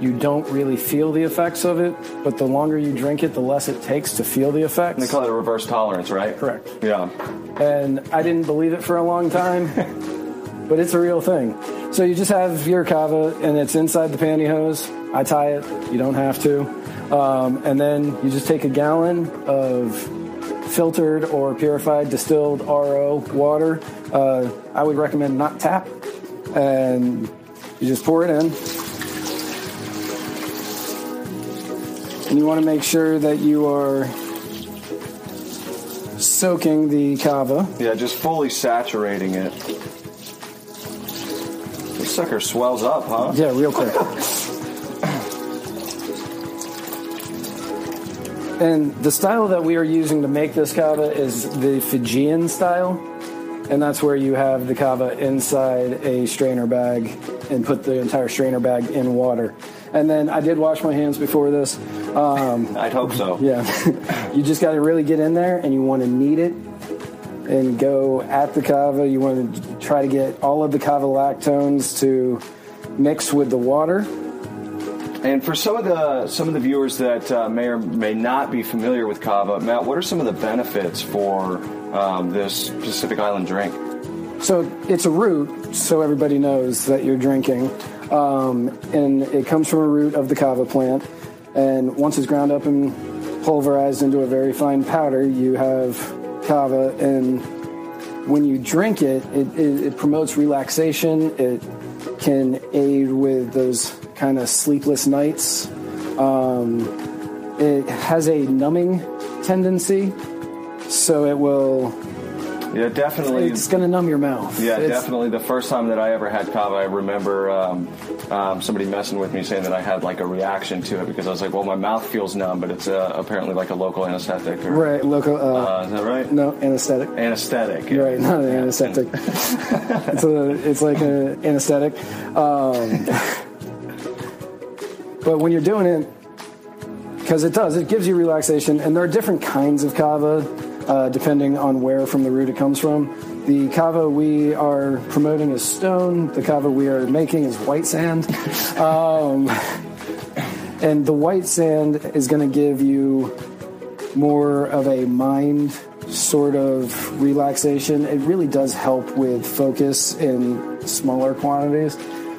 you don't really feel the effects of it. But the longer you drink it, the less it takes to feel the effects. they call it a reverse tolerance, right? Correct. Yeah. and I didn't believe it for a long time, but it's a real thing. So you just have your kava, and it's inside the pantyhose. I tie it. You don't have to. Um, and then you just take a gallon of filtered or purified distilled RO water. Uh, I would recommend not tap, and you just pour it in. And you want to make sure that you are soaking the kava. Yeah, just fully saturating it. This sucker swells up, huh? Yeah, real quick. and the style that we are using to make this kava is the Fijian style. And that's where you have the kava inside a strainer bag and put the entire strainer bag in water. And then I did wash my hands before this. Um, I'd hope so. Yeah. you just got to really get in there and you want to knead it and go at the kava. You want to try to get all of the kava lactones to mix with the water. And for some of the some of the viewers that uh, may or may not be familiar with kava, Matt, what are some of the benefits for um, this Pacific Island drink? So it's a root, so everybody knows that you're drinking. Um, and it comes from a root of the kava plant. And once it's ground up and pulverized into a very fine powder, you have kava. And when you drink it, it, it, it promotes relaxation. It can aid with those kind of sleepless nights. Um, it has a numbing tendency, so it will. Yeah, definitely. It's going to numb your mouth. Yeah, It's- definitely. The first time that I ever had kava, I remember um, um, somebody messing with me saying that I had like a reaction to it because I was like, "Well, my mouth feels numb, but it's uh, apparently like a local anesthetic." Or, Right, local. Uh, Uh, is that right? No, anesthetic. Anesthetic. You're right, not an anesthetic. it's, a, it's like an anesthetic. Um, but when you're doing it, because it does, it gives you relaxation, and there are different kinds of kava uh, depending on where from the root it comes from. The kava we are promoting is stone. The kava we are making is white sand. Um, and the white sand is going to give you more of a mind sort of relaxation. It really does help with focus in smaller quantities.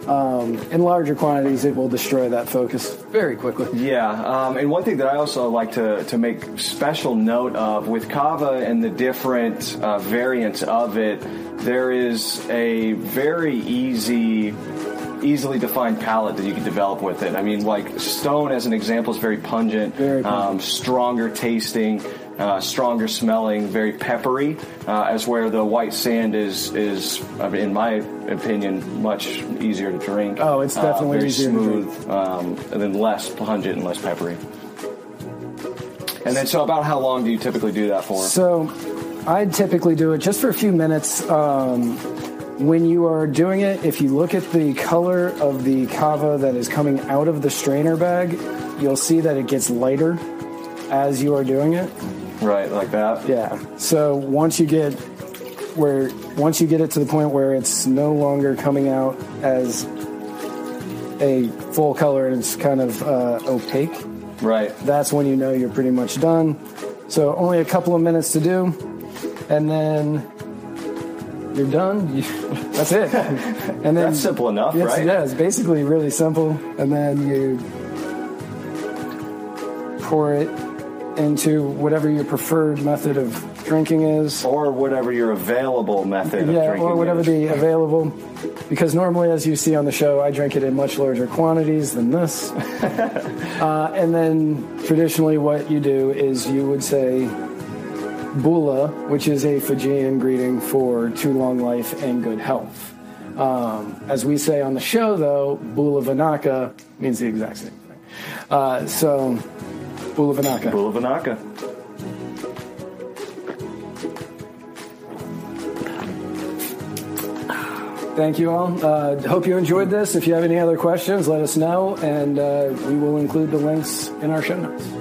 Um, in larger quantities, it will destroy that focus very quickly. Yeah, um, and one thing that I also like to, to make special note of with kava and the different uh, variants of it, there is a very easy easily defined palette that you can develop with it. I mean, like Stone, as an example, is very pungent, Very pungent. Um, stronger tasting, uh, stronger smelling, very peppery. Uh, as where the White Sand is is, I mean, in my opinion, much easier to drink. Oh, it's Uh, definitely very easier to smooth, um, and then less pungent and less peppery. And then, so about how long do you typically do that for? So I typically do it just for a few minutes. Um, when you are doing it, if you look at the color of the kava that is coming out of the strainer bag, you'll see that it gets lighter as you are doing it. Right, like that. Yeah. So once you get where once you get it to the point where it's no longer coming out as a full color and it's kind of uh, opaque, right? That's when you know you're pretty much done. So only a couple of minutes to do, and then you're done. You, that's it. And then That's simple enough, it's- right? Yeah, it's basically really simple. And then you pour it into whatever your preferred method of drinking is, or whatever your available method of yeah, or whatever is. the available. Because normally, as you see on the show, I drink it in much larger quantities than this. uh, and then traditionally, what you do is you would say bula, which is a Fijian greeting for to long life and good health. Um, as we say on the show, though, bula vinaka means the exact same thing. Uh, so, bula vinaka. Bula vinaka. Thank you all. Uh, hope you enjoyed this. If you have any other questions, let us know, and uh, we will include the links in our show notes.